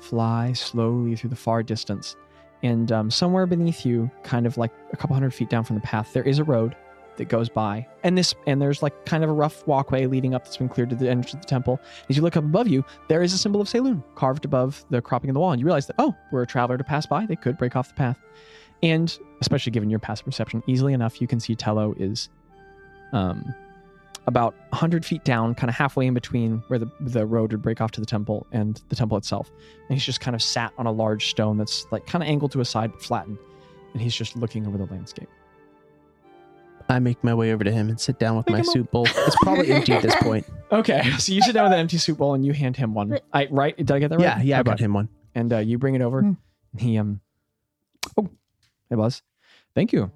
fly slowly through the far distance. And um, somewhere beneath you, kind of like a couple hundred feet down from the path, there is a road that goes by. And this and there's like kind of a rough walkway leading up that's been cleared to the entrance of the temple. As you look up above you, there is a symbol of Saloon carved above the cropping in the wall. And you realize that, oh, we're a traveler to pass by. They could break off the path. And especially given your passive perception, easily enough, you can see Tello is um, about 100 feet down, kind of halfway in between where the, the road would break off to the temple and the temple itself. And he's just kind of sat on a large stone that's like kind of angled to a side but flattened. And he's just looking over the landscape. I make my way over to him and sit down with Pick my soup bowl. It's probably empty at this point. Okay, so you sit down with an empty soup bowl and you hand him one. I right? Did I get that right? Yeah, yeah, I Okay. got him one. And uh, you bring it over. Hmm. He um. Oh, hey Boz. Thank you.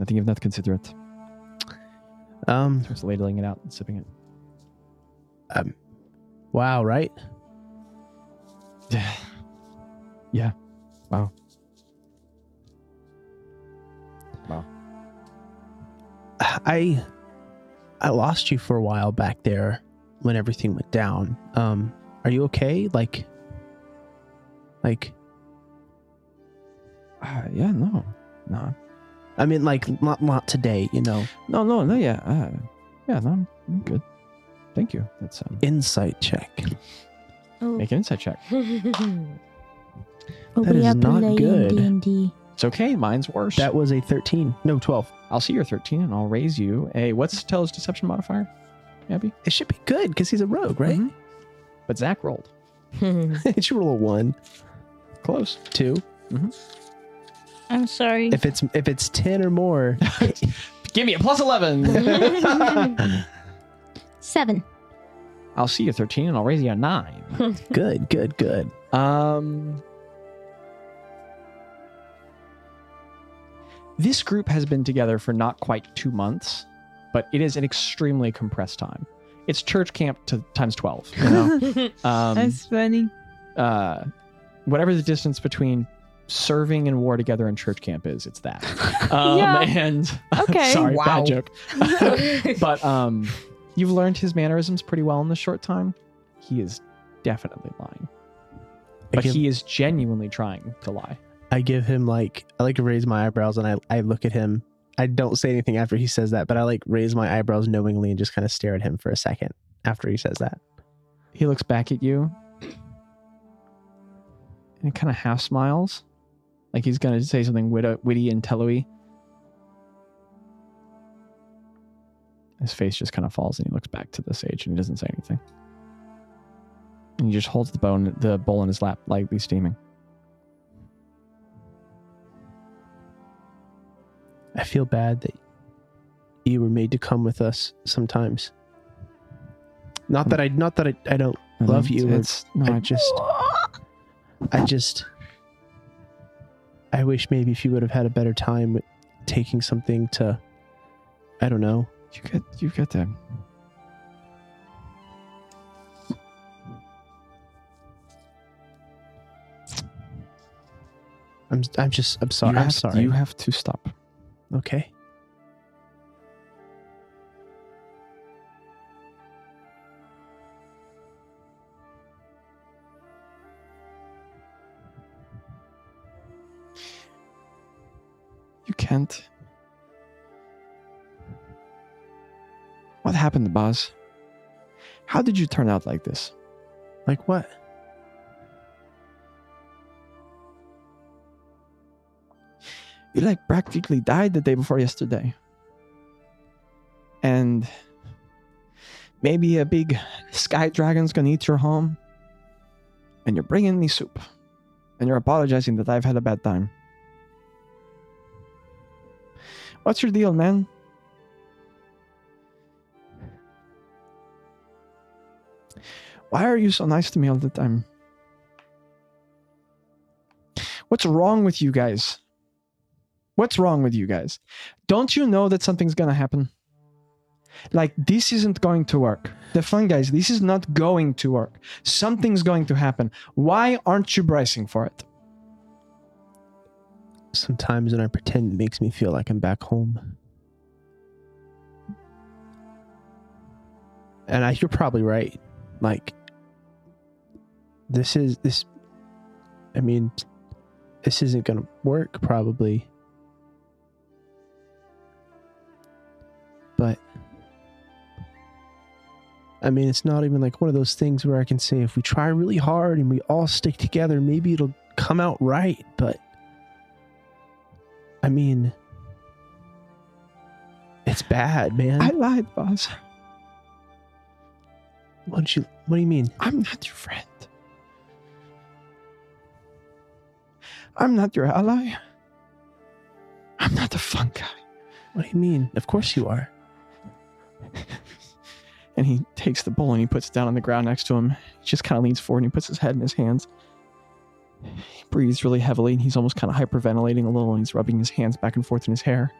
I think you've not considerate. Um, Starts ladling it out and sipping it. um, wow, right? yeah. Wow. Wow. I I lost you for a while back there when everything went down. Um, are you okay? Like, like Uh, yeah. No. No. I mean, like not not today. You know, No, no, no. Yeah, uh, yeah. No, I'm, I'm good. Thank you. That's um. insight check. Oh, Make an insight check. oh, that we is are not playing good. D&D. It's okay. Mine's worse. That was a thirteen. No, twelve. I'll see your 13 and I'll raise you a what's Tel's deception modifier? Abby? It should be good because he's a rogue, right? Mhm. But Zach rolled. it should roll a one, Close. two. I'm sorry. If it's if it's ten or more, Give me a plus 11. Seven. I'll see you 13 and I'll raise you a 9. good, good, good. Um This group has been together for not quite 2 months, but it is an extremely compressed time. It's church camp to times 12, you know. um, That's funny. uh, whatever the distance between serving and war together in church camp is, it's that. Um, Yeah. And Okay. sorry, Wow. bad joke. but um, you've learned his mannerisms pretty well in this short time. He is definitely lying, but give, he is genuinely trying to lie. I give him like I like to raise my eyebrows and I I look at him. I don't say anything after he says that, but I like raise my eyebrows knowingly and just kind of stare at him for a second after he says that. He looks back at you and he kind of half smiles, like he's going to say something wit- witty and telloy. His face just kind of falls and he looks back to the sage and he doesn't say anything. And he just holds the bone, the bowl in his lap, lightly steaming. I feel bad that you were made to come with us sometimes. Not that I not that I, I don't love Um, you. It's no, I I just I just I wish maybe if you would have had a better time taking something to I don't know. you get you get that. I'm I'm just I'm sorry. you I'm have, sorry. You have to stop. okay. What happened Boz? How did you turn out like this? Like what? You like practically died the day before yesterday. And maybe a big sky dragon's gonna eat your home. And you're bringing me soup. And you're apologizing that I've had a bad time. What's your deal, man? Why are you so nice to me all the time? What's wrong with you guys? What's wrong with you guys? Don't you know that something's gonna happen? Like, this isn't going to work. The fun guys, this is not going to work. Something's going to happen. Why aren't you bracing for it? Sometimes when I pretend it makes me feel like I'm back home. And I, you're probably right. Like this is this I mean this isn't to work probably. But I mean, it's not even like one of those things where I can say if we try really hard and we all stick together, maybe it'll come out right, but I mean, it's bad, man. I lied, Boz. what don't you? What do you mean? I'm not your friend. I'm not your ally. I'm not the fun guy. What do you mean? Of course you are. And he takes the bowl and he puts it down on the ground next to him. He just kind of leans forward and he puts his head in his hands. He breathes really heavily and he's almost kind of hyperventilating a little and he's rubbing his hands back and forth in his hair.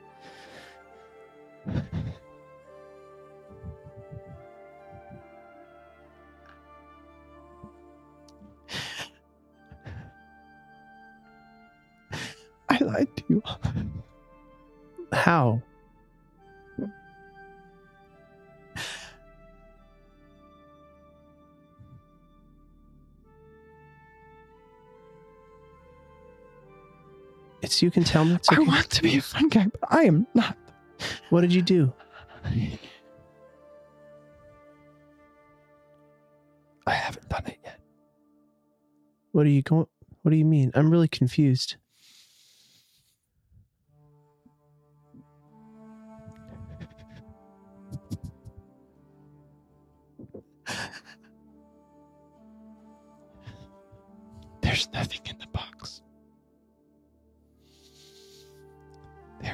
You can tell me. It's I want to be a fun guy, but I am not. What did you do? I haven't done it yet. What are you going? What do you mean? I'm really confused.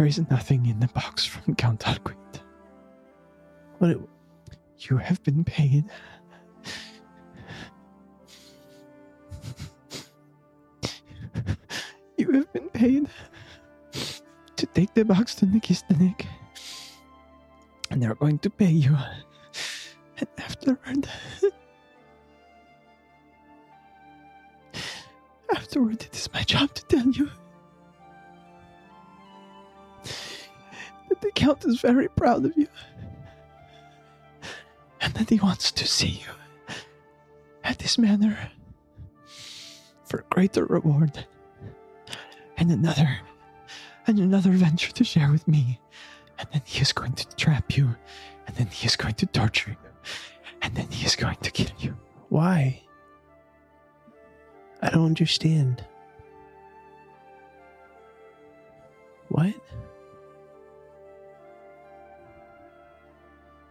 Is nothing in the box from Count Alquid. What? You have been paid. You have been paid to take the box to Nikistanik. And they're going to pay you. And afterward, afterward, it is my job to tell you that the Count is very proud of you and that he wants to see you at this manor for greater reward and another and another venture to share with me and then he is going to trap you and then he is going to torture you and then he is going to kill you Why? I don't understand. What?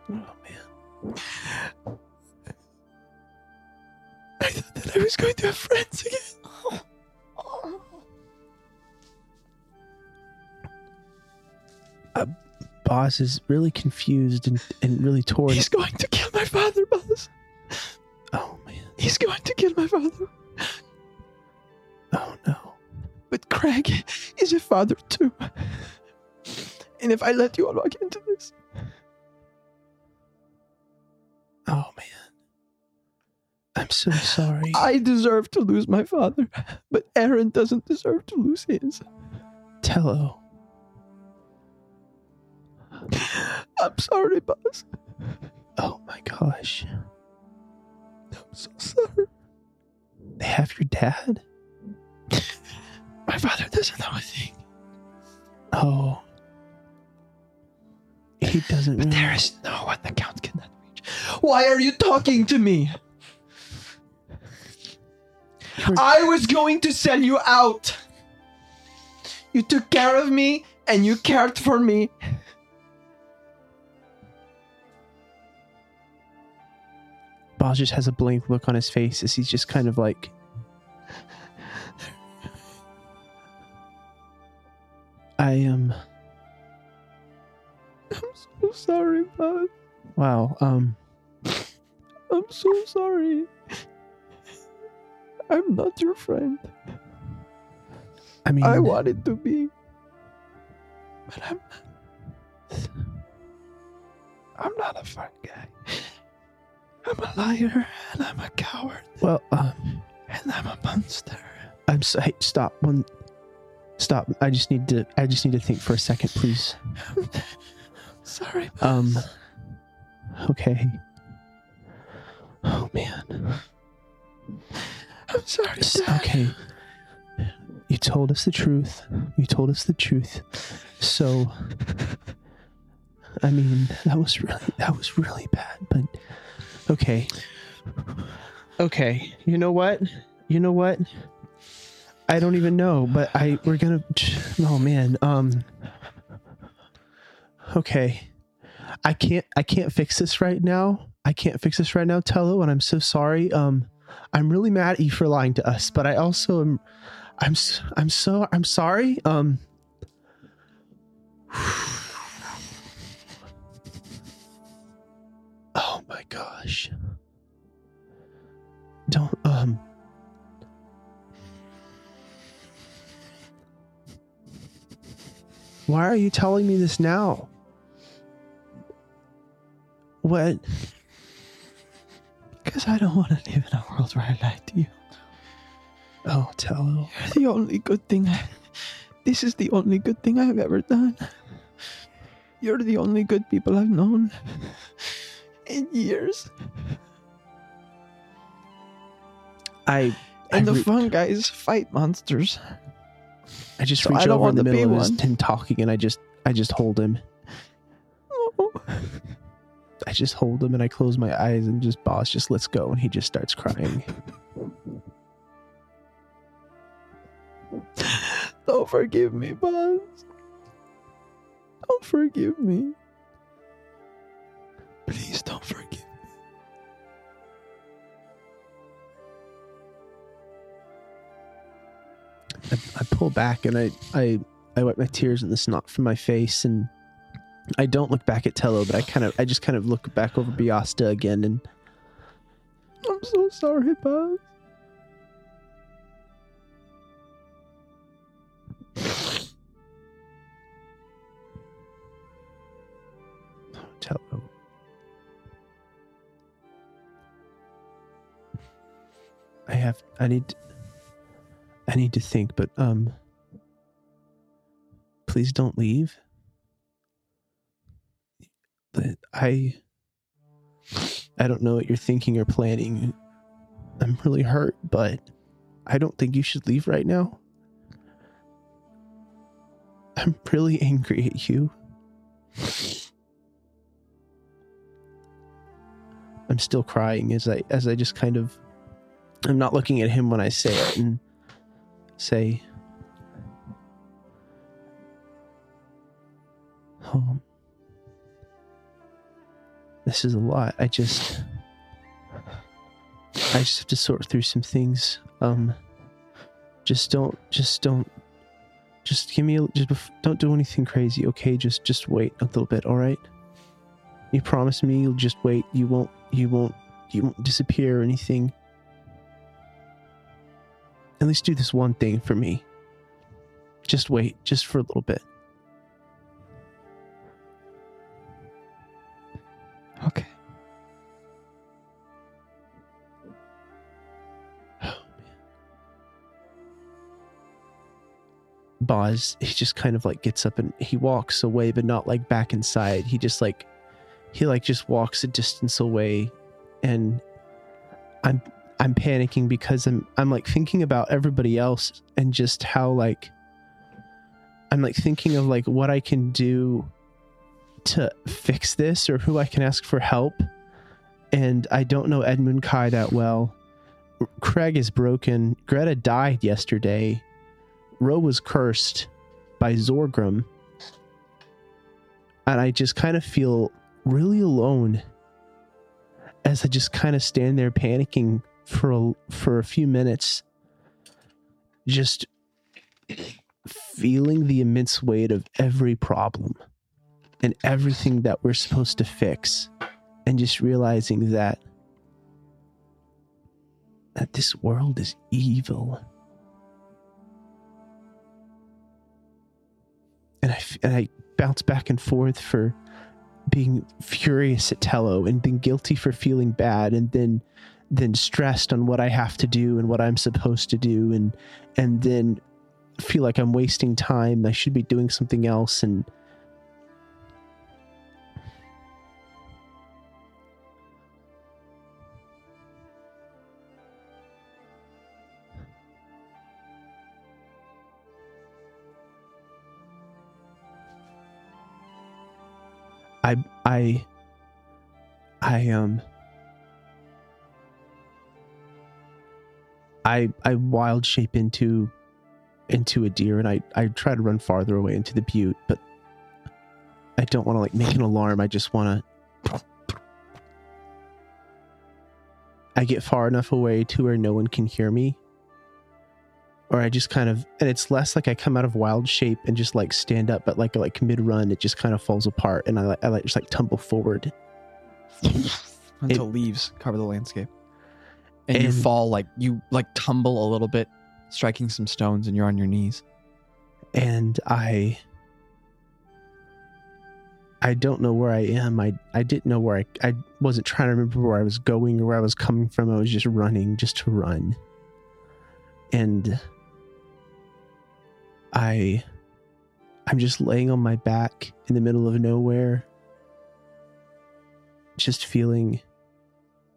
Oh man. i thought that i was going to have friends again Boz is really confused and, and really torn. he's going to kill my father Boz oh man. he's going to kill my father Oh no. But Craig is a father too. And if I let you all walk into this, Oh man. I'm so sorry. I deserve to lose my father. But Aaron doesn't deserve to lose his. Tello. I'm sorry, Boz. Oh my gosh. I'm so sorry. They have your dad? My father doesn't know a thing. Oh. He doesn't But really- there is no one the count reach. Why are you talking to me? I was going to sell you out. You took care of me and you cared for me. Boz just has a blank look on his face as he's just kind of like I am I'm so sorry, bud. Wow, um I'm so sorry. I'm not your friend. I mean I wanted to be. But I'm not. I'm not a fun guy. I'm a liar and I'm a coward well um and I'm a monster. I'm so, hey, stop one stop. I just need to I just need to think for a second, please. Sorry. Um okay. Oh man. I'm sorry. Dad. Okay. You told us the truth. You told us the truth. So I mean, that was really that was really bad, but okay. Okay. You know what? You know what? I don't even know, but I we're going to Oh man. Um Okay. I can't I can't fix this right now. I can't fix this right now, Tello, and I'm so sorry. Um I'm really mad at you for lying to us, but I also am I'm I'm so I'm sorry. Um Oh my gosh. Don't um Why are you telling me this now? What? Because I don't want to live in a world where I lie to you. Oh, Tello. You're the only good thing. I, this is the only good thing I've ever done. You're the only good people I've known in years. I And I the re- fun guys fight monsters. I just So reach I over in the middle of one. him talking, and I just I just hold him. I just hold him, and I close my eyes, and just Boz just lets go, and he just starts crying. Don't forgive me, Boz. Don't forgive me. Please don't forgive me. I, I pull back, and I I I wipe my tears and the snot from my face, and I don't look back at Tello, but I kind of I just kind of look back over Biasta again, and I'm so sorry, Boz. Tello. I have I need I need to think, but um please don't leave. I I don't know what you're thinking or planning. I'm really hurt, but I don't think you should leave right now. I'm really angry at you. I'm still crying as I as I just kind of I'm not looking at him when I say it and say um this is a lot. I just I just have to sort through some things. Um just don't just don't just give me a, just bef- don't do anything crazy, okay? Just just wait a little bit, all right? You promise me you'll just wait. You won't you won't you won't disappear or anything. At least do this one thing for me. Just wait, just for a little bit. Boz, he just kind of like gets up and he walks away, but not like back inside. He just like he like just walks a distance away and I'm I'm panicking because I'm I'm like thinking about everybody else and just how like I'm like thinking of like what I can do to fix this or who I can ask for help. And I don't know Edmund Kai that well. Craig is broken. Greta died yesterday. Ro was cursed by Zorgrim. And I just kind of feel really alone as I just kind of stand there panicking for a, for a few minutes, just feeling the immense weight of every problem and everything that we're supposed to fix, and just realizing that that this world is evil. And I, and I bounce back and forth for being furious at Tello and being guilty for feeling bad and then then stressed on what I have to do and what I'm supposed to do and and then feel like I'm wasting time. I should be doing something else and I I um I I wild shape into into a deer and I I try to run farther away into the butte, but I don't want to like make an alarm. I just want to I get far enough away to where no one can hear me. Or I just kind of and it's less like I come out of wild shape and just like stand up, but like like mid run it just kind of falls apart and I like I like just like tumble forward. until leaves cover the landscape, and, you fall like you like tumble a little bit, striking some stones, and you're on your knees. and I I don't know where I am. I I didn't know where I I wasn't trying to remember where I was going or where I was coming from. I was just running just to run. And I I'm just laying on my back in the middle of nowhere just feeling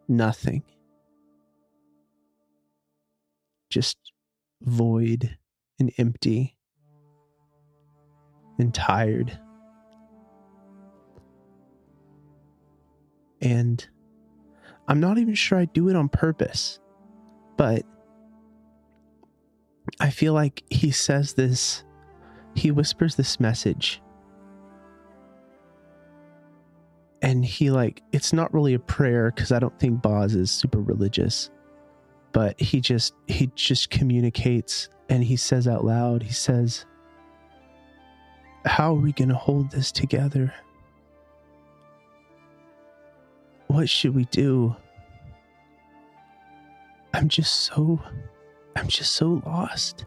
nothing. Just void and empty. and tired. And I'm not even sure I do it on purpose, but I feel like he says this, he whispers this message. And he, like, it's not really a prayer because I don't think Boz is super religious, but he just, he just communicates and he says out loud, he says, How are we going to hold this together? What should we do? I'm just so I'm just so lost.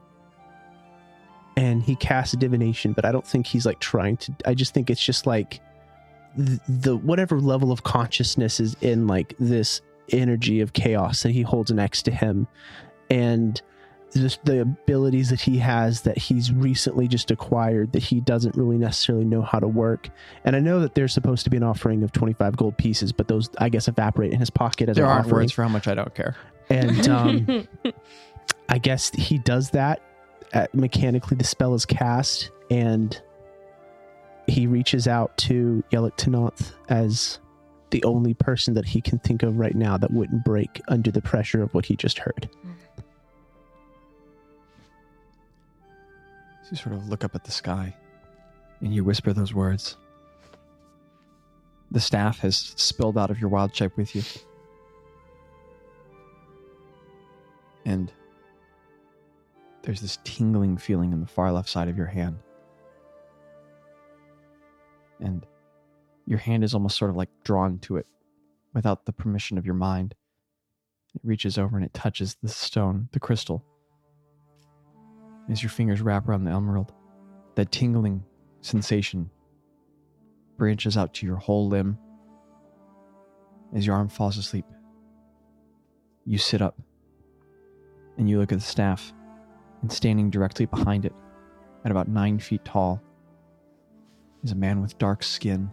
And he casts divination, but I don't think he's like trying to I just think it's just like the, the whatever level of consciousness is in like this energy of chaos that he holds next to him and just the abilities that he has that he's recently just acquired that he doesn't really necessarily know how to work. And I know that there's supposed to be an offering of 25 gold pieces, but those I guess evaporate in his pocket as There an aren't offering. words for how much I don't care. And um, I guess he does that. Uh, mechanically, the spell is cast, and he reaches out to Yelik Tanoth as the only person that he can think of right now that wouldn't break under the pressure of what he just heard. You sort of look up at the sky and you whisper those words. The staff has spilled out of your wild shape with you. And there's this tingling feeling in the far left side of your hand. And your hand is almost sort of like drawn to it without the permission of your mind. It reaches over and it touches the stone, the crystal. As your fingers wrap around the emerald, that tingling sensation branches out to your whole limb. As your arm falls asleep, you sit up and you look at the staff, and standing directly behind it, at about nine feet tall, is a man with dark skin,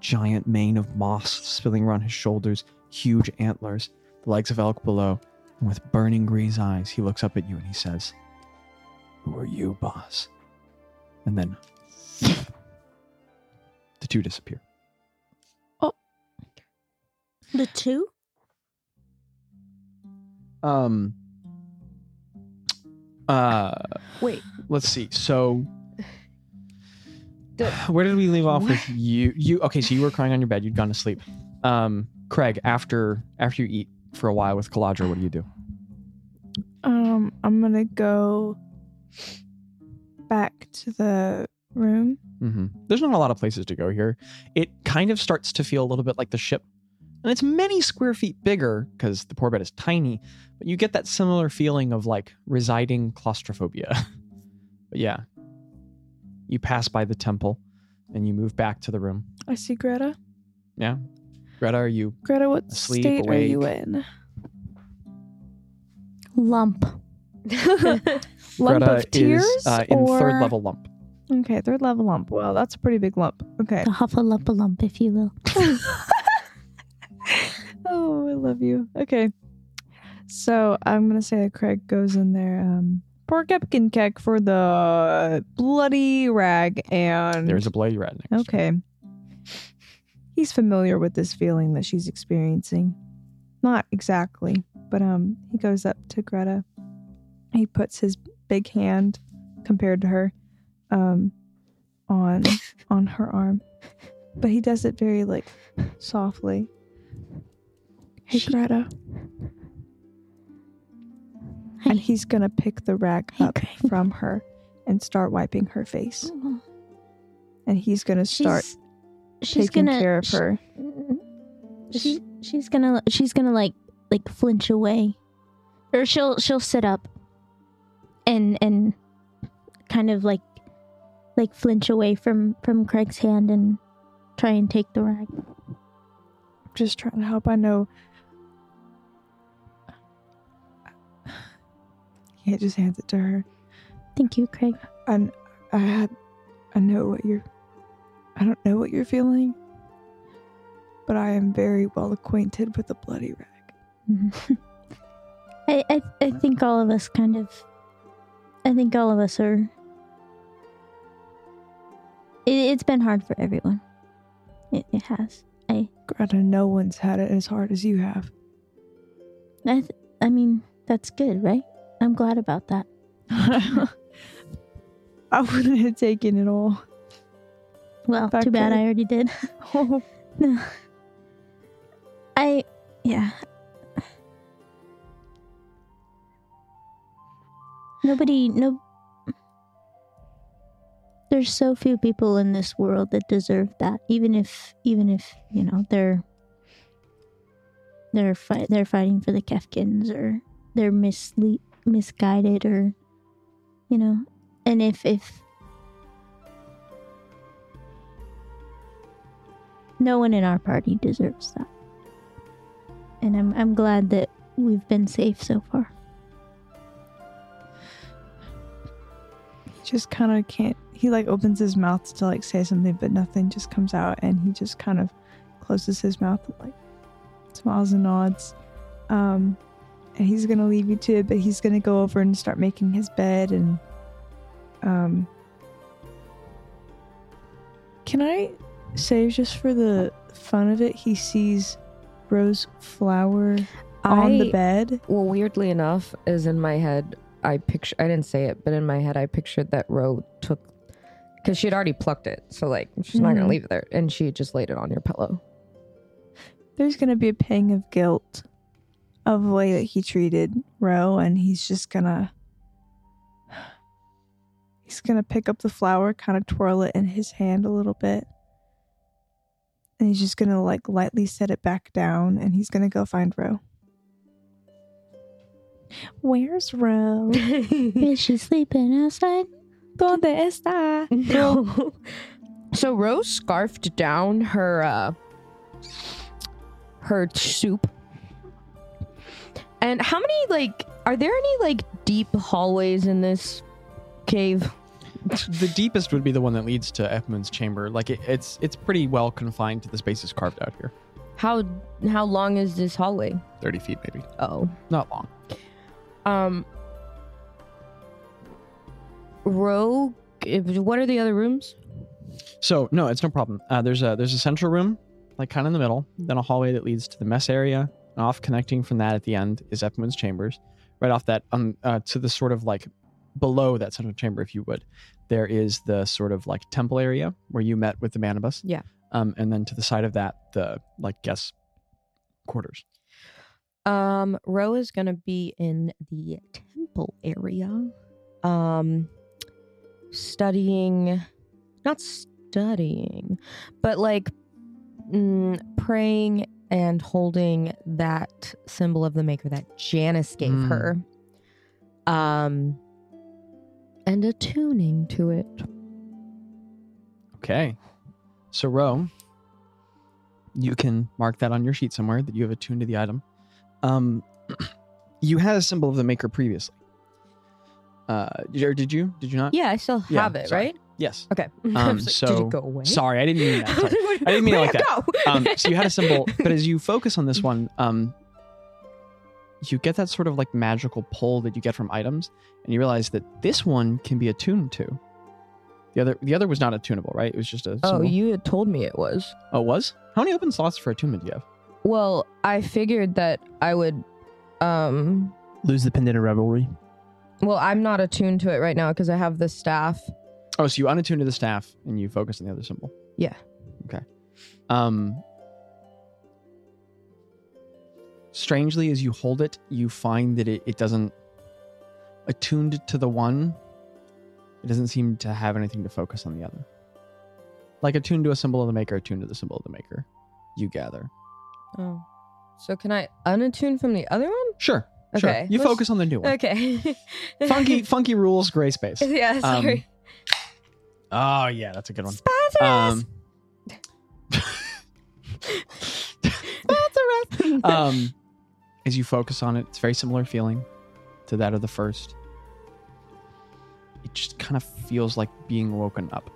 giant mane of moss spilling around his shoulders, huge antlers, the legs of elk below, and with burning grease eyes, he looks up at you and he says, Who are you, Boz? And then the two disappear. Oh the two? Um. Uh. Wait. Let's see. So, The- where did we leave off with you? You okay? So you were crying on your bed. You'd gone to sleep. Um, Craig, after after you eat for a while with Kaladra, what do you do? Um, I'm gonna go back to the room. hmm There's not a lot of places to go here. It kind of starts to feel a little bit like the ship, and it's many square feet bigger because the poor bed is tiny. But you get that similar feeling of like residing claustrophobia. but yeah, you pass by the temple, and you move back to the room. I see Greta. Yeah, Greta, are you? Greta, what Asleep, state are you awake. in? Lump. Lump Greta of tears is uh, in or third level lump. Okay, third level lump. Well, that's a pretty big lump. Okay. The lump, if you will. oh, I love you. Okay. So I'm gonna say that Craig goes in there. Um, poor Kepkin Keck for the bloody rag and There's a bloody rat next. to. Okay. He's familiar with this feeling that she's experiencing. Not exactly, but um he goes up to Greta. He puts his big hand compared to her um on on her arm. But he does it very like softly. Hey She- Greta. And he's gonna pick the rag Hey, up from her and start wiping her face. Mm-hmm. And he's gonna start She's, she's taking gonna care of sh- her. Mm-hmm. She, she's gonna she's gonna like like flinch away, or she'll she'll sit up, and and kind of like like flinch away from from Craig's hand and try and take the rag. just trying to help. I know. He just hands it to her, Thank you, Craig. and I had, I know what you're. I don't know what you're feeling, but I am very well acquainted with the bloody rag. Mhm. I, I I think all of us kind of I think all of us are it, it's been hard for everyone. It, it has. I, Greta, no one's had it as hard as you have. I, th- I mean, that's good, right? I'm glad about that. I wouldn't have taken it all. Well, Back too bad to- I already did. Oh, No. I yeah. Nobody no There's so few people in this world that deserve that even if even if, you know, they're they're fight they're fighting for the Kefkins or they're misle- misguided or you know, and if if no one in our party deserves that. And I'm I'm glad that we've been safe so far. he just kind of can't. He like opens his mouth to like say something, but nothing just comes out, and he just kind of closes his mouth and like smiles and nods. Um, and he's gonna leave you to it, but he's gonna go over and start making his bed and um. Can I say just for the fun of it, he sees Ro's Flower on the bed. Well, weirdly enough, is in my head, I picture. I didn't say it, but in my head, I pictured that Ro took because she had already plucked it. So like, she's not Mhm. gonna leave it there, and she just laid it on your pillow. there's gonna be a pang of guilt of the way that he treated Ro, and he's just gonna he's gonna pick up the flower, kind of twirl it in his hand a little bit, and he's just gonna like lightly set it back down, and he's gonna go find Ro. Where's Ro? Is she sleeping outside? ¿Dónde está? No. so Rose scarfed down her uh her soup. And how many like are there any like deep hallways in this cave? the deepest would be the one that leads to Epmoon's chamber. Like it, it's it's pretty well confined to the spaces carved out here. How how long is this hallway? Thirty feet, maybe. Oh. Not long. Um Rogue what are the other rooms? So no, it's no problem. Uh, there's a there's a central room, like kind of in the middle, then a hallway that leads to the mess area. And off connecting from that at the end is Epmoon's chambers. Right off that, um, uh, to the sort of like below that central chamber, if you would, there is the sort of like temple area where you met with the Manibus. Yeah. Um, and then to the side of that, the like guest quarters. Um, Ro is gonna be in the temple area, um, studying, not studying, but like mm, praying and holding that symbol of the Maker that Janice gave Mm. her, um, and attuning to it. Okay. So, Ro, you can mark that on your sheet somewhere that you have attuned to the item. Um, you had a symbol of the maker previously. Uh, or did you? Did you not? Yeah, I still Yeah, have it, sorry. right? Yes. Okay. Um, like, so did it go away? sorry, I didn't mean that. Sorry. I didn't mean it like that. Um, so you had a symbol, but as you focus on this one, um, you get that sort of like magical pull that you get from items, and you realize that this one can be attuned to. The other, the other was not attunable, right? It was just a. Oh, symbol. you had told me it was. Oh, it was? How many open slots for attunement do you have? Well, I figured that I would um Lose the pendant of revelry. well, I'm not attuned to it right now because I have the staff. Oh, so you unattune to the staff and you focus on the other symbol. Yeah. Okay. Um. Strangely, as you hold it, you find that it, it doesn't attuned to the one. It doesn't seem to have anything to focus on the other. Like attuned to a symbol of the maker, attuned to the symbol of the maker. You gather. Oh. So can I unattune from the other one? Sure. Sure. You let's- focus on the new one. Okay. funky, funky rules, gray space. yeah, sorry. Oh yeah, that's a good one. Sponsor us! Um, um, as you focus on it, it's a very similar feeling to that of the first. It just kind of feels like being woken up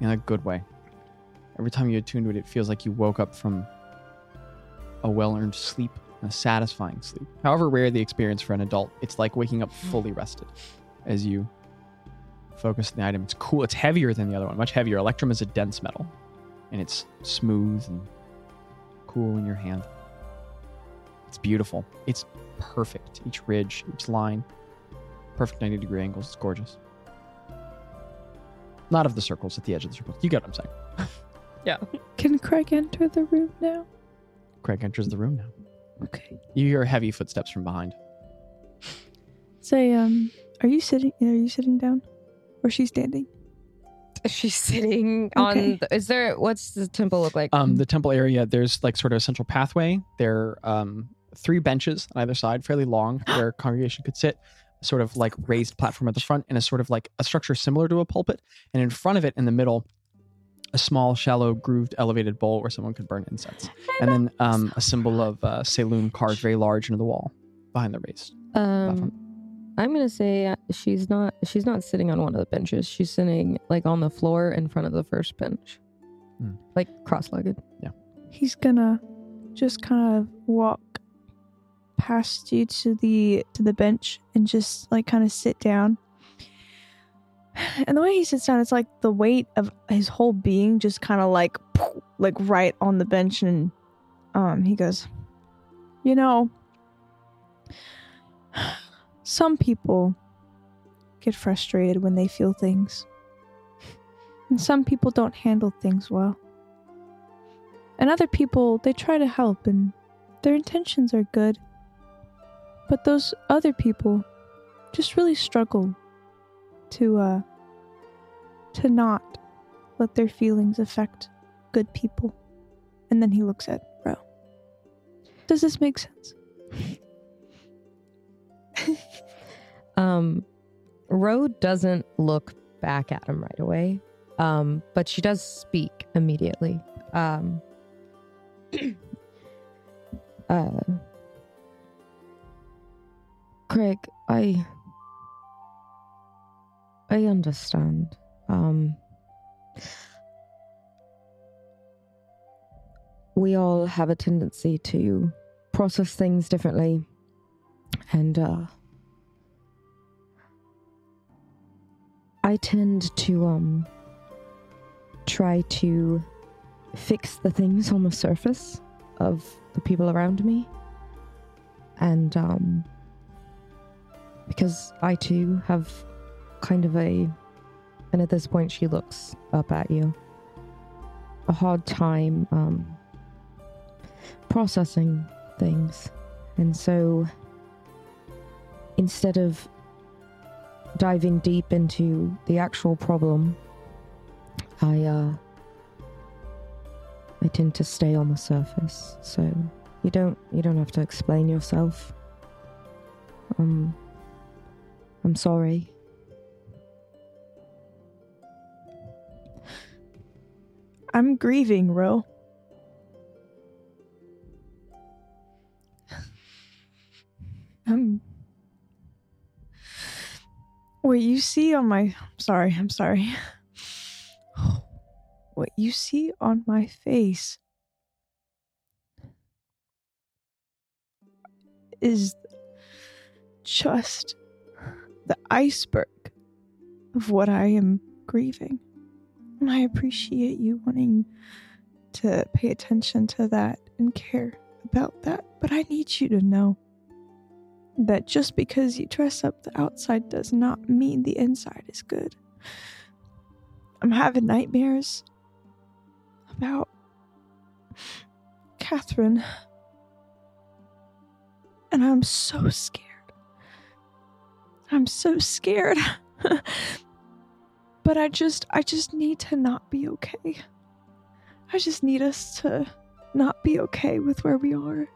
in a good way. Every time you attune to it, it feels like you woke up from a well earned sleep, a satisfying sleep. However rare the experience for an adult, it's like waking up fully rested as you focus on the item. It's cool. It's heavier than the other one, much heavier. Electrum is a dense metal, and it's smooth and cool in your hand. It's beautiful. It's perfect. Each ridge, each line, perfect 90 degree angles. It's gorgeous. Not of the circles at the edge of the circles. You get what I'm saying. Yeah. Can Craig enter the room now? Craig enters the room now. Okay. You hear heavy footsteps from behind. Say, um, are you sitting? Are you sitting down, or she's standing? She's sitting on. Okay. The, is there? What's the temple look like? Um, the temple area, there's like sort of a central pathway. There are um, three benches on either side, fairly long, where congregation could sit. Sort of like raised platform at the front, and a sort of like a structure similar to a pulpit. And in front of it, in the middle, a small, shallow, grooved, elevated bowl where someone could burn incense. And then um, a symbol of uh, Selûne carved very large into the wall behind the raised. Um, I'm gonna say uh, she's not. She's not sitting on one of the benches. She's sitting like on the floor in front of the first bench, Hmm. like cross-legged. Yeah. He's gonna just kind of walk past you to the to the bench and just like kind of sit down. And the way he sits down, it's like the weight of his whole being just kind of like like right on the bench and um he goes, "You know, some people get frustrated when they feel things. And some people don't handle things well. And other people, they try to help and their intentions are good. But those other people just really struggle to uh to not let their feelings affect good people. And then he looks at Ro. Does this make sense? Um, Ro doesn't look back at him right away, um, but she does speak immediately. Um, uh, Craig, I, I understand. Um, we all have a tendency to process things differently, and uh, I tend to um try to fix the things on the surface of the people around me. And um because I too have kind of a and at this point she looks up at you. A hard time um processing things. And so instead of diving deep into the actual problem, I uh I tend to stay on the surface. So you don't you don't have to explain yourself. Um I'm sorry. I'm grieving, Ro. Um, what you see on my sorry, I'm sorry. What you see on my face is just the iceberg of what I am grieving. And I appreciate you wanting to pay attention to that and care about that. But I need you to know that just because you dress up the outside does not mean the inside is good. I'm having nightmares about Catherine. And I'm so scared. I'm so scared. but I just I just need to not be okay. I just need us to not be okay with where we are.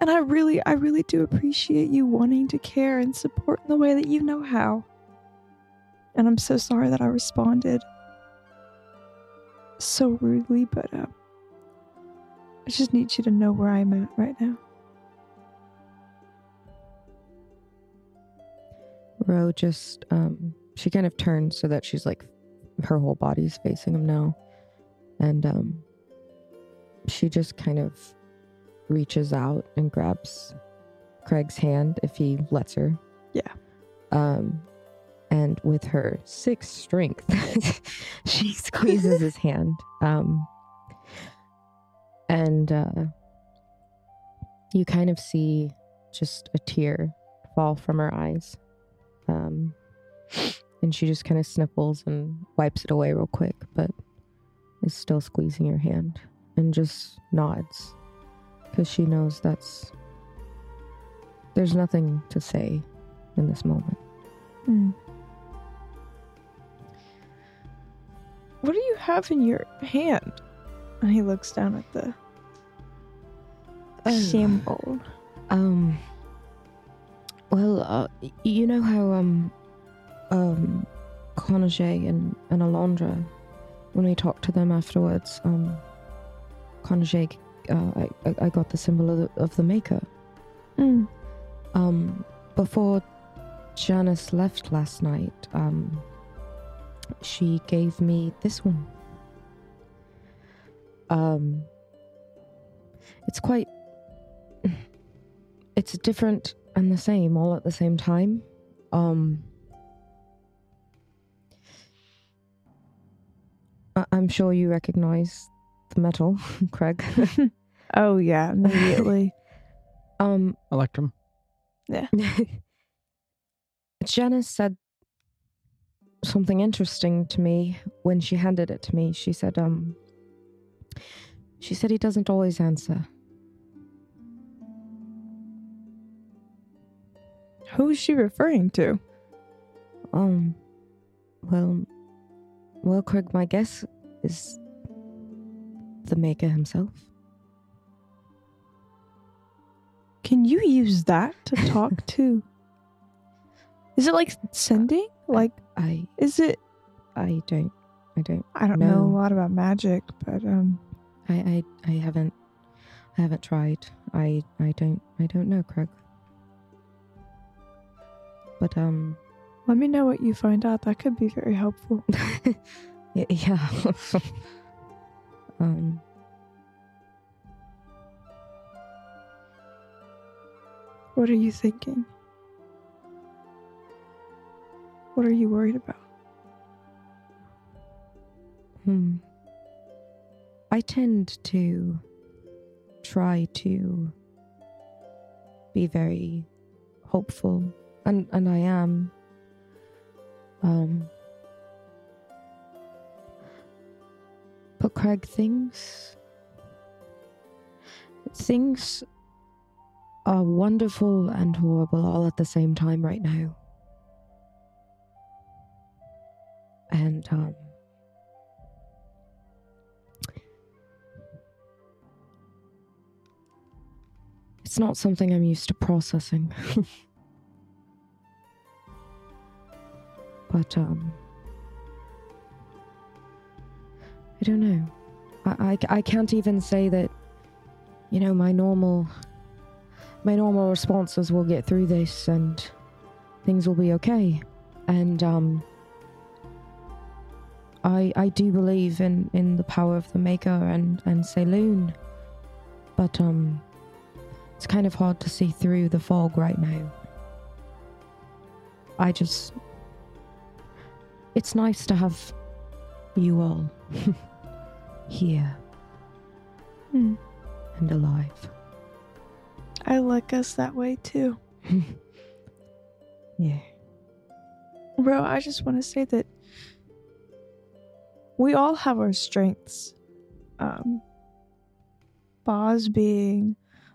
And I really I really do appreciate you wanting to care and support in the way that you know how. And I'm so sorry that I responded so rudely, but uh, I just need you to know where I'm at right now. Ro just um she kind of turns so that she's like her whole body's facing him now. And um she just kind of reaches out and grabs Craig's hand if he lets her. Yeah. Um and with her six strength, she squeezes his hand. Um, and uh, you kind of see just a tear fall from her eyes. Um, and she just kind of sniffles and wipes it away real quick, but is still squeezing your hand and just nods because she knows that's there's nothing to say in this moment. Hmm. What do you have in your hand? And he looks down at the Oh. symbol. Um. Well, uh, you know how um, um, Conage and and Alondra, when we talked to them afterwards, um, Conage, uh, I I- I got the symbol of the, of the Maker. Mm. Um, before Janice left last night, um, she gave me this one. Um, it's quite. It's different and the same all at the same time. Um, I- I'm sure you recognize the metal, Craig. Oh yeah, immediately. um, Electrum. Yeah. Janice said something interesting to me when she handed it to me. She said, um, she said he doesn't always answer. Who is she referring to? Um, well, well, Craig, my guess is the maker himself. Can you use that to talk to? Is it like sending? Like, I, is it? I don't, I don't, I don't know a lot about magic, but um, I, I, I haven't, I haven't tried. I, I don't, I don't know, Craig. But um, let me know what you find out. That could be very helpful. Yeah. um. What are you thinking? What are you worried about? Hmm. I tend to try to be very hopeful, and and I am. Um. But Craig, things things are wonderful and horrible all at the same time right now. And um It's not something I'm used to processing. but um I don't know. I, I I can't even say that you know my normal my normal responses will get through this and things will be okay. And um I I do believe in in the power of the maker and and Selûne. But um it's kind of hard to see through the fog right now. I just. It's nice to have you all here Hmm. and alive. I like us that way too. Yeah. Bro, I just want to say that we all have our strengths. Um, Boz being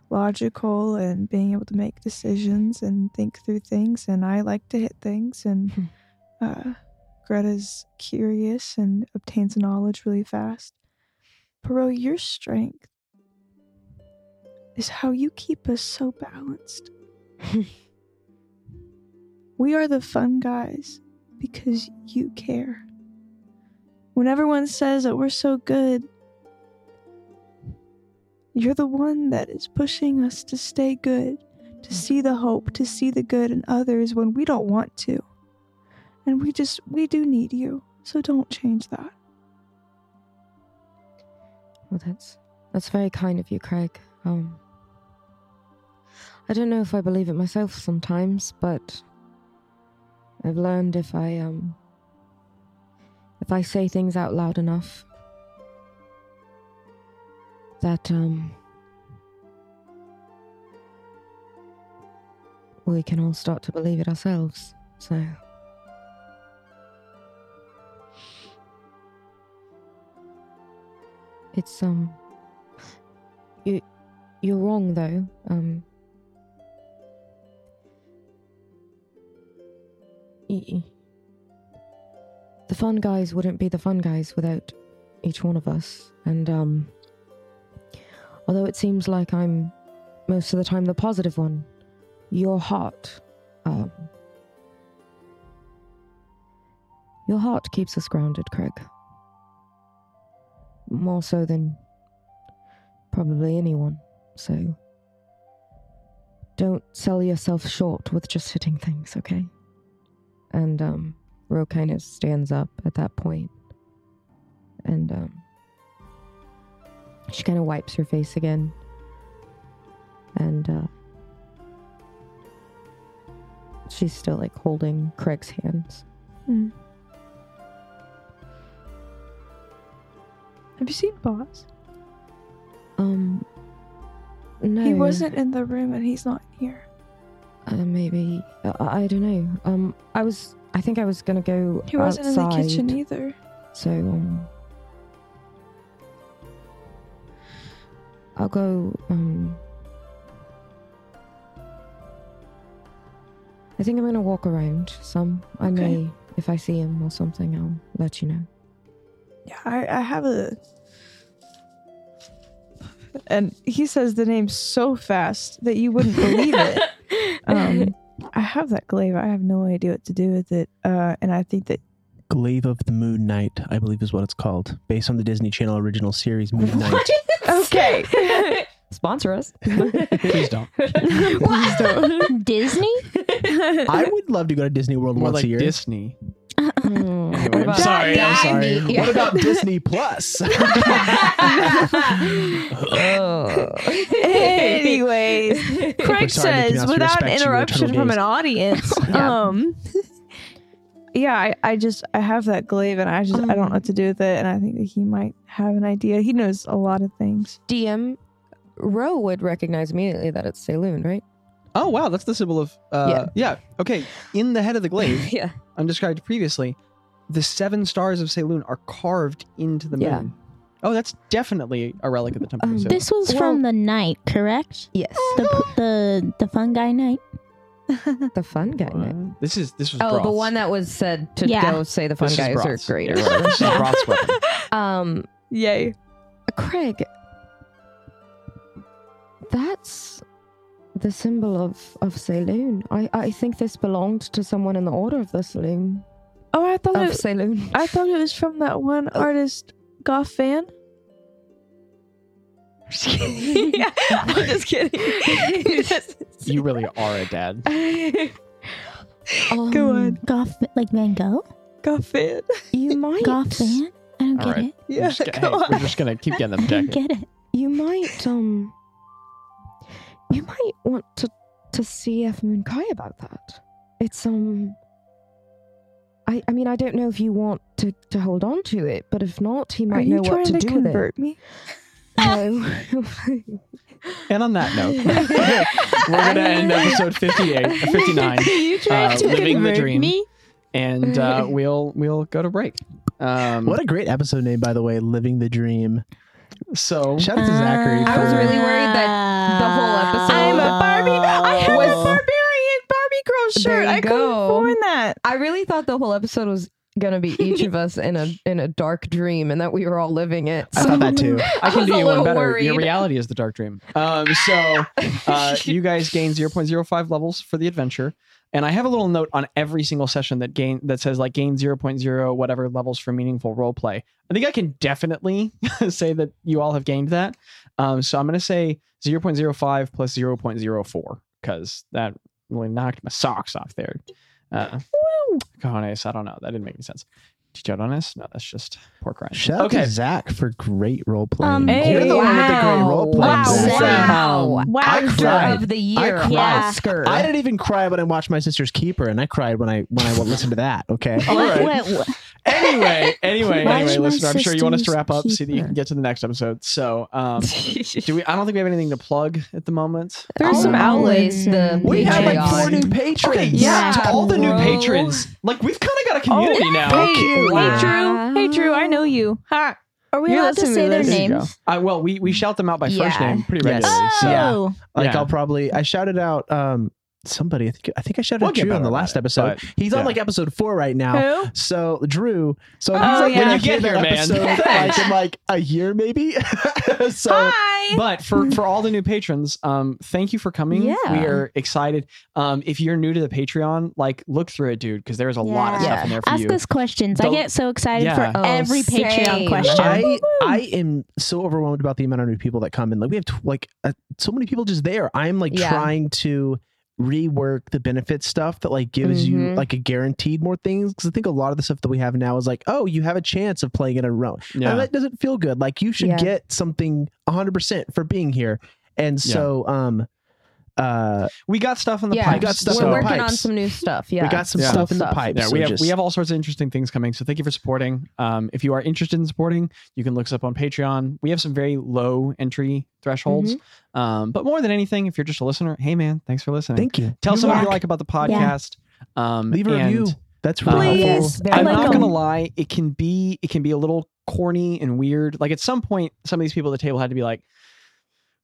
logical and being able to make decisions and think through things, and I like to hit things, and uh, Greta's curious and obtains knowledge really fast. Bro, your strength is how you keep us so balanced. we are the fun guys because you care. When everyone says that we're so good, you're the one that is pushing us to stay good, to see the hope, to see the good in others when we don't want to. And we just, we do need you. So don't change that. Well, that's that's very kind of you, Craig. Um, I don't know if I believe it myself sometimes, but I've learned if I um if I say things out loud enough that um we can all start to believe it ourselves. So it's um you you're wrong though. Um the fun guys wouldn't be the fun guys without each one of us. And um although it seems like I'm most of the time the positive one, your heart um your heart keeps us grounded, Craig. More so than probably anyone. So don't sell yourself short with just hitting things, okay? And um Ro kind of stands up at that point. And um she kind of wipes her face again. And uh she's still like holding Craig's hands. Hmm. Have you seen Boz? Um no. He wasn't in the room and he's not here. Uh, maybe uh, I don't know. Um, I was. I think I was gonna go. He wasn't outside, in the kitchen either. So um, I'll go. Um, I think I'm gonna walk around some. I Okay. may, if I see him or something, I'll let you know. Yeah, I, I have a. And he says the name so fast that you wouldn't believe it. Um, I have that glaive. I have no idea what to do with it. Uh, and I think that Glaive of the Moon Knight, I believe is what it's called, based on the Disney Channel original series Moon Knight. okay. Sponsor us. Please don't. Please don't. Disney? I would love to go to Disney World More once like a year. Disney. Hmm. Anyway, I'm about sorry. I'm sorry. Disney? What about Disney Plus? oh. Anyways, Craig says without interruption from an audience. Yeah. Um Yeah, I, I just I have that glaive and I just I don't know what to do with it and I think that he might have an idea. He knows a lot of things. DM Ro would recognize immediately that it's Selûne, right? Oh wow, that's the symbol of. Uh, yeah. Okay. In the head of the glaive, Yeah. undescribed previously, the seven stars of Selûne are carved into the moon. Yeah. Oh, that's definitely a relic of the Temple Um, of Selûne. This was from the night, correct? Yes. The the the fun guy night. The fun guy. What? night. This is this was. Oh, the one that was said to Yeah. go say the fun This is guys are Broth's. great. Yeah, or whatever. This is Broth's weapon. Um, Yay. Craig, that's the symbol of of Selûne. I I think this belonged to someone in the order of the Selûne Oh, I thought of it Selûne. I thought it was from that one artist Goth fan. yeah, I'm just kidding. You really are a dad. Um, Go on. Goth like Van Gogh? Goth fan. You might. Goth fan? I don't All get right. it. We're Yeah, just, gonna, hey, we're just gonna keep getting them I don't get it. You might. Um. You might want to to see Edmund Kai about that. It's um. I, I mean I don't know if you want to, to hold on to it, but if not, he might you know what to, to, do with it. convert me? No. And on that note, we're gonna end episode 58, uh, 59, you uh, living the convert dream, me? and uh, we'll we'll go to break. Um, what a great episode name, by the way, Living the Dream. So Shout out to Zachary. I was really worried that the whole episode- I'm a Barbie. I have a Was- barbarian Barbie girl shirt. you I couldn't go. that. I really thought the whole episode was gonna be each of us in a in a dark dream and that we were all living it. I thought that too. I can was do a you one little better. Your reality is the dark dream. Um, so uh, you guys gain 0.05 levels for the adventure. And I have a little note on every single session that gain that says like gain 0.0 whatever levels for meaningful role play. I think I can definitely say that you all have gained that. Um, so I'm going to say 0.05 plus 0.04 because that really knocked my socks off there. Uh, cojones, I don't know. That didn't make any sense. Teach out on us? No, that's just pork rinds. Shout out okay. to Zach for great role playing. Um, Hey, You're the one with the great role playing. Wow. Zach. Wow. Wow. I cried. of the I year, cried. Oscar. I didn't even cry when I watched my sister's keeper, and I cried when I when I listened to that. Okay. All What- right. What- what- Anyway, anyway, Watch anyway, my listener, I'm sure you want us to wrap up so that you can get to the next episode. So, um, do we? I don't think we have anything to plug at the moment. There's some Always outlets. the We have like four new patrons. Okay, Yeah, yeah, to all the new patrons, like we've kind of got a community now. Hey, cute. hey, Drew. Hey, Drew. I know you. Ha. Are we You're allowed to say to their this. There you go. names? Uh, well, we we shout them out by first name pretty Yes. regularly. So, Yeah. Oh, Like Yeah. I'll probably I shouted out um somebody. I think I think I shouted We'll out Drew on the last it, episode. but, He's on like episode four right now. Who? So Drew. So Oh, he's like yeah. when you get hear here, that man. like in like a year maybe. so Hi. But for for all the new patrons, um, thank you for coming. Yeah. We are excited. Um, if you're new to the Patreon, like look through it, dude, because there's a lot of Yeah. stuff in there for ask you. Ask us questions. I Don't- get so excited Yeah. for Oh, every Patreon question. I I am so overwhelmed about the amount of new people that come in. Like we have t- like uh, so many people just there. I'm like Yeah. trying to rework the benefit stuff that like gives you Mhm. like a guaranteed more things because I think a lot of the stuff that we have now is like oh you have a chance of playing in a row. Yeah. And that doesn't feel good. Like you should Yeah. get something 100% for being here. And so um uh we got stuff in the Yeah, pipes. We got stuff we're in the working on some new stuff. Yeah, we got some Yeah. stuff in the pipe. Yeah, so we have just- we have all sorts of interesting things coming. So thank you for supporting. Um, if you are interested in supporting, you can look us up on Patreon. We have some very low entry thresholds. Mm-hmm. Um, but more than anything, if you're just a listener, hey man, thanks for listening. Thank you. Tell You someone you like about the podcast. Um, Leave a and, review. That's uh, really Please. helpful. Very I'm like not them. gonna lie, it can be it can be a little corny and weird. Like at some point, some of these people at the table had to be like,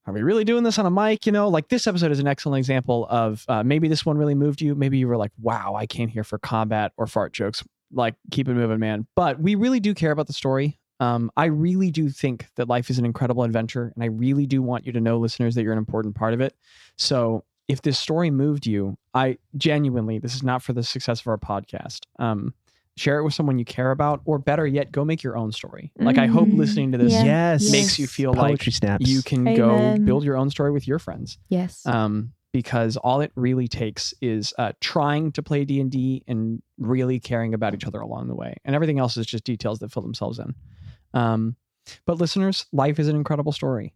"Are we really doing this on a mic?" You know, like this episode is an excellent example of uh, maybe this one really moved you. Maybe you were like, "Wow, I came here for combat or fart jokes." Like, keep it moving, man. But we really do care about the story. Um, I really do think that life is an incredible adventure, and I really do want you to know, listeners, that you're an important part of it. So, if this story moved you, I genuinely, this is not for the success of our podcast. Um, share it with someone you care about, or better yet, go make your own story. Like, I hope Mhm. listening to this Yeah. Yes. makes you feel like snaps. you can go build your own story with your friends. Yes. Um, because all it really takes is uh, trying to play D and D and really caring about each other along the way, and everything else is just details that fill themselves in. Um, but listeners, life is an incredible story,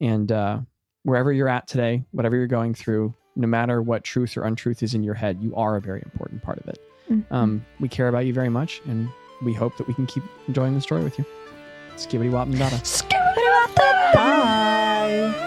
and uh, wherever you're at today, whatever you're going through, no matter what truth or untruth is in your head, you are a very important part of it. Mhm. Um, we care about you very much, and we hope that we can keep enjoying the story with you. Skibbity wop and dada. Bye.